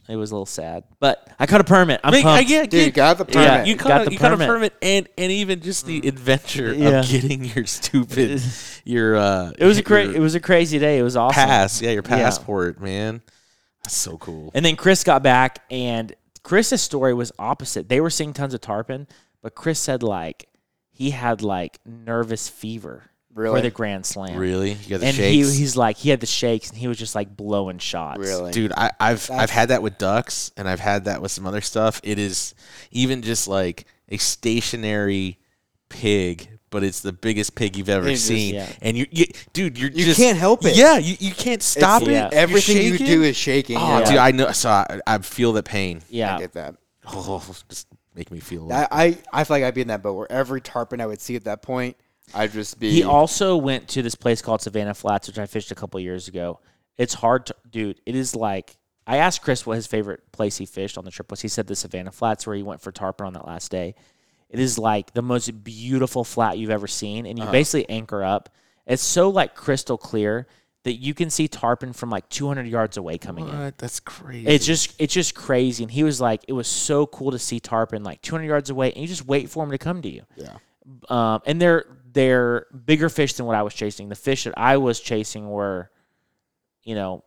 It was a little sad, but I caught a permit. I'm I mean, I pumped. get, Dude, get- got the permit. Yeah, permit. you got caught, the a, you caught a permit. permit, and and even just the adventure Yeah. of getting your stupid your uh It was a cra- It was a crazy day. It was awesome. pass, yeah, your Yeah. passport, man. That's so cool. And then Chris got back, and Chris's story was opposite. They were seeing tons of tarpon, but Chris said like he had like nervous fever Really? for the grand slam. Really, you got the And he, he's like he had the shakes, and he was just like blowing shots. Really? dude. I, I've That's- I've had that with ducks, and I've had that with some other stuff. It is even just like a stationary pig. But it's the biggest pig you've ever It's just- seen, yeah. and you, you, dude, you're You just can't help it. Yeah, you, you can't stop It's- it. yeah. You're Everything you shaking. do is shaking. Oh, yeah. dude, I know. So I, I feel the pain. Yeah. I get that. Oh, just make me feel. I, I I feel like I'd be in that boat where every tarpon I would see at that point, I'd just be. He also went to this place called Savannah Flats, which I fished a couple years ago. It's hard to, dude. It is like I asked Chris what his favorite place he fished on the trip was. He said the Savannah Flats, where he went for tarpon on that last day. It is like the most beautiful flat you've ever seen, and you basically anchor up. It's so like crystal clear that you can see tarpon from like 200 yards away coming in. That's crazy. It's just it's just crazy. And he was like, it was so cool to see tarpon like 200 yards away, and you just wait for them to come to you. Yeah. Um, and they're they're bigger fish than what I was chasing. The fish that I was chasing were, you know,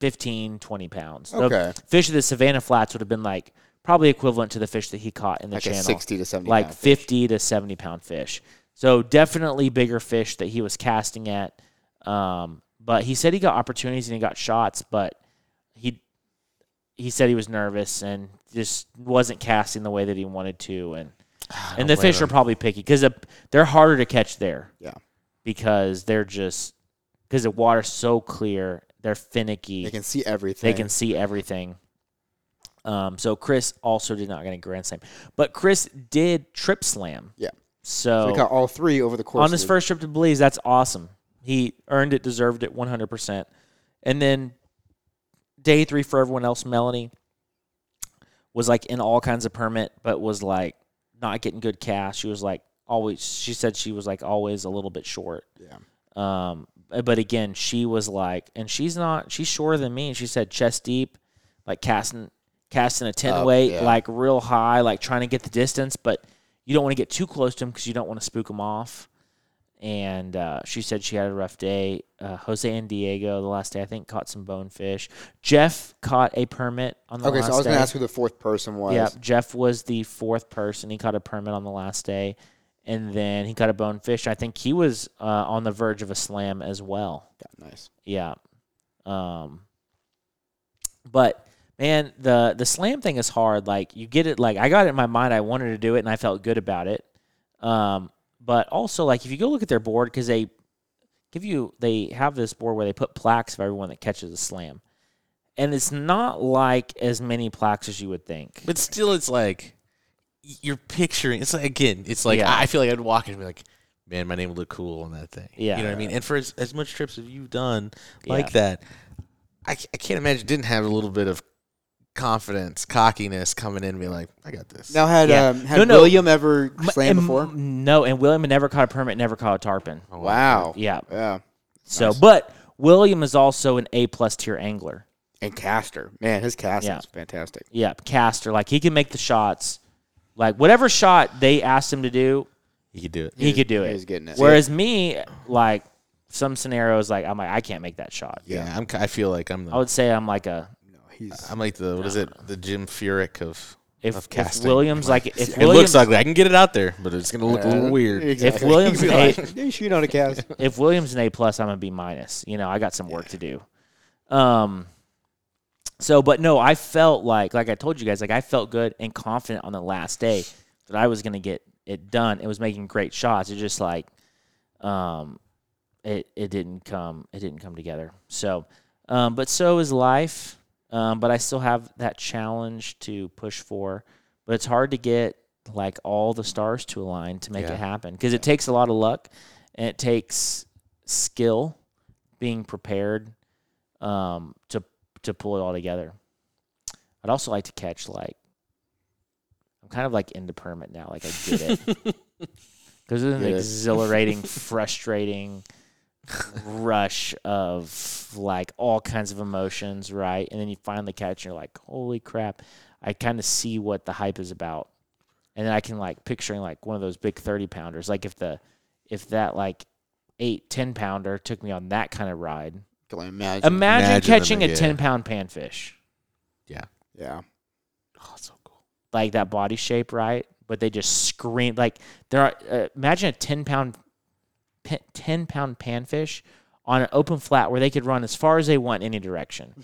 15, 20 pounds. The Okay. fish of the Savannah Flats would have been like probably equivalent to the fish that he caught in the like channel, sixty to seventy. like pound fish. 50 to 70 pound fish. So definitely bigger fish that he was casting at. Um, but he said he got opportunities and he got shots, but he he said he was nervous and just wasn't casting the way that he wanted to, and and the fish are probably picky because they're harder to catch there. Yeah. because they're just because the water's so clear, they're finicky. They can see everything. They can see everything. Um, so Chris also did not get a grand slam, but Chris did trip slam. Yeah. So, So he caught all three over the course. on his first trip to Belize, that's awesome. He earned it, deserved it, one hundred percent. And then day three for everyone else, Melanie was like in all kinds of permit, but was like not getting good cash. She was like always. She said she was like always a little bit short. Yeah. Um, but again, she was like, and she's not. She's shorter than me, and she said chest deep, like casting casting a ten Up, weight, yeah. like real high, like trying to get the distance, but you don't want to get too close to him because you don't want to spook him off. And uh, she said she had a rough day. Uh, Jose and Diego, the last day, I think, caught some bonefish. Jeff caught a permit on the. Okay, last so I was going to ask who the fourth person was. Yeah, Jeff was the fourth person. He caught a permit on the last day, and then he caught a bonefish. I think he was uh, on the verge of a slam as well. Yeah, nice. Yeah. Um. But man, the the slam thing is hard. Like you get it. Like I got it in my mind. I wanted to do it, and I felt good about it. Um. But also, like if you go look at their board, because they give you, they have this board where they put plaques of everyone that catches a slam, and it's not like as many plaques as you would think. But still, it's like you're picturing. It's like again, it's like Yeah. I feel like I'd walk in and be like, "Man, my name would look cool on that thing." Yeah. you know what I mean. And for as, as much trips as you've done Yeah. like that, I can't imagine didn't have a little bit of confidence, cockiness coming in and be like, "I got this." Now, had Yeah. um, had No, no. William ever M- slammed and- before? No, and William had never caught a permit, never caught a tarpon. Oh, Wow. Yeah. Yeah. So, but William is also an A plus tier angler. And Caster, man, his casting Yeah. is fantastic. Yeah, caster. Like he can make the shots. Like whatever shot they asked him to do, You could do it. he was- could do he it. was getting it. Whereas me, like some scenarios, like I'm like I can't make that shot. Yeah, I'm. ki- I feel like I'm the. I would say I'm like a No, he's I'm like the what is it? The Jim Furyk of if, of if casting. Williams like if it Williams looks ugly. I can get it out there, but it's gonna look a little Uh, weird. Exactly. Williams He'd be like, "Yeah, you know how to cast. if Williams an A plus, I'm a B minus. You know, I got some work to do. Um. So, but no, I felt like, like I told you guys, like I felt good and confident on the last day that I was gonna get it done. It was making great shots. It just like, um, it it didn't come it didn't come together. So, um, but so is life. Um, but I still have that challenge to push for. But it's hard to get like all the stars to align to make Yeah. it happen because it takes a lot of luck and it takes skill, being prepared um, to to pull it all together. I'd also like to catch like I'm kind of like into permit now. Like I get it because it's an exhilarating, frustrating rush of like all kinds of emotions, right? And then you finally catch, and you're like, holy crap! I kind of see what the hype is about, and then I can like picturing like one of those big thirty pounders. Like if the if that like eight ten pounder took me on that kind of ride. Can I imagine? Imagine, Imagine them, catching a yeah. ten pound panfish, Yeah. yeah. Oh, so cool. like that body shape, right? But they just scream like there are. Uh, imagine a ten pound, pe- ten pound panfish on an open flat where they could run as far as they want in any direction.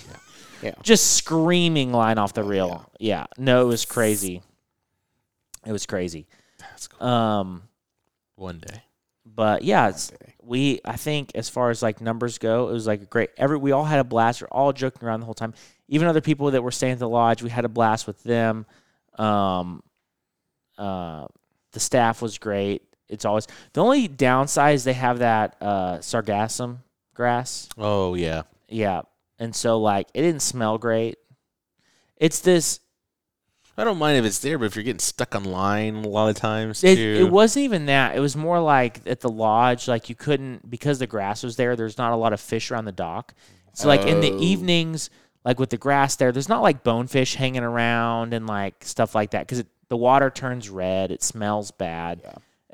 Yeah. Just screaming line off the reel. Yeah. No, it was crazy. It was crazy. That's cool. Um, One day. but yeah, it's, day. we I think as far as like numbers go, it was like a great. Every we all had a blast. We're all joking around the whole time. Even other people that were staying at the lodge, we had a blast with them. Um, uh, the staff was great. It's always the only downside is they have that uh, sargassum grass. Oh yeah. Yeah, and so like it didn't smell great. It's this. I don't mind if it's there, but if you're getting stuck on line a lot of times, It, too. it wasn't even that. It was more like at the lodge, like you couldn't because the grass was there. There's not a lot of fish around the dock. So like in the Oh. evenings, like with the grass there, there's not like bonefish hanging around and like stuff like that because the water turns red. It smells bad,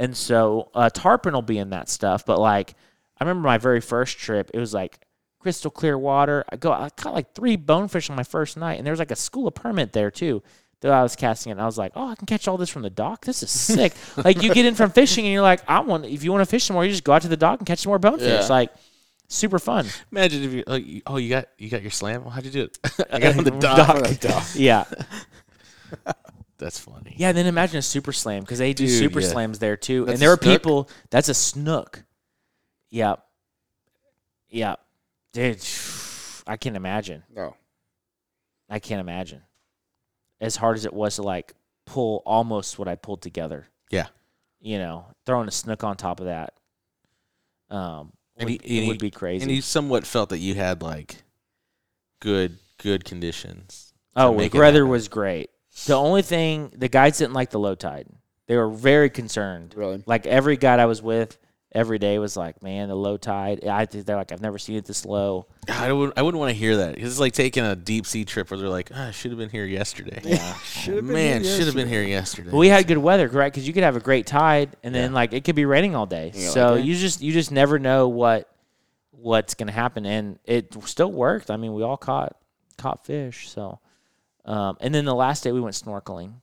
and so uh, tarpon will be in that stuff. But like I remember my very first trip, it was like crystal clear water. I go, I caught like three bonefish on my first night, and there was like a school of permit there too. That I was casting it, and I was like, "Oh, I can catch all this from the dock. This is sick!" like you get in from fishing, and you're like, "I want. If you want to fish some more, you just go out to the dock and catch some more bonefish." Yeah. Like super fun. Imagine if you like, you- oh you got you got your slam. Well, how'd you do it? I got on the Dock. dock. On the dock. Yeah, That's funny. yeah. Then imagine a super slam because they do Dude, super yeah. slams there too, That's and there are snook? people. That's a snook. Yep. Yep. Dude, I can't imagine. No. I can't imagine. As hard as it was to like pull almost what I pulled together. Yeah. You know, throwing a snook on top of that. Um And would, he- it and would he- be crazy. And you somewhat felt that you had like good good conditions. oh, make the weather was great. The only thing the guides didn't like the low tide. They were very concerned. Really? Like every guide I was with every day was like, "Man, the low tide." I they're like, "I've never seen it this low." God, I wouldn't I wouldn't want to hear that. 'Cause It's like taking a deep sea trip where they're like, oh, I should have been here yesterday. Yeah. Should've Man, should have been here yesterday. But we had good weather, right? Because you could have a great tide, and then Yeah. like it could be raining all day. Yeah, so like you just you just never know what what's gonna happen, and it still worked. I mean, we all caught caught fish. So, um, and then the last day we went snorkeling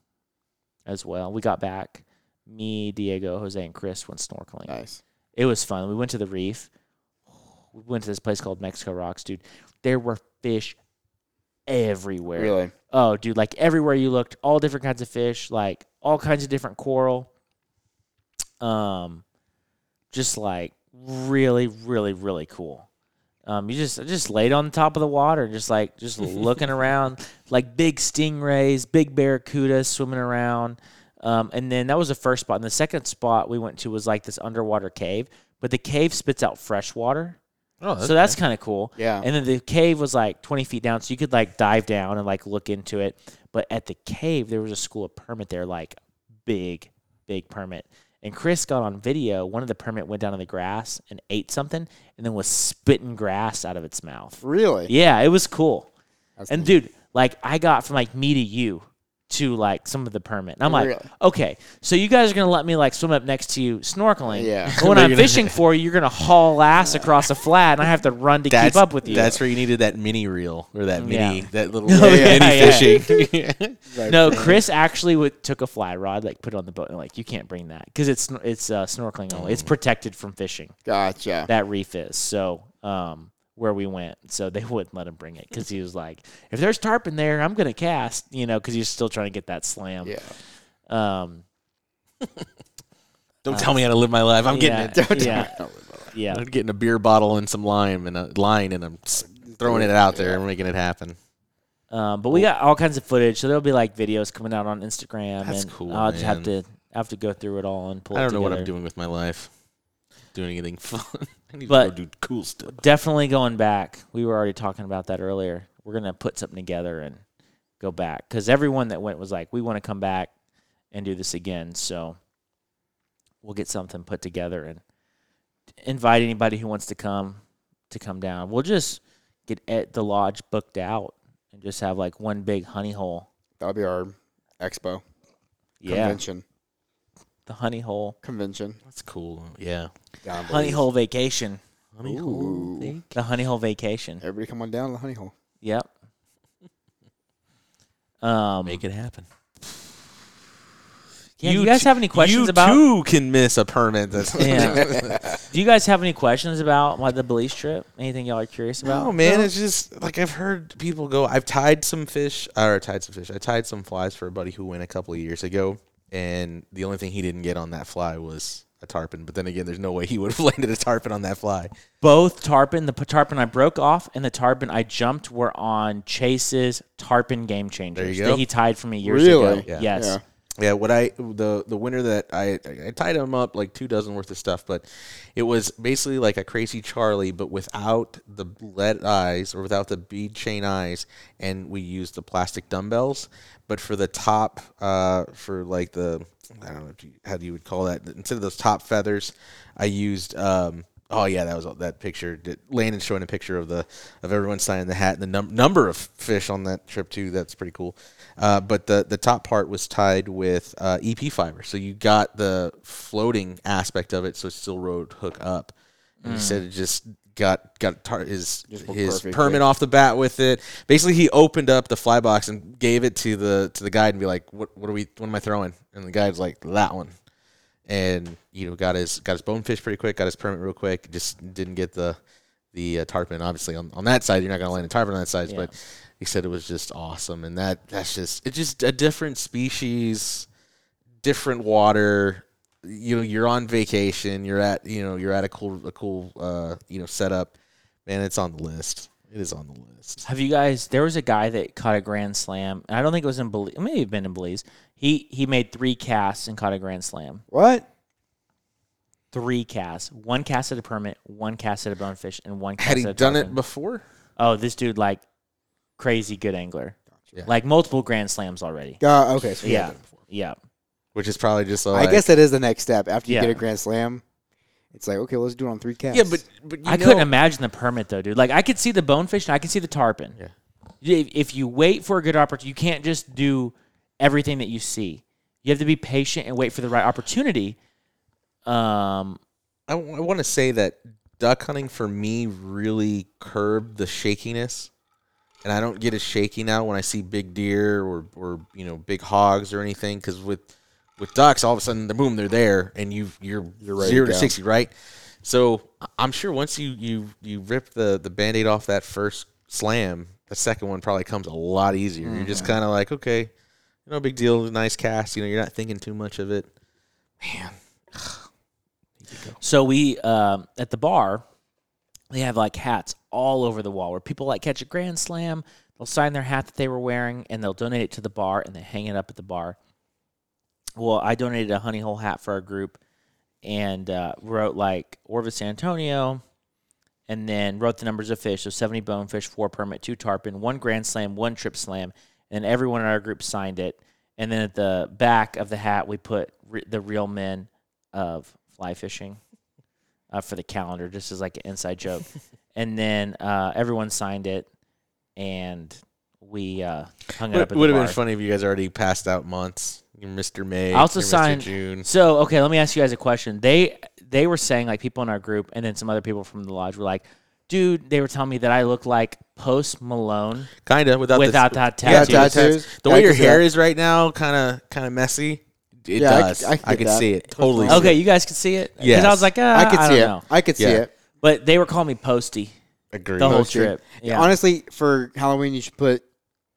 as well. We got back. Me, Diego, Jose, and Chris went snorkeling. Nice. It was fun. We went to the reef. We went to this place called Mexico Rocks, dude. There were fish everywhere. Really? Oh, dude, like everywhere you looked, all different kinds of fish, like all kinds of different coral. Um, just like really, really, really cool. Um, you just just laid on the top of the water, just like just looking around, like big stingrays, big barracudas swimming around. Um, and then that was the first spot. And the second spot we went to was like this underwater cave, but the cave spits out fresh water. oh, So that's kind of cool. Yeah. And then the cave was like 20 feet down, so you could like dive down and like look into it. But at the cave, there was a school of permit there, like big, big permit. And Chris got on video. One of the permit went down in the grass and ate something, and then was spitting grass out of its mouth. Really? Yeah, it was cool. That's and neat. dude, like I got from like me to you to like some of the permit. And I'm like, Really? okay, so you guys are gonna let me like swim up next to you snorkeling. Yeah. But when They're I'm gonna- fishing for you, you're gonna haul ass across a flat, and I have to run to that's, keep up with you. That's where you needed that mini reel or that mini Yeah. that little Oh, yeah, mini yeah. fishing. Right. no, Chris actually would, took a fly rod, like put it on the boat, and like you can't bring that because it's sn- it's uh, snorkeling only. Mm. It's protected from fishing. Gotcha. That reef is so. Um, where we went, so they wouldn't let him bring it because he was like, "If there's tarpon there, I'm gonna cast," you know, because he's still trying to get that slam. Yeah. Um. Don't tell me how to live my life. I'm getting yeah, it. Don't tell yeah, me. yeah. I'm getting a beer bottle and some lime and a line and I'm throwing it out there and making it happen. Um, but we got all kinds of footage, so there'll be like videos coming out on Instagram, That's and cool, I'll just have man. to have to go through it all and pull. I don't know what I'm doing with my life. Doing anything fun. I need But- to go do cool stuff. Definitely going back. We were already talking about that earlier. We're gonna put something together and go back because everyone that went was like, "We want to come back and do this again." So we'll get something put together and invite anybody who wants to come to come down. We'll just get at the lodge booked out and just have like one big honey hole. That'll be our expo Yeah, convention. The honey hole, Convention. That's cool. Yeah. Down honey Belize. hole vacation. Honey Ooh. hole. The honey hole vacation. Everybody come on down to the honey hole. Yep. Um, Make it happen. yeah, you guys t- have any questions you about? too can miss a permit. That's Yeah. Do you guys have any questions about like the Belize trip? Anything y'all are curious about? No, man, it's just like I've heard people go. I've tied some fish, or tied some fish. I tied some flies for a buddy who went a couple of years ago, and the only thing he didn't get on that fly was a tarpon. But then again, there's no way he would have landed a tarpon on that fly. Both tarpon, the tarpon I broke off and the tarpon I jumped were on Chase's tarpon game changers There you that he tied for me years Really? ago. Yeah. Yes. Yeah. Yeah, what I the the winner that I I tied him up like two dozen worth of stuff, but it was basically like a crazy Charlie, but without the lead eyes or without the bead chain eyes, and we used the plastic dumbbells. But for the top, uh, for like the I don't know you, how you would call that instead of those top feathers, I used um. Oh yeah, that was that picture. that Landon showing a picture of the of everyone signing the hat and the num- number of fish on that trip too. That's pretty cool. Uh, but the the top part was tied with uh, EP fiber, so you got the floating aspect of it, so it still rode hook up. And he said it just got got tar- his his perfect, permit off the bat with it. Basically, he opened up the fly box and gave it to the to the guide and be like, "What what are we? What am I throwing?" And the guide's like, "That one." And you know, got his got his bonefish pretty quick, got his permit real quick. Just didn't get the the uh, tarpon. Obviously, on, on that side, you're not gonna land a tarpon on that side, Yeah. but he said it was just awesome, and that that's just it's just a different species, different water. You know, you're on vacation. You're at you know you're at a cool a cool uh, you know setup. Man, it's on the list. It is on the list. Have you guys? There was a guy that caught a grand slam. and I don't think it was in Belize. It may have been in Belize. He he made three casts and caught a grand slam. What? Three casts. One cast at a permit, one cast at a bonefish, and one cast Had he at a done it before? Oh, this dude like crazy good angler. Yeah. Like multiple grand slams already. Uh, okay, so Yeah. Yeah. Which is probably just I like, guess that is the next step after you Yeah. get a grand slam. It's like okay, let's do it on three casts. yeah, but but you I know, couldn't imagine the permit though, dude. Like I could see the bonefish and I could see the tarpon. Yeah. If, if you wait for a good opportunity, you can't just do everything that you see. You have to be patient and wait for the right opportunity. Um, I, want to say that duck hunting for me really curbed the shakiness, and I don't get as shaky now when I see big deer or or you know big hogs or anything. Because with with ducks, all of a sudden, the boom, they're there, and you you're, ready zero to to sixty, right? So I'm sure once you you you rip the the band-aid off that first slam, the second one probably comes a lot easier. You're just kind of like, okay, no big deal, nice cast. You know, you're not thinking too much of it. Man, so we um, at the bar, they have like hats all over the wall where people like catch a grand slam. They'll sign their hat that they were wearing and they'll donate it to the bar and they hang it up at the bar. Well, I donated a honey hole hat for our group and uh, wrote like Orvis Antonio and then wrote the numbers of fish. So 70 bonefish, four permit, two tarpon, one grand slam, one trip slam. And everyone in our group signed it. And then at the back of the hat, we put re- the real men of fly fishing uh, for the calendar, just as like an inside joke. and then uh, everyone signed it, and we uh, hung it up. It would have been funny if you guys already passed out months. You're Mr. May. I also you're Mr. signed- June. So okay, let me ask you guys a question. They they were saying like people in our group, and then some other people from the lodge were like, "Dude," they were telling me that I look like Post Malone Kind of without without the, that Yeah, tattoo. tattoos. The Yeah, way your hair that. is right now, kind of kind of messy. It Yeah, I does. c- I I, can get can that. see it. Totally. Okay, you guys can see it. Because Yes. I was like, uh, I could I see don't it. know. I could see Yeah. it. But they were calling me Posty agree. the whole Posty. trip. Yeah, Honestly, for Halloween, you should put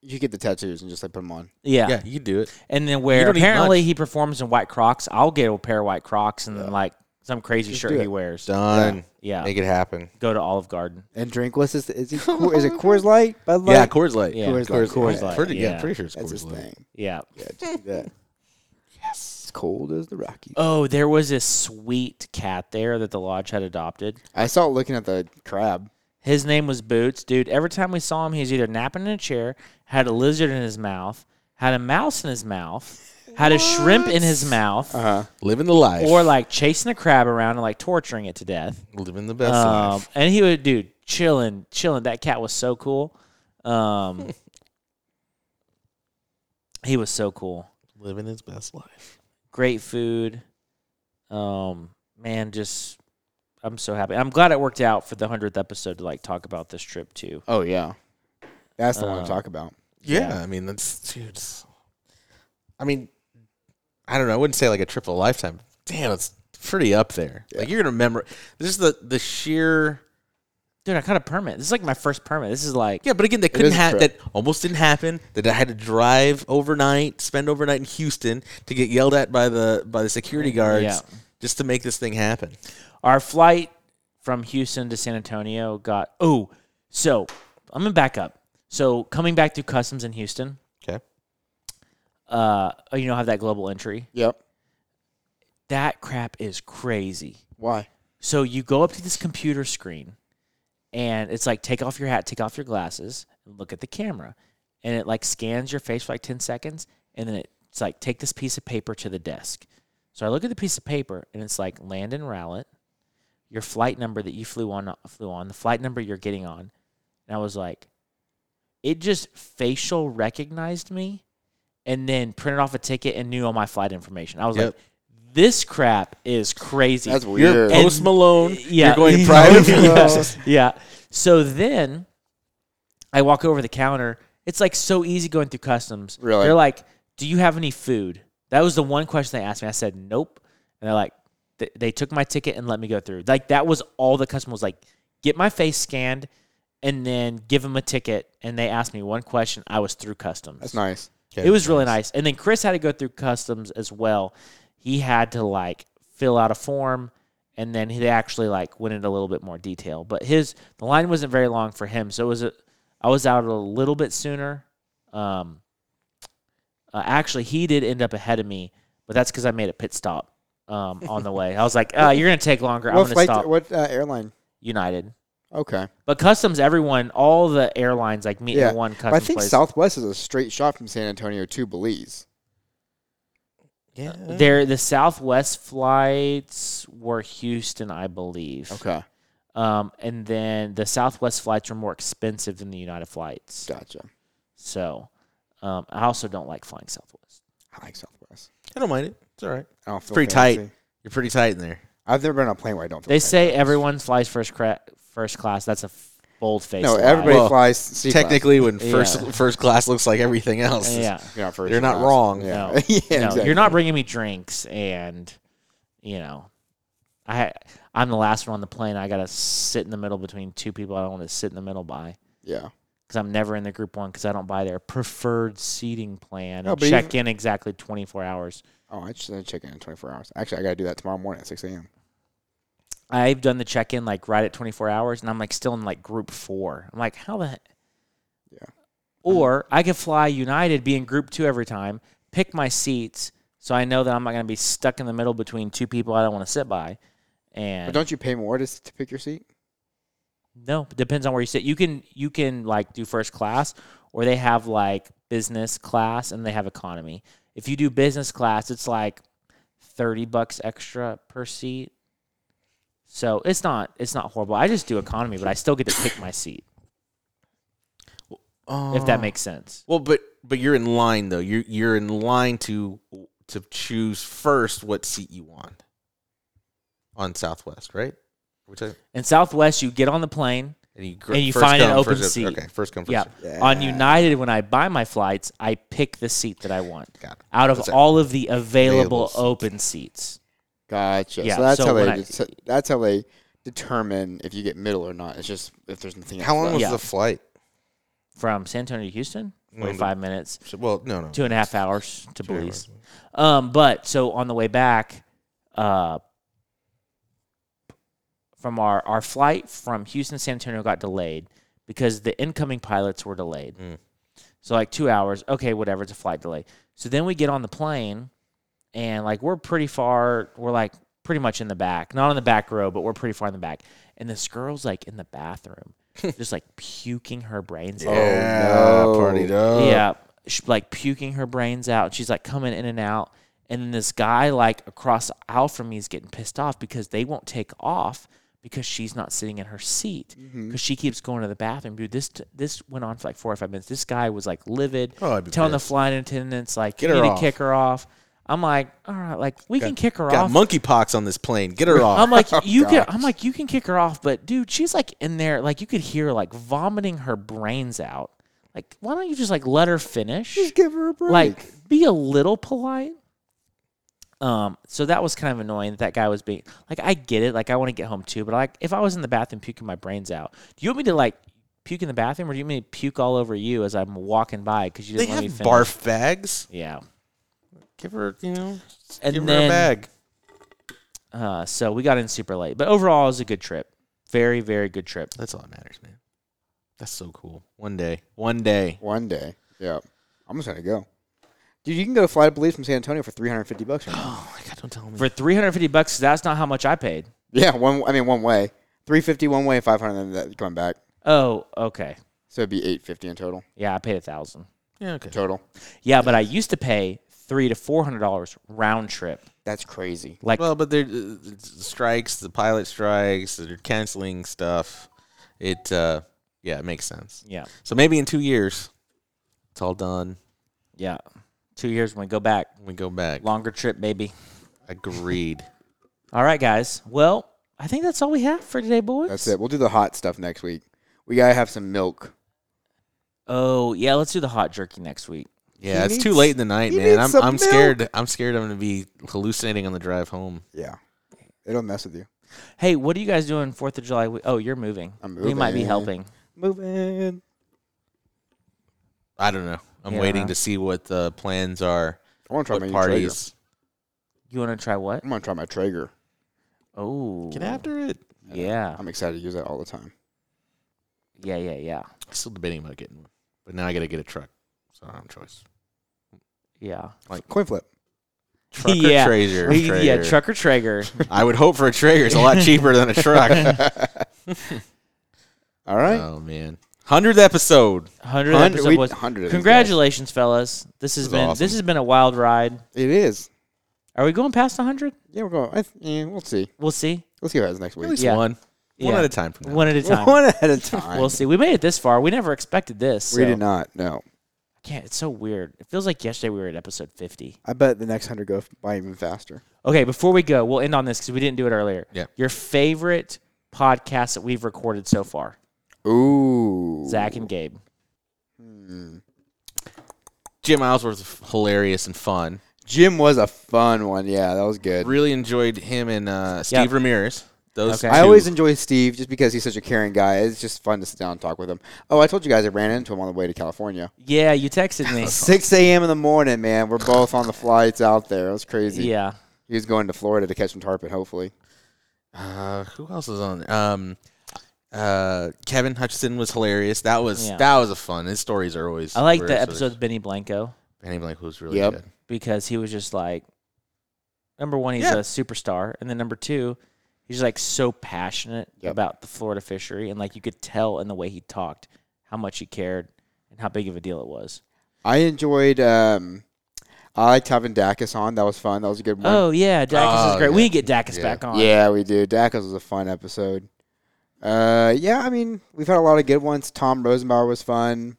you should get the tattoos and just like put them on. yeah. Yeah, you can do it. And then where don't need apparently much. he performs in white Crocs, I'll get a pair of white Crocs and then like some crazy shirt do he it. wears. Done. Yeah, Make it happen. go to Olive Garden. And drink. What's this? Is, it, Coor- is it Coors Light? Bud Light? Yeah, Coors Light. Yeah, Coors Light. Coors Light. Pretty, yeah. yeah. pretty sure it's That's Coors his Light. thing. Yeah. Yeah, just do that. Yes. Cold as the Rockies. Oh, there was this sweet cat there that the lodge had adopted. I saw it looking at the crab. His name was Boots, dude. Every time we saw him, he was either napping in a chair, had a lizard in his mouth, had a mouse in his mouth, had a shrimp in his mouth, Uh huh. Living the life. or like chasing a crab around and like torturing it to death. living the best Um, life. and he would, dude, chilling, chilling. That cat was so cool. Um, he was so cool. Living his best life. Great food. Um, man, just I'm so happy. I'm glad it worked out for the hundredth episode to like talk about this trip too. Oh yeah. That's the one Uh, to talk about. Yeah, I mean that's dude. it's- I mean, I don't know. I wouldn't say like a triple lifetime. Damn, it's pretty up there. Like you're gonna remember. This is the the sheer. Dude, I got a permit. This is like my first permit. This is like Yeah, but again, that couldn't is happen. That almost didn't happen. That I had to drive overnight, spend overnight in Houston to get yelled at by the by the security guards. Yeah. just to make this thing happen. Our flight from Houston to San Antonio got oh, so I'm gonna back up. So coming back through customs in Houston, Okay. uh, you know, have that global entry. Yep. That crap is crazy. Why? So you go up to this computer screen, and it's like take off your hat, take off your glasses, and look at the camera, and it like scans your face for like ten seconds, and then it's like take this piece of paper to the desk. So I look at the piece of paper, and it's like Landon Rowlett, your flight number that you flew on, flew on, the flight number you're getting on, and I was like, it just facial recognized me, and then printed off a ticket and knew all my flight information. I was Yep. like, this crap is crazy. That's You're weird. And- Post Malone. yeah. You're going private. yeah. yeah. So then I walk over the counter. It's like so easy going through customs. Really? They're like, "Do you have any food?" That was the one question they asked me. I said, "Nope." And they're like, th- they took my ticket and let me go through. Like that was all the customer was like, "Get my face scanned." And then give them a ticket, and they asked me one question. I was through customs. That's nice. It was really nice. And then Chris had to go through customs as well. He had to like fill out a form and then he actually like went into a little bit more detail. But his the line wasn't very long for him, so it was a, I was out a little bit sooner. Um uh, actually he did end up ahead of me, but that's cuz I made a pit stop um on the way. I was like, uh, you're going to take longer. I'm flight? stop What uh, airline? United. Okay. But customs everyone, all the airlines like meet Yeah. in one But I think place. Southwest is a straight shot from San Antonio to Belize. Yeah. There, the Southwest flights were Houston, I believe. Okay. Um, and then the Southwest flights are more expensive than the United flights. Gotcha. So, um, I also don't like flying Southwest. I like Southwest. I don't mind it. It's all right. I don't feel pretty fancy. tight. You're pretty tight in there. I've never been on a plane where I don't. Feel They fancy. say everyone flies first cra- first class. That's a bold face. no. Everybody Well, flies. C Technically, when Yeah. first first class looks like everything else. yeah. You're not first. You're not class. wrong. Yeah. No, yeah. no, exactly. you're not bringing me drinks, and you know, I I'm the last one on the plane. I gotta sit in the middle between two people I don't want to sit in the middle by. Yeah. because I'm never in the group one because I don't buy their preferred seating plan No, and but check in exactly 24 hours. Oh, I just didn't check in in 24 hours. Actually, I got to do that tomorrow morning at 6 a.m. I've done the check in like right at 24 hours and I'm like still in like group four. I'm like, how the heck? Yeah. Or I could fly United, be in group two every time, pick my seats so I know that I'm not going to be stuck in the middle between two people I don't want to sit by. But And don't you pay more to, to pick your seat? no, it depends on where you sit. You can you can like do first class or they have like business class and they have economy. If you do business class, it's like 30 bucks extra per seat. So it's not it's not horrible. I just do economy, but I still get to pick my seat if that uh, makes sense. Well, but but you're in line though. You're you're in line to to choose first what seat you want on Southwest, right? Which I, In Southwest, you get on the plane. and you, gr- And you first find an open first- seat. Okay, first come first. Yeah. served. On United, when I buy my flights, I pick the seat that I want Got it. out of That's it. all of the available Available seats. open seats. Gotcha. Yeah, so that's so how they I- det- that's how they determine if you get middle or not. It's just if there's nothing. How else long left. was Yeah. the flight? From San Antonio to Houston, No, 25 minutes. So- Well, no, no. two and a half hours to Two Belize. hours. Um, but so on the way back, uh, from our our flight from Houston to San Antonio got delayed because the incoming pilots were delayed. Mm. So like two hours. Okay, whatever. It's a flight delay. So then we get on the plane, and like we're pretty far. We're like pretty much in the back, not on the back row, but we're pretty far in the back. And this girl's like in the bathroom, just like puking her brains out. Yeah, no. partied up. Yeah, sh like puking her brains out. She's like coming in and out, and then this guy like across the aisle from me is getting pissed off because they won't take off because she's not sitting in her seat Mm-hmm. because she keeps going to the bathroom. Dude, this this went on for like four or five minutes. This guy was like livid, Oh, I'd be telling the flight attendants like, Get "You her need off." to kick her off." I'm like, "All right, like we can kick her Got off." Got monkeypox on this plane. Get her off. I'm like, you can. I'm like, you can kick her off, but dude, she's like in there, like you could hear like vomiting her brains out. Like, why don't you just like let her finish? Just give her a break. Like, be a little polite. Um, so that was kind of annoying that that guy was being like, I get it, like I want to get home too, but like if I was in the bathroom puking my brains out, do you want me to like puke in the bathroom, or do you want me to puke all over you as I'm walking by because you they didn't let have me finish? barf bags. Yeah. Give her, you know, And give her a bag. Uh, so we got in super late, but overall, it was a good trip. Very, very good trip. That's all that matters, man. That's so cool. One day, one day. One day. Yeah. I'm just gonna go. Dude, you can go fly to Belize from San Antonio for 350 bucks right. Oh my god, don't tell me. For 350 bucks, that's not how much I paid. Yeah, one. I mean, one way. 350 one way, 500 then that coming back. Oh, okay. So it'd be 850 in total. Yeah, I paid a thousand. yeah, okay. Total. Yeah, but I used to pay three to four hundred dollars round trip. That's crazy. Like, Well, but there uh, strikes, the pilot strikes, they're canceling stuff. It, uh, yeah, it makes sense. yeah, So maybe in two years, it's all done. yeah. Two years when we go back, We go back. longer trip, baby. Agreed. All right, guys. Well, I think that's all we have for today, boys. That's it. We'll do the hot stuff next week. We gotta have some milk. Oh yeah, let's do the hot jerky next week. Yeah, He it's too late in the night, man. I'm I'm milk. scared. I'm scared I'm gonna be hallucinating on the drive home. Yeah. It'll mess with you. Hey, what are you guys doing Fourth of July? week? Oh, you're moving. I'm We might be moving. helping. Moving. I don't know. I'm Yeah. waiting to see what the plans are. I want to try What my new parties? You want to try what? I'm gonna try my Traeger. Oh, Get after it. Yeah, I'm excited to use that all the time. yeah, yeah, yeah, still debating about getting one, but now I got to get a truck, so I don't have a choice. Yeah. Like coin flip. Truck Yeah. or Traeger? Yeah, Traeger. truck or Traeger. I would hope for a Traeger. It's a lot cheaper than a truck. All right. oh man, hundredth episode. Hundred Hundred- episode we- was. hundred of these Congratulations, fellas! This has This been awesome. this has been a wild ride. It is. Are we going past hundred? Yeah, we're going. I th- yeah, we'll see. We'll see. We'll see what happens next week. At week. least Yeah. one, one at a time from now. One at a time. One at a time. We'll see. We made it this far. We never expected this. We did not. No. I can't. It's so weird. It feels like yesterday we were at episode fifty. I bet the next hundred go by even faster. Okay, before we go, we'll end on this because we didn't do it earlier. Yeah. Your favorite podcast that we've recorded so far, Ooh. Zach and Gabe. Hmm. Jim Ellsworth was hilarious and fun. Jim was a fun one. Yeah, that was good. Really enjoyed him and uh, Steve Yeah. Ramirez. Those Okay. I two. always enjoy Steve just because he's such a caring guy. It's just fun to sit down and talk with him. Oh, I told you guys I ran into him on the way to California. Yeah, you texted me. 6 a.m. in the morning, man. We're both on the flights out there. It was crazy. yeah. He was going to Florida to catch some tarpon, hopefully. Uh, who else was on there? Um, uh, Kevin Hutchinson was hilarious. That was Yeah. that was a fun. His stories are always. I like were the always- episode with Benny Blanco Benny Blank was really Yep. good. because he was just like, number one, he's Yeah. a superstar, and then number two, he's like so passionate Yep. about the Florida fishery, and like you could tell in the way he talked how much he cared and how big of a deal it was. I enjoyed. Um, I liked having Dacus on. That was fun. That was a good one. Oh yeah, Dacus is Oh, great. yeah. We get Dacus Yeah. back on. Yeah, we do. Dacus was a fun episode. Uh, yeah, I mean, we've had a lot of good ones. Tom Rosenbauer was fun.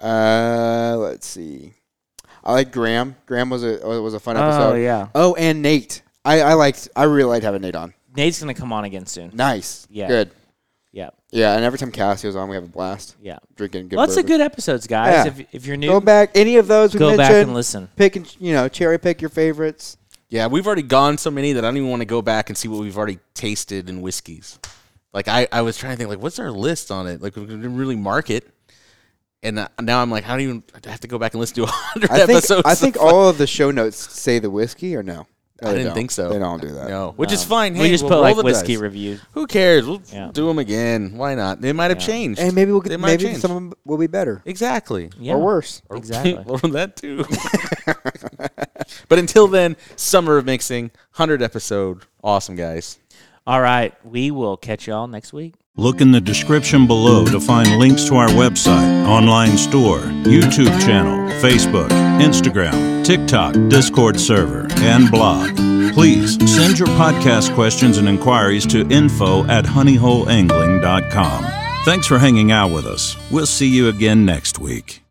Uh, let's see. I like Graham. Graham was a was a fun episode. Oh yeah. Oh, and Nate. I, I liked. I really liked having Nate on. Nate's gonna come on again soon. Nice. Yeah. Good. Yeah. Yeah, and every time Cassie was on, we have a blast. Yeah. Drinking good. Lots of good episodes, guys. Yeah. If, if you're new, Go back. Any of those we go back and listen. Pick and you know cherry pick your favorites. Yeah, we've already gone so many that I don't even want to go back and see what we've already tasted in whiskeys. Like I, I was trying to think like what's our list on it? Like we didn't really mark it. And uh, now I'm like, how do you I have to go back and listen to hundred I think episodes? I think all of the show notes say the whiskey or no. No, I didn't don't. think so. They don't do that. No, which is fine. we Hey, just we'll put roll like the whiskey dice. reviews. Who cares? We'll Yeah. do them again. Why not? They might have Yeah. changed. And maybe we'll They get might maybe changed. some of them will be better exactly. Yeah. or worse. Exactly. Well, that too. but until then, summer of mixing, hundred episode, awesome guys. All right. We will catch y'all next week. Look in the description below to find links to our website, online store, YouTube channel, Facebook, Instagram, TikTok, Discord server, and blog. Please send your podcast questions and inquiries to info at honeyholeangling.com. Thanks for hanging out with us. We'll see you again next week.